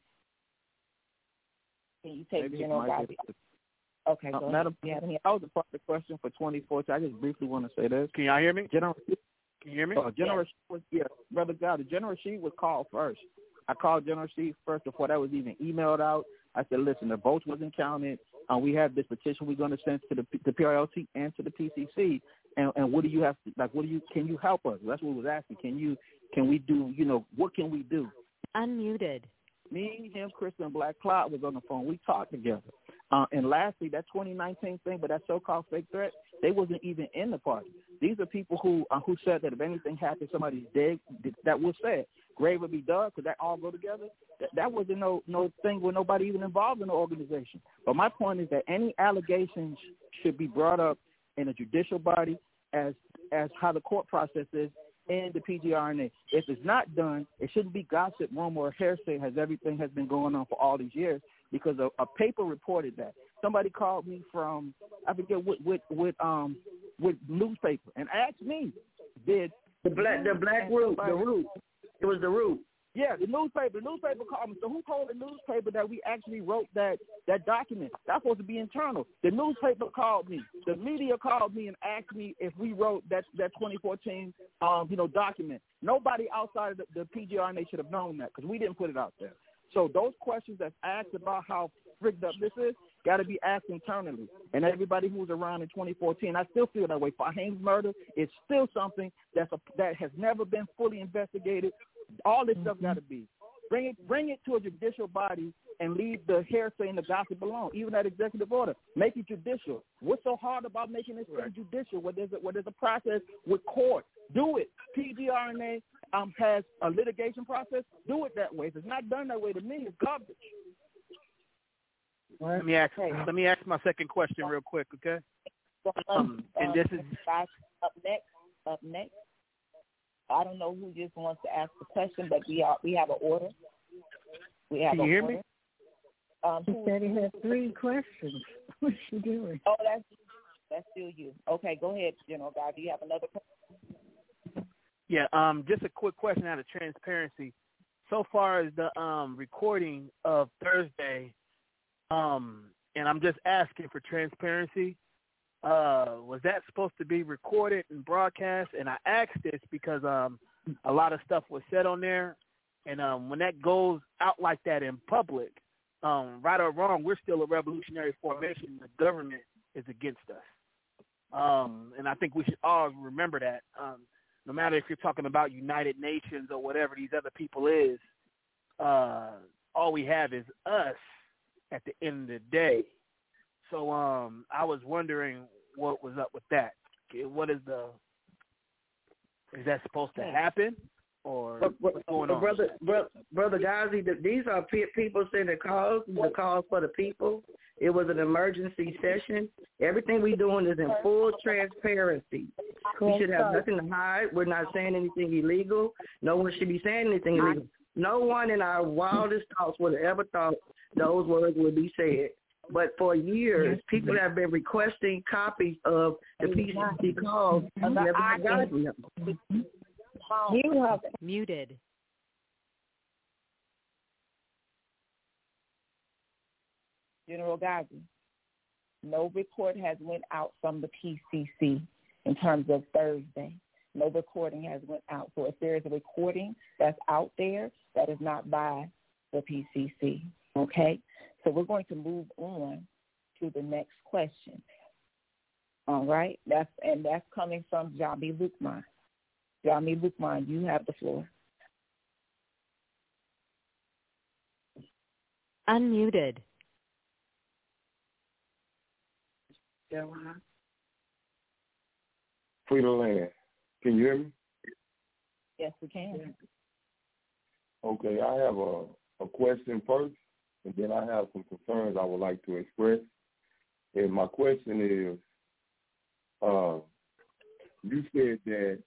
can you take Maybe General Ghazi? Okay, Uh, go Madam, ahead. Do you that was a part of the question for 2014. I just briefly want to say this. Can y'all hear me? General, Can you hear me? uh, General Sheikh was yeah, brother God. The General Sheikh was called first. I called General Sheikh first before that was even emailed out. I said, listen, the votes wasn't counted. Uh, we have this petition we're going to send to the the PRLT and to the PCC. And and what do you have? To, like, what do you? Can you help us? That's what we was asking. Can you? Can we do? You know, what can we do? Unmuted. Me, him, Chris, and Black Cloud was on the phone. We talked together. Uh, and lastly, that 2019 thing, but that so-called fake threat, they wasn't even in the party. These are people who uh, who said that if anything happened, somebody's dead. That was said. Grave would be dug. Could that all go together? That, that wasn't no no thing with nobody even involved in the organization. But my point is that any allegations should be brought up in a judicial body as as how the court process is in the PGRNA. If it's not done, it shouldn't be gossip, rumor, or hearsay as everything has been going on for all these years because a, a paper reported that. Somebody called me from I forget what what what um what newspaper and asked me, did. The black, the black root, the root. It was the root. Yeah, the newspaper. The newspaper called me. So who told the newspaper that we actually wrote that that document? That's supposed to be internal. The newspaper called me. The media called me and asked me if we wrote that that 2014 um you know document. Nobody outside of the, the PGRNA should have known that because we didn't put it out there. So those questions that's asked about how frigged up this is got to be asked internally. And everybody who was around in 2014, I still feel that way. Fahim's murder is still something that's a, that has never been fully investigated all this stuff got to be. Bring it, bring it to a judicial body and leave the hearsay and the gossip alone. Even that executive order, make it judicial. What's so hard about making this thing judicial? Where there's a, where there's a process with court, do it. PGRNA um, has a litigation process. Do it that way. If it's not done that way, to me, it's garbage. Let me ask. Let me ask my second question real quick, okay? Um, and this is up next. Up next I don't know who just wants to ask the question, but we are we have an order. We have Can you hear order. me? Um, she said he had three questions. What's she doing? Oh, that's that's still you. Okay, go ahead, General Guy. Do you have another question? Yeah, um, just a quick question out of transparency. So far as the um recording of Thursday, um, and I'm just asking for transparency uh, was that supposed to be recorded and broadcast? And I asked this because um, a lot of stuff was said on there, and um, when that goes out like that in public, um, right or wrong, we're still a revolutionary formation. The government is against us, um, and I think we should all remember that. Um, no matter if you're talking about United Nations or whatever these other people is, uh, all we have is us at the end of the day. So um, I was wondering what was up with that. What is the? Is that supposed to happen, or but, but, what's going on? Brother, brother, brother Ghazi, these are people sending calls. The calls for the people. It was an emergency session. Everything we're doing is in full transparency. We should have nothing to hide. We're not saying anything illegal. No one should be saying anything illegal. No one in our wildest thoughts would have ever thought those words would be said. But for years, people have been requesting copies of the PCC calls. Never gotten them. You have muted. General Ghazi, no report has went out from the PCC in terms of Thursday. No recording has went out. So if there is a recording that's out there, that is not by the PCC. Okay? So we're going to move on to the next question. All right? That's and that's coming from Jami Lukman. Jami Lukman, you have the floor. Unmuted. Free the land. Can you hear me? Yes, we can. Okay, I have a, a question first, and then I have some concerns I would like to express. And my question is, uh, you said that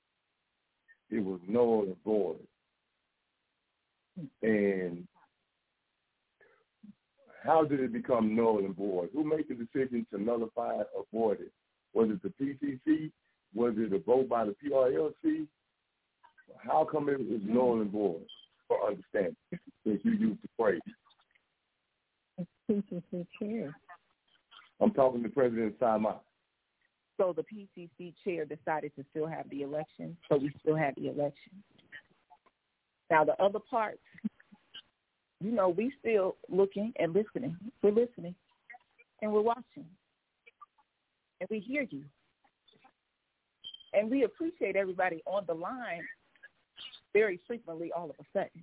it was null and void. And how did it become null and void? Who made the decision to nullify or void it? Was it the PCC? Was it a vote by the PRLC? How come it was null and void for understanding that you used the phrase? PCC chair. I'm talking to President Simon. So the PCC chair decided to still have the election, so we still have the election. Now the other parts, you know, we still looking and listening. We're listening and we're watching. And we hear you. And we appreciate everybody on the line very frequently all of a sudden.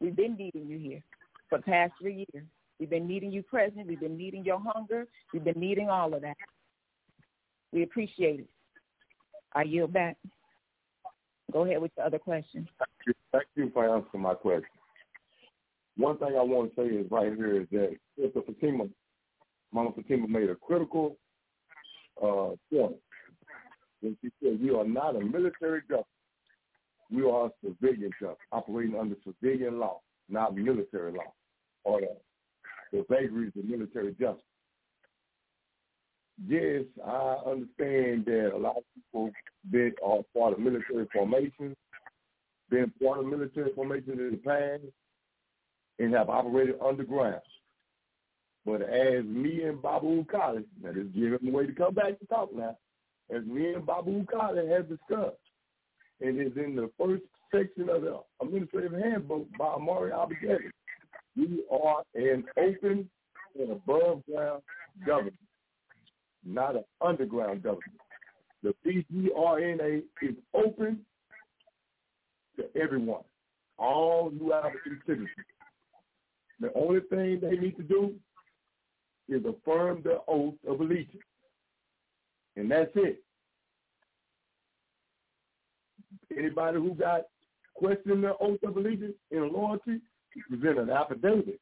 We've been needing you here for the past three years. We've been needing you present. We've been needing your hunger. We've been needing all of that. We appreciate it. I yield back. Go ahead with the other question. Thank you Thank you for answering my question. One thing I want to say is right here is that Sister Fatima, Mama Fatima made a critical uh, point when she said we are not a military justice. We are a civilian justice, operating under civilian law, not military law, or the, the vagaries of military justice. yes, I understand that a lot of people been are part of military formations, been part of military formations in the past, and have operated underground. But as me and Babu College, now this give him a way to come back to talk now, as me and Babu College have discussed, and is in the first section of the administrative handbook by Imari Obadele, we are an open and above ground government, not an underground government. The PGRNA is open to everyone, all New African citizens. The only thing they need to do is affirm the oath of allegiance. And that's it. Anybody who got questioned the oath of allegiance and loyalty, present an affidavit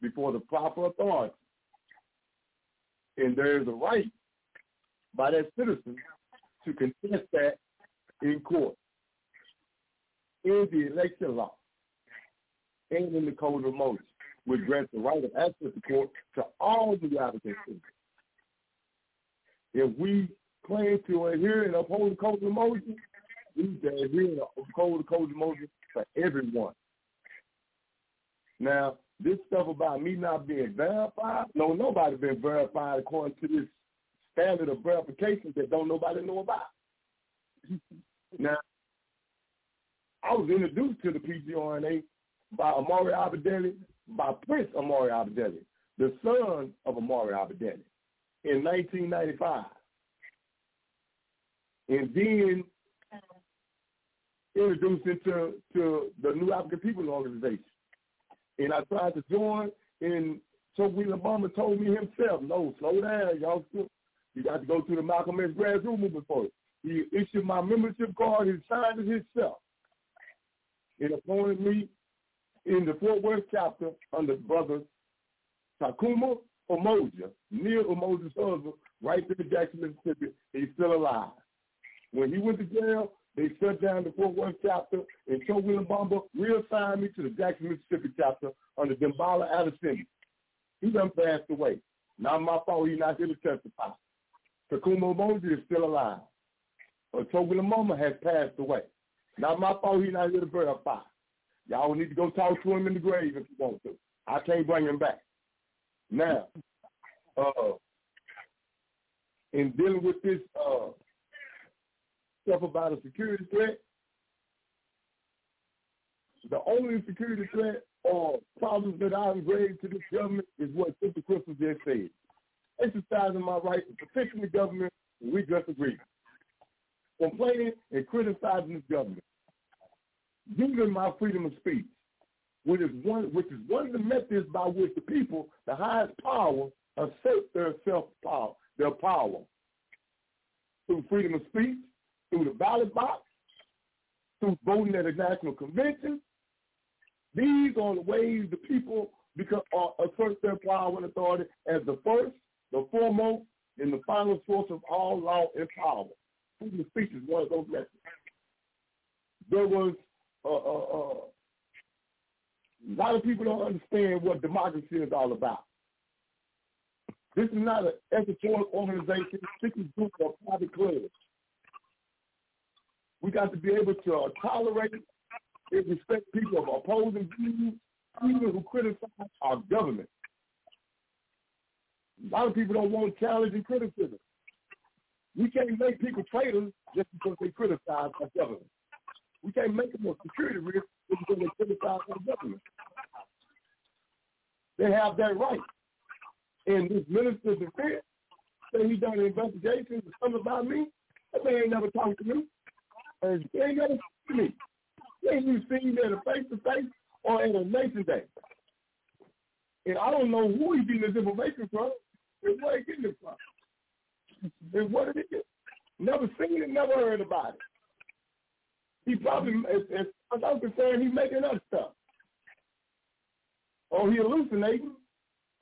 before the proper authority. And there is a right by that citizen to contest that in court, in the election law, and in the Code of Umoja, which grants the right of access to court to all the applicants. If we claim to adhere and uphold the Code of Umoja, we need to adhere and uphold the Code of Umoja for everyone. Now, this stuff about me not being verified, no, nobody been verified according to this standard of verification that don't nobody know about. now, I was introduced to the PGRNA by Imari Obadele, by Prince Imari Obadele, the son of Imari Obadele, in 1995. And then uh-huh. introduced into to the New African People's Organization and I tried to join, and so William Obama told me himself, no, slow down, y'all. You got to go through the Malcolm X grassroots movement for it. He issued my membership card. He signed it himself. And appointed me in the Fort Worth chapter under brother Takuma Umoja, Neil Umoja's husband, right there in Jackson, Mississippi. He's still alive. When he went to jail, they shut down the Fort Worth chapter, and Chokwe Lumumba reassigned me to the Jackson, Mississippi chapter under Dambala Addison. He done passed away. Not my fault he's not here to testify. Takuma Moji is still alive. But Joe William has passed away. Not my fault he's not here to verify. Y'all need to go talk to him in the grave if you want to. I can't bring him back. Now, uh, in dealing with this uh, stuff about a security threat. The only security threat or problems that I raised to this government is what Sister Crystal just said. Exercising my right to petition the government when we disagree. Complaining and criticizing this government. Using my freedom of speech, which is one which is one of the methods by which the people, the highest power, assert their self power, their power. Through freedom of speech, through the ballot box, through voting at a national convention. These are the ways the people become, uh, assert their power and authority as the first, the foremost, and the final source of all law and power. Freedom of speech is one of those methods. There was uh, uh, uh, a lot of people don't understand what democracy is all about. This is not an editorial organization, secret group or private clubs. We got to be able to uh, tolerate and respect people of opposing views, even who criticize our government. A lot of people don't want challenge and criticism. We can't make people traitors just because they criticize our government. We can't make them a security risk just because they criticize our government. They have that right. And this minister of defense say he done an investigation something about me. That man ain't never talked to me. They ain't got to see me. They ain't even seen me at a face-to-face or at a nation day. And I don't know who he's getting this information from and where he's getting it from. And what did he get? Never seen it, never heard about it. He probably, as, as far as I'm concerned, he's making up stuff. Or he hallucinating.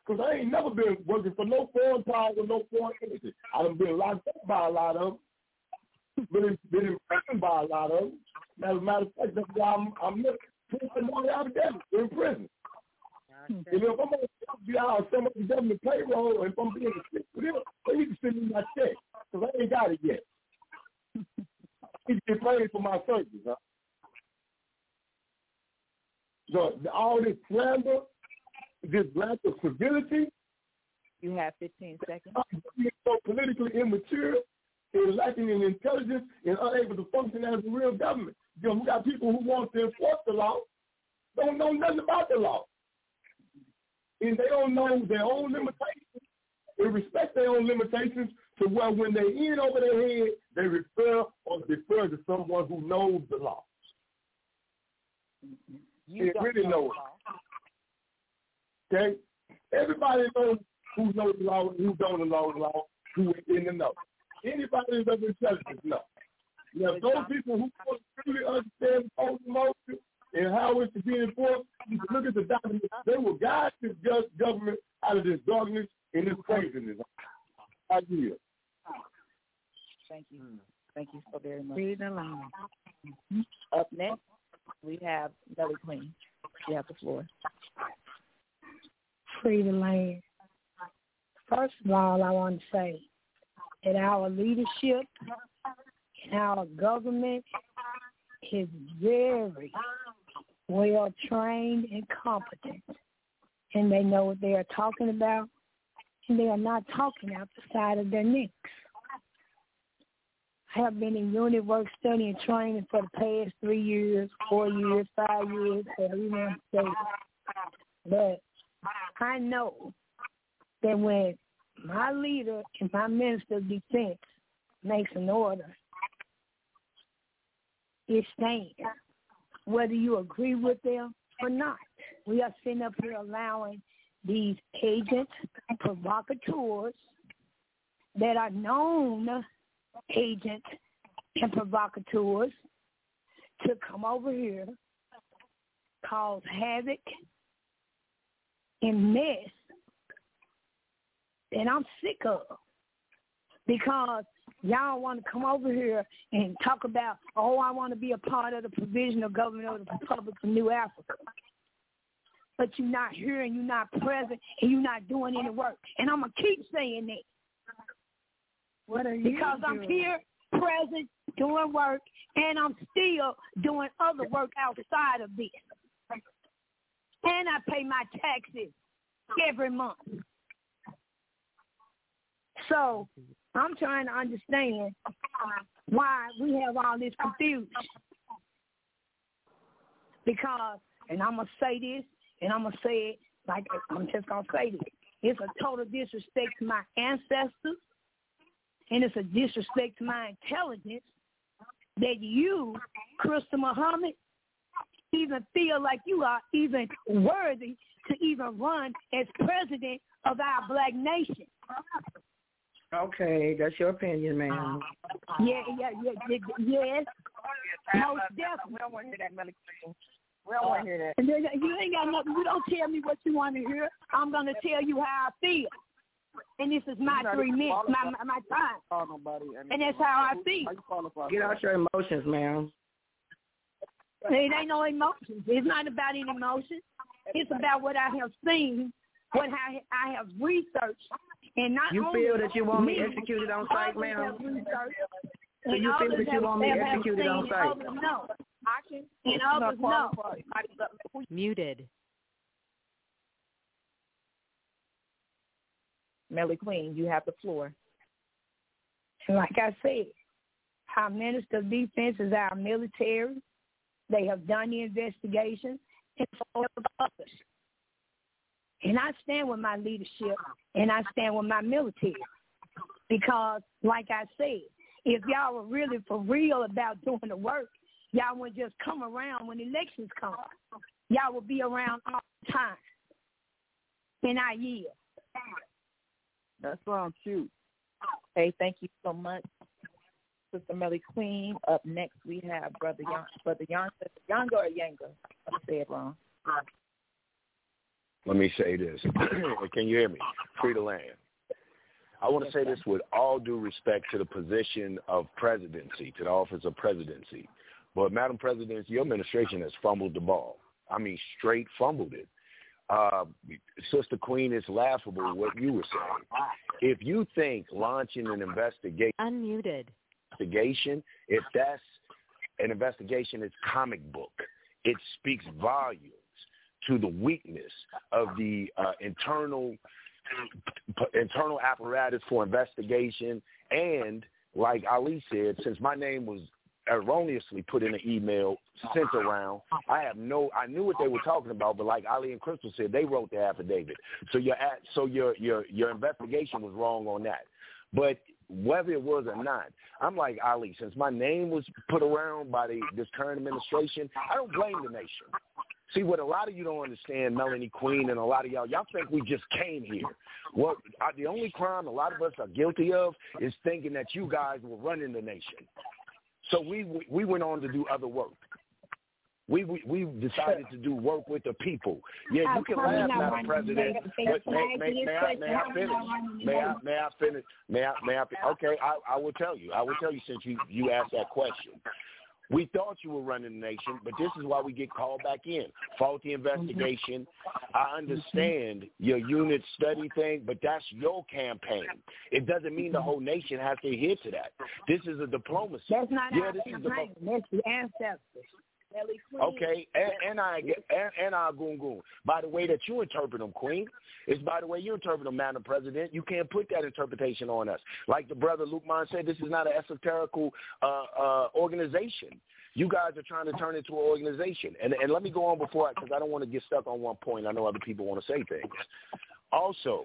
Because I ain't never been working for no foreign power or no foreign entity. I've been locked up by a lot of them been, been imprisoned by a lot of them. As a matter of fact, that's why I'm, I'm money out of them. They're in prison. And if I'm going to be out some of the government payroll, and if I'm being a sick with them, they need to send me my check because I ain't got it yet. He's been praying for my service, huh? So all this slander, this lack of civility. You have 15 seconds. So politically immature, and lacking in intelligence, and unable to function as a real government. You know, we got people who want to enforce the law, don't know nothing about the law. And they don't know their own limitations. They respect their own limitations to where when they in over their head, they refer or defer to someone who knows the law. You they really know it. Okay? Everybody knows who knows the law and who don't know the law, who is in the know. Anybody that's of intelligence know. You have those people who truly understand the motion and how it's to be enforced. You look at the documents. They will guide this just government out of this darkness and this craziness. I yield. Thank you. Thank you so very much. Read the line. Mm-hmm. Up next, we have Melly Queen. You have the floor. Free the land. First of all, I want to say that our leadership and our government is very well trained and competent. And they know what they are talking about, and they are not talking out the side of their necks. I have been in unit work study and training for the past three years, four years, five years, however you want to say But I know that when my leader and my minister of defense makes an order, it stands, whether you agree with them or not. We are sitting up here allowing these agents, provocateurs that are known agents and provocateurs to come over here, cause havoc and mess that I'm sick of. Because y'all want to come over here and talk about, oh, I want to be a part of the provisional government of the Republic of New Africa. But you're not here and you're not present and you're not doing any work. And I'm going to keep saying that. What are you Because doing? I'm here, present, doing work, and I'm still doing other work outside of this. And I pay my taxes every month. So I'm trying to understand why we have all this confusion. Because, and I'm going to say this, and I'm going to say it like I'm just going to say this. It's a total disrespect to my ancestors, and it's a disrespect to my intelligence that you, Crystal Muhammad, even feel like you are even worthy to even run as president of our black nation. Okay, that's your opinion, ma'am. Yeah, yeah, yeah, yeah yes. Most definitely. We don't want to hear that, Melly We don't want to hear that. And then you ain't got nothing. You don't tell me what you want to hear. I'm gonna tell you how I feel. And this is my three minutes, my my, my time. Call nobody. And that's how I feel. Get out your emotions, ma'am. It ain't no emotions. It's not about any emotions. It's about what I have seen, what I I have researched, and not You only feel that you want me me, executed on sight, others ma'am? have researched, So and you feel that you want me executed on sight? and others know. I can. And others know. Muted. Melly Queen, you have the floor. And like I said, our Minister of Defense is our military. They have done the investigation and so have others. And I stand with my leadership and I stand with my military. Because like I said, if y'all were really for real about doing the work, y'all would just come around when elections come. Y'all would be around all the time. And I yield. That sounds cute. Hey, thank you so much, Sister Melly Queen. Up next, we have Brother Yon, Brother Yon, Yonga or Yanga. I say it wrong. Let me say this. Can you hear me? Free the land. I want to say this with all due respect to the position of presidency, to the office of presidency. But, Madam President, your administration has fumbled the ball. I mean, straight fumbled it. Uh, Sister Queen, it's laughable what you were saying. if you think launching an investigation unmuted investigation, if that's an investigation, it's comic book. It speaks volumes to the weakness of the uh, internal internal apparatus for investigation and like Ali said, since my name was erroneously put in an email sent around. I have no I knew what they were talking about, but like Ali and Crystal said, they wrote the affidavit. So your so your your your investigation was wrong on that. But whether it was or not, I'm like Ali, since my name was put around by the this current administration, I don't blame the nation. See what a lot of you don't understand, Melanie Queen, and a lot of y'all, y'all think we just came here. What the only crime a lot of us are guilty of is thinking that you guys were running the nation. So we we went on to do other work. We we we decided to do work with the people. Yeah, you can laugh, Madam President. But may, may, may, I, may I finish? May I may I finish? May I may I? Okay, I I will tell you. I will tell you since you you asked that question. We thought you were running the nation, but this is why we get called back in. Faulty investigation. I understand your unit study thing, but that's your campaign. It doesn't mean the whole nation has to adhere to that. This is a diplomacy. That's not yeah, our this campaign. Is the, that's ancestors. Okay, and, and I and, and our goon goon. By the way that you interpret them, Queen, is by the way you interpret them, Madam President. You can't put that interpretation on us. Like the brother Lukman said, this is not an esoterical uh, uh, organization. You guys are trying to turn into an organization. And and let me go on before because I, I don't want to get stuck on one point. I know other people want to say things. Also,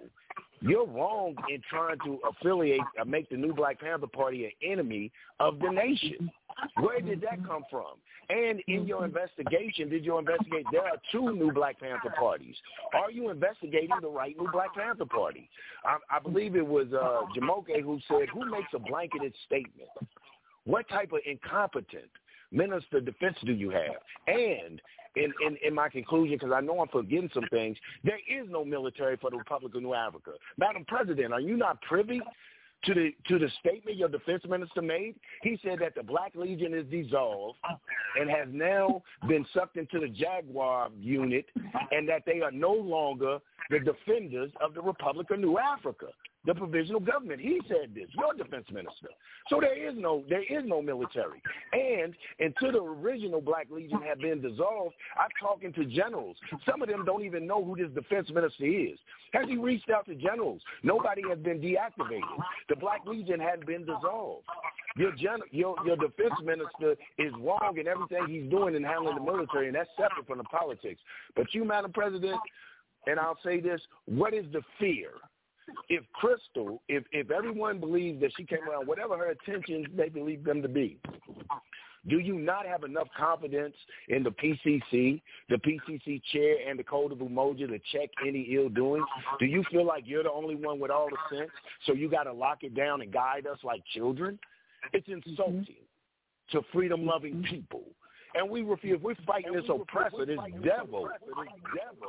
you're wrong in trying to affiliate, uh, make the new Black Panther Party an enemy of the nation. Where did that come from? And in your investigation, did you investigate? There are two new Black Panther parties. Are you investigating the right new Black Panther Party? I, I believe it was uh, Jamoke who said, "Who makes a blanketed statement? What type of incompetent minister of defense do you have?" And in, in, in my conclusion, because I know I'm forgetting some things, there is no military for the Republic of New Africa. Madam President, are you not privy to the to the statement your defense minister made. He said that the Black Legion is dissolved and has now been sucked into the Jaguar unit, and that they are no longer the defenders of the Republic of New Africa the provisional government. He said this, your defense minister. So there is no there is no military. And until the original Black Legion had been dissolved, I'm talking to generals. Some of them don't even know who this defense minister is. Has he reached out to generals? Nobody has been deactivated. The Black Legion hadn't been dissolved. Your, gen- your your defense minister is wrong in everything he's doing in handling the military, and that's separate from the politics. But you, Madam President, and I'll say this: what is the fear? If Crystal, if if everyone believes that she came around, whatever her intentions they believe them to be, do you not have enough confidence in the PCC, the PCC chair, and the Code of Umoja to check any ill doing? Do you feel like you're the only one with all the sense, so you got to lock it down and guide us like children? It's insulting mm-hmm. to freedom-loving people and we refuse. We're fighting this oppressor, this devil,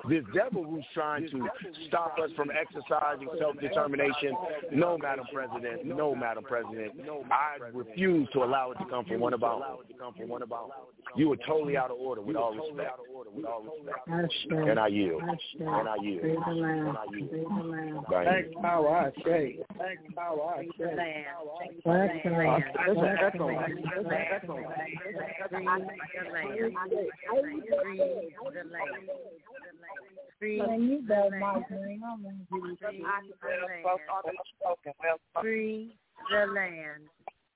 this devil who's trying to stop us from exercising self-determination. No, Madam President. No, Madam President. I refuse to allow it to come from one of our You were totally out of order with all respect. And I yield. And I yield. And I yield. Thanks, power, I say. Thanks, power, I say. That's all right. That's all right the land. Free the land. Free the land. Free the land.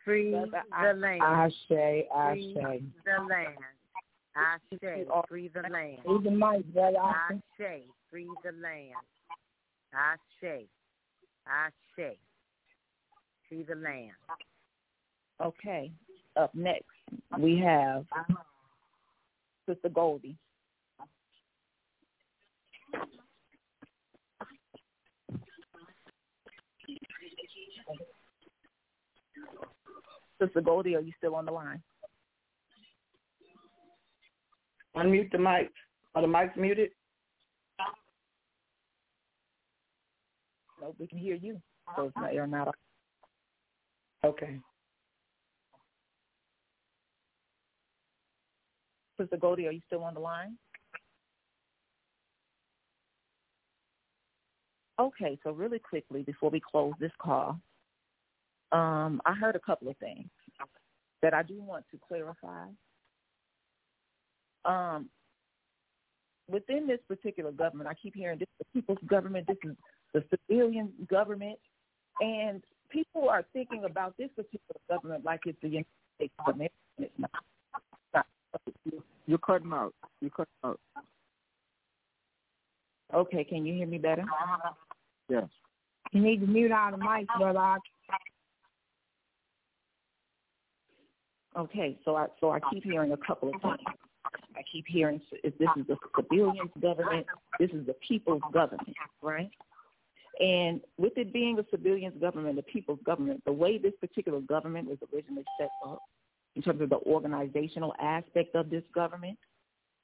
Free the land. I say, I say. The land. I say, free the land. Free the mic, brother. I say, free the land. I say, I say, free the land. Okay. Up next, we have Sister Goldie. Sister Goldie, are you still on the line? Unmute the mic. Are the mics muted? No, we can hear you. So it's not, you're not. Okay. Sister Goldie, are you still on the line? Okay, so really quickly before we close this call, um, I heard a couple of things that I do want to clarify. Um, within this particular government, I keep hearing this is the people's government, this is the civilian government, and people are thinking about this particular government like it's the United States government. It's not. You're cutting out. You're cutting out. Okay, can you hear me better? Yes. You need to mute out the mic, brother. Okay, so I so I keep hearing a couple of things. I keep hearing if this is the civilian government, this is the people's government, right? And with it being a civilian's government, the people's government, the way this particular government was originally set up, in terms of the organizational aspect of this government,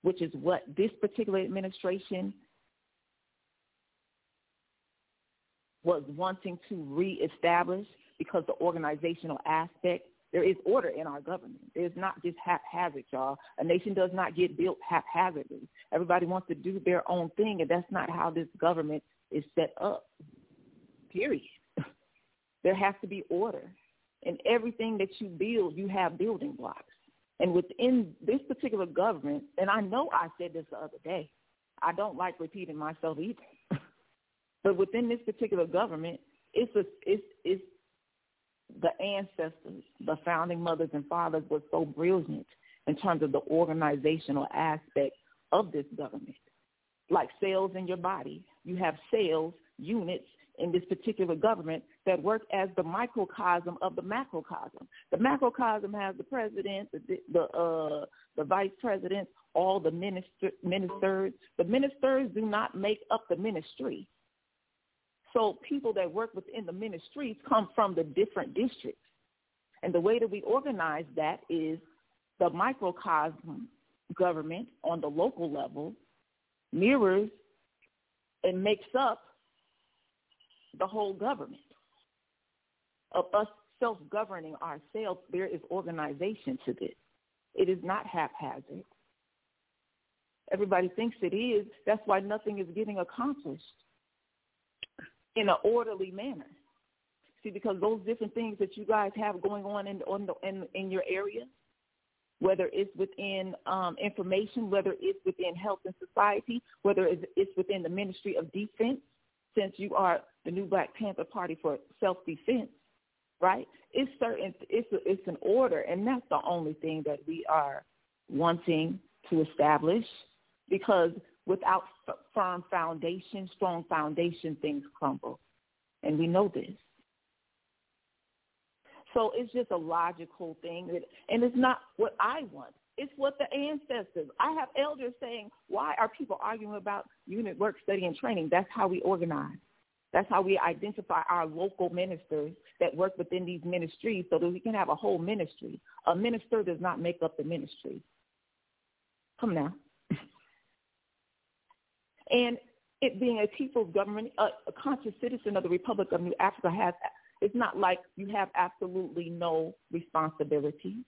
which is what this particular administration was wanting to reestablish because the organizational aspect there is order in our government. There's not just haphazard, y'all. A nation does not get built haphazardly. Everybody wants to do their own thing, and that's not how this government is set up. Period. there has to be order. In everything that you build, you have building blocks. And within this particular government, and I know I said this the other day, I don't like repeating myself either. but within this particular government, it's a, it's it's the ancestors, the founding mothers and fathers were so brilliant in terms of the organizational aspect of this government. Like cells in your body, you have cells, units in this particular government that work as the microcosm of the macrocosm. The macrocosm has the president, the the, uh, the vice president, all the minister, ministers. The ministers do not make up the ministry. So people that work within the ministries come from the different districts. And the way that we organize that is the microcosm government on the local level mirrors and makes up the whole government. Of us self-governing ourselves, there is organization to this. It is not haphazard. Everybody thinks it is. That's why nothing is getting accomplished in an orderly manner. See, because those different things that you guys have going on in on the, in, in your area, whether it's within um, information, whether it's within health and society, whether it's within the Ministry of Defense, since you are the new Black Panther Party for self-defense, right? It's certain, it's a, it's an order, and that's the only thing that we are wanting to establish, because without firm foundation, strong foundation, things crumble. And we know this. So it's just a logical thing. That, and it's not what I want. It's what the ancestors. I have elders saying, why are people arguing about unit work, study, and training? That's how we organize. That's how we identify our local ministers that work within these ministries so that we can have a whole ministry. A minister does not make up the ministry. Come now. And it being a people's government, a, a conscious citizen of the Republic of New Africa has, it's not like you have absolutely no responsibilities.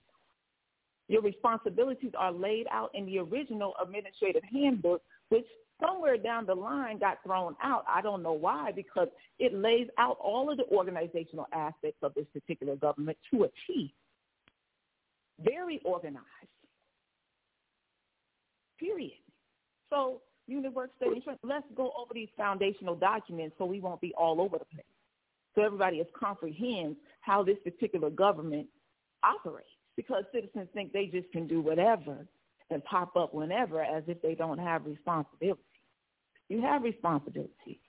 Your responsibilities are laid out in the original administrative handbook, which somewhere down the line got thrown out. I don't know why, because it lays out all of the organizational aspects of this particular government to a T. Very organized. Period. So study let's go over these foundational documents so we won't be all over the place. So everybody is comprehends how this particular government operates because citizens think they just can do whatever and pop up whenever as if they don't have responsibility. You have responsibility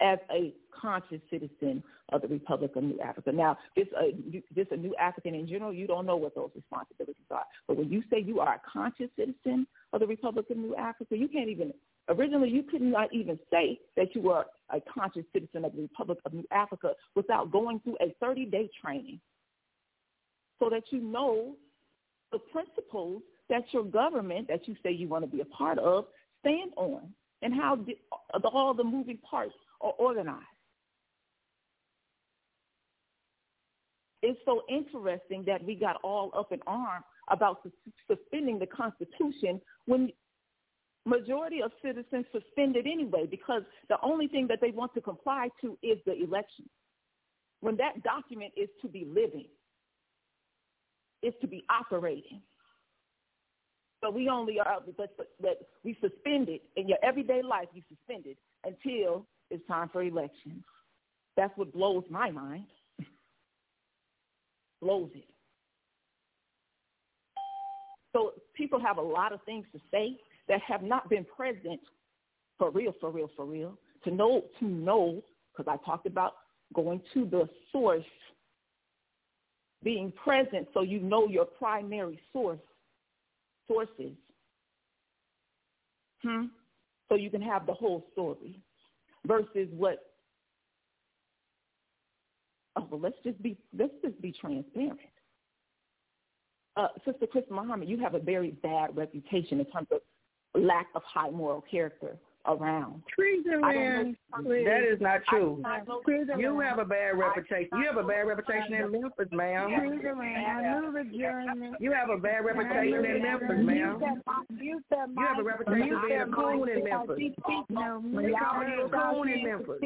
as a conscious citizen of the Republic of New Africa. Now, just a, just a new African in general, you don't know what those responsibilities are. But when you say you are a conscious citizen of the Republic of New Africa, you can't even, originally you could not even say that you were a conscious citizen of the Republic of New Africa without going through a 30-day training so that you know the principles that your government that you say you want to be a part of stand on and how the, all the moving parts are organized. It's so interesting that we got all up in arms about suspending the Constitution when majority of citizens suspended anyway because the only thing that they want to comply to is the election. When that document is to be living, is to be operating. But we only are But that we suspended in your everyday life. You suspended until it's time for elections. That's what blows my mind. blows it. So people have a lot of things to say that have not been present for real, for real, for real. To know, to know, because I talked about going to the source, being present so you know your primary source, sources. Hmm? So you can have the whole story versus what oh well let's just be let's just be transparent. Uh, Sister Chris Muhammad, you have a very bad reputation in terms of lack of high moral character around. Treason, man. That is not true. You have a bad reputation. You have a bad reputation in Memphis, ma'am. You have a bad reputation in Memphis, ma'am. You have a reputation of being a coon in Memphis. You call you a coon in Memphis.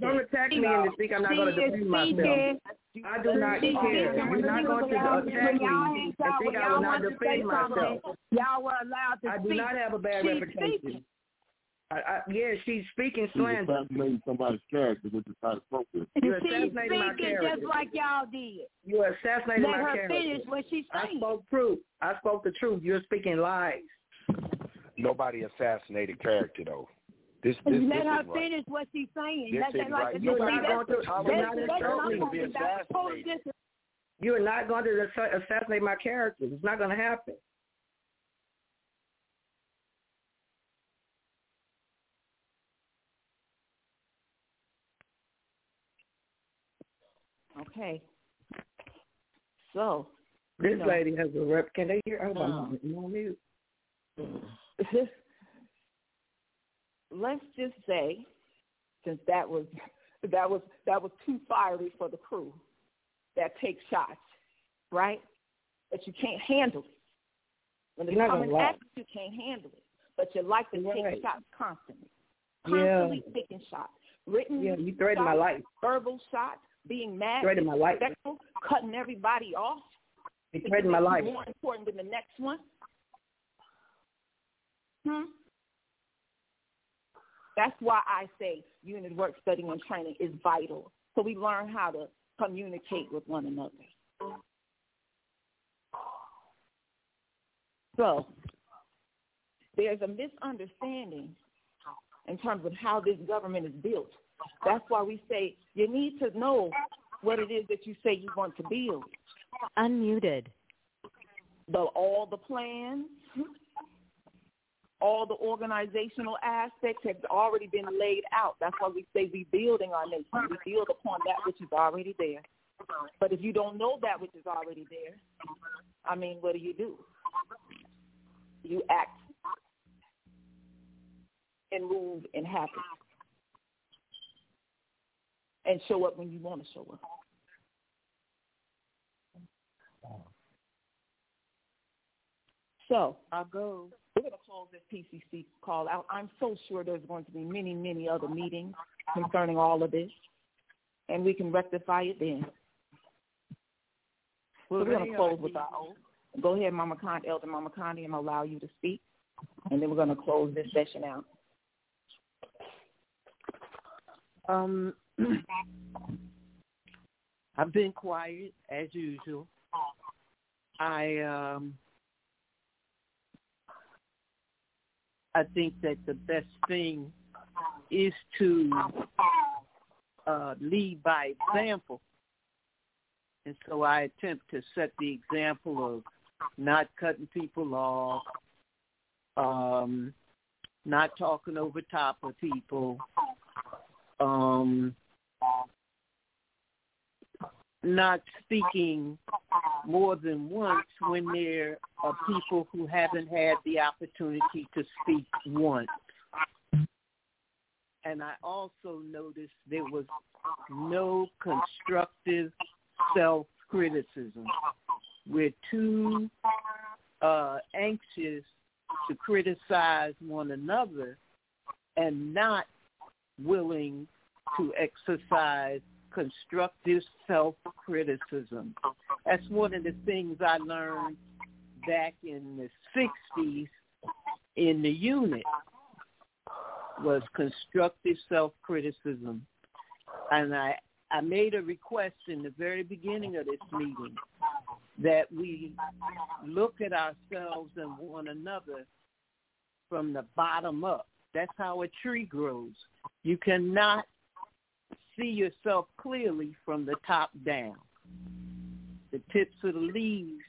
Don't attack me in the speak. I'm not going to defend myself. I do not care. You're not going to attack me and think I will not defend myself. Y'all were allowed to I do not have a bad reputation. I, I, yeah, she's speaking slander. You're assassinating somebody's character, which is not appropriate. You're she's assassinating my speaking character. just like y'all did. You are assassinating Let my her finish what she's saying. I saying. spoke truth. I spoke the truth. You're speaking lies. Nobody assassinated character though. This this, Let this her is right. what she's saying. This Let is that like You're not that's- going to- that's- you're that's not what I'm going to be about. You are not going to assassinate my character. It's not going to happen. Okay. So This know, lady has a rep. Can they hear? Oh, Uh. my you on mute. let's just say, since that was that was that was too fiery for the crew that takes shots, right? That you can't handle it. When it's You're coming at you, you can't handle it. But you like to take Right. shots constantly. Yeah. Constantly taking shots. Written Yeah, you threatened my life. Verbal shots, being mad, Threatened my life. cutting everybody off. Threatened my life. More important than the next one. Hmm. That's why I say unit work study and training is vital. So we learn how to communicate with one another. So there's a misunderstanding in terms of how this government is built. That's why we say you need to know what it is that you say you want to build. Unmuted. The all the plans, all the organizational aspects have already been laid out. That's why we say we're building our nation. We build upon that which is already there. But if you don't know that which is already there, I mean, what do you do? You act and move and happen and show up when you want to show up. So I'll go. We're going to close this PCC call out. I'm so sure there's going to be many, many other meetings concerning all of this, and we can rectify it then. We're going to close with our oath. Go ahead, Mama Con, Elder Mama Condi, to allow you to speak, and then we're going to close this session out. Um, I've been quiet as usual. I um, I think that the best thing is to uh, lead by example, and so I attempt to set the example of not cutting people off, um, not talking over top of people, um, not speaking more than once when there are people who haven't had the opportunity to speak once. And I also noticed there was no constructive self-criticism. We're too uh, anxious to criticize one another and not willing to exercise constructive self-criticism. That's one of the things I learned back in the 60s in the unit was constructive self-criticism. And I, I made a request in the very beginning of this meeting that we look at ourselves and one another from the bottom up. That's how a tree grows. You cannot see yourself clearly from the top down. The tips of the leaves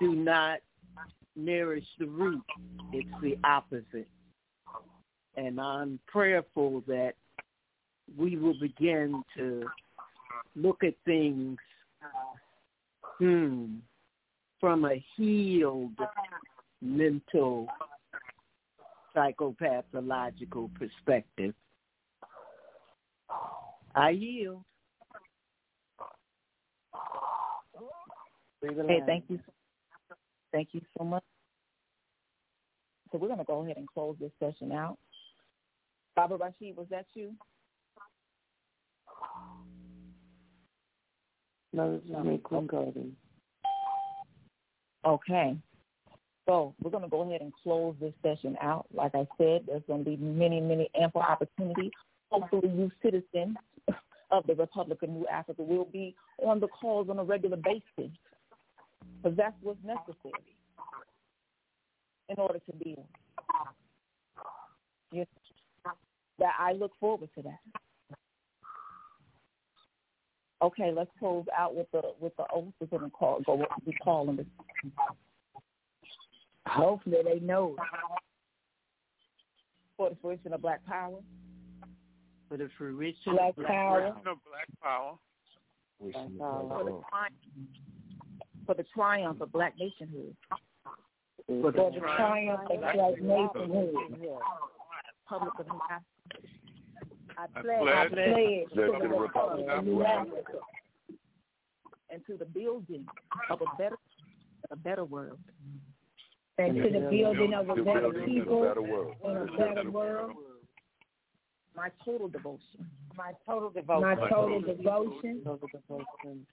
do not nourish the root. It's the opposite. And I'm prayerful that we will begin to look at things hmm, from a healed mental psychopathological perspective. I yield. Hey, thank you. Thank you so much. So we're going to go ahead and close this session out. Baba Rashid, was that you? No, this is me, Queen Garden. Okay. So we're going to go ahead and close this session out. Like I said, there's going to be many, many ample opportunities. Hopefully you citizens of the Republic of New Africa will be on the calls on a regular basis because that's what's necessary in order to be that I look forward to that. Okay, let's close out with the with the oath. We're gonna call go we call them. Hopefully they know for the fruition of black power. For the fruition black of black power. Of black power. Black power. For, the triumph, for the triumph of black nationhood. Mm-hmm. For the, for the triumph of black nationhood. Public of New Africa. I pledge, I pledge to the Republic of New Africa and to the building of a better, a better world. And to the building of a better people and a better world. My total devotion. My total devotion. My total devotion.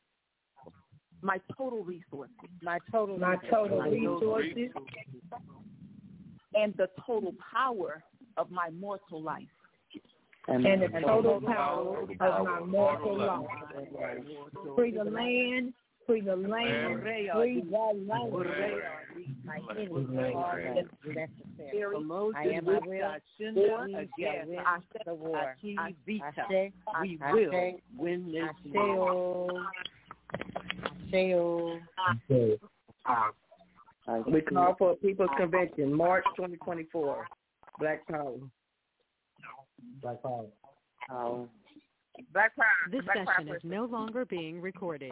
My total resources. My total. My total resources. And the total power of my mortal life. And, and the total power of my mortal life. Free the land, free the land, free the land. I am I will against the war. We will win this war. Ah. We call for a people's convention, March 2024. Black Power. Black Power. Power. Black Power. This Black session power. is no longer being recorded.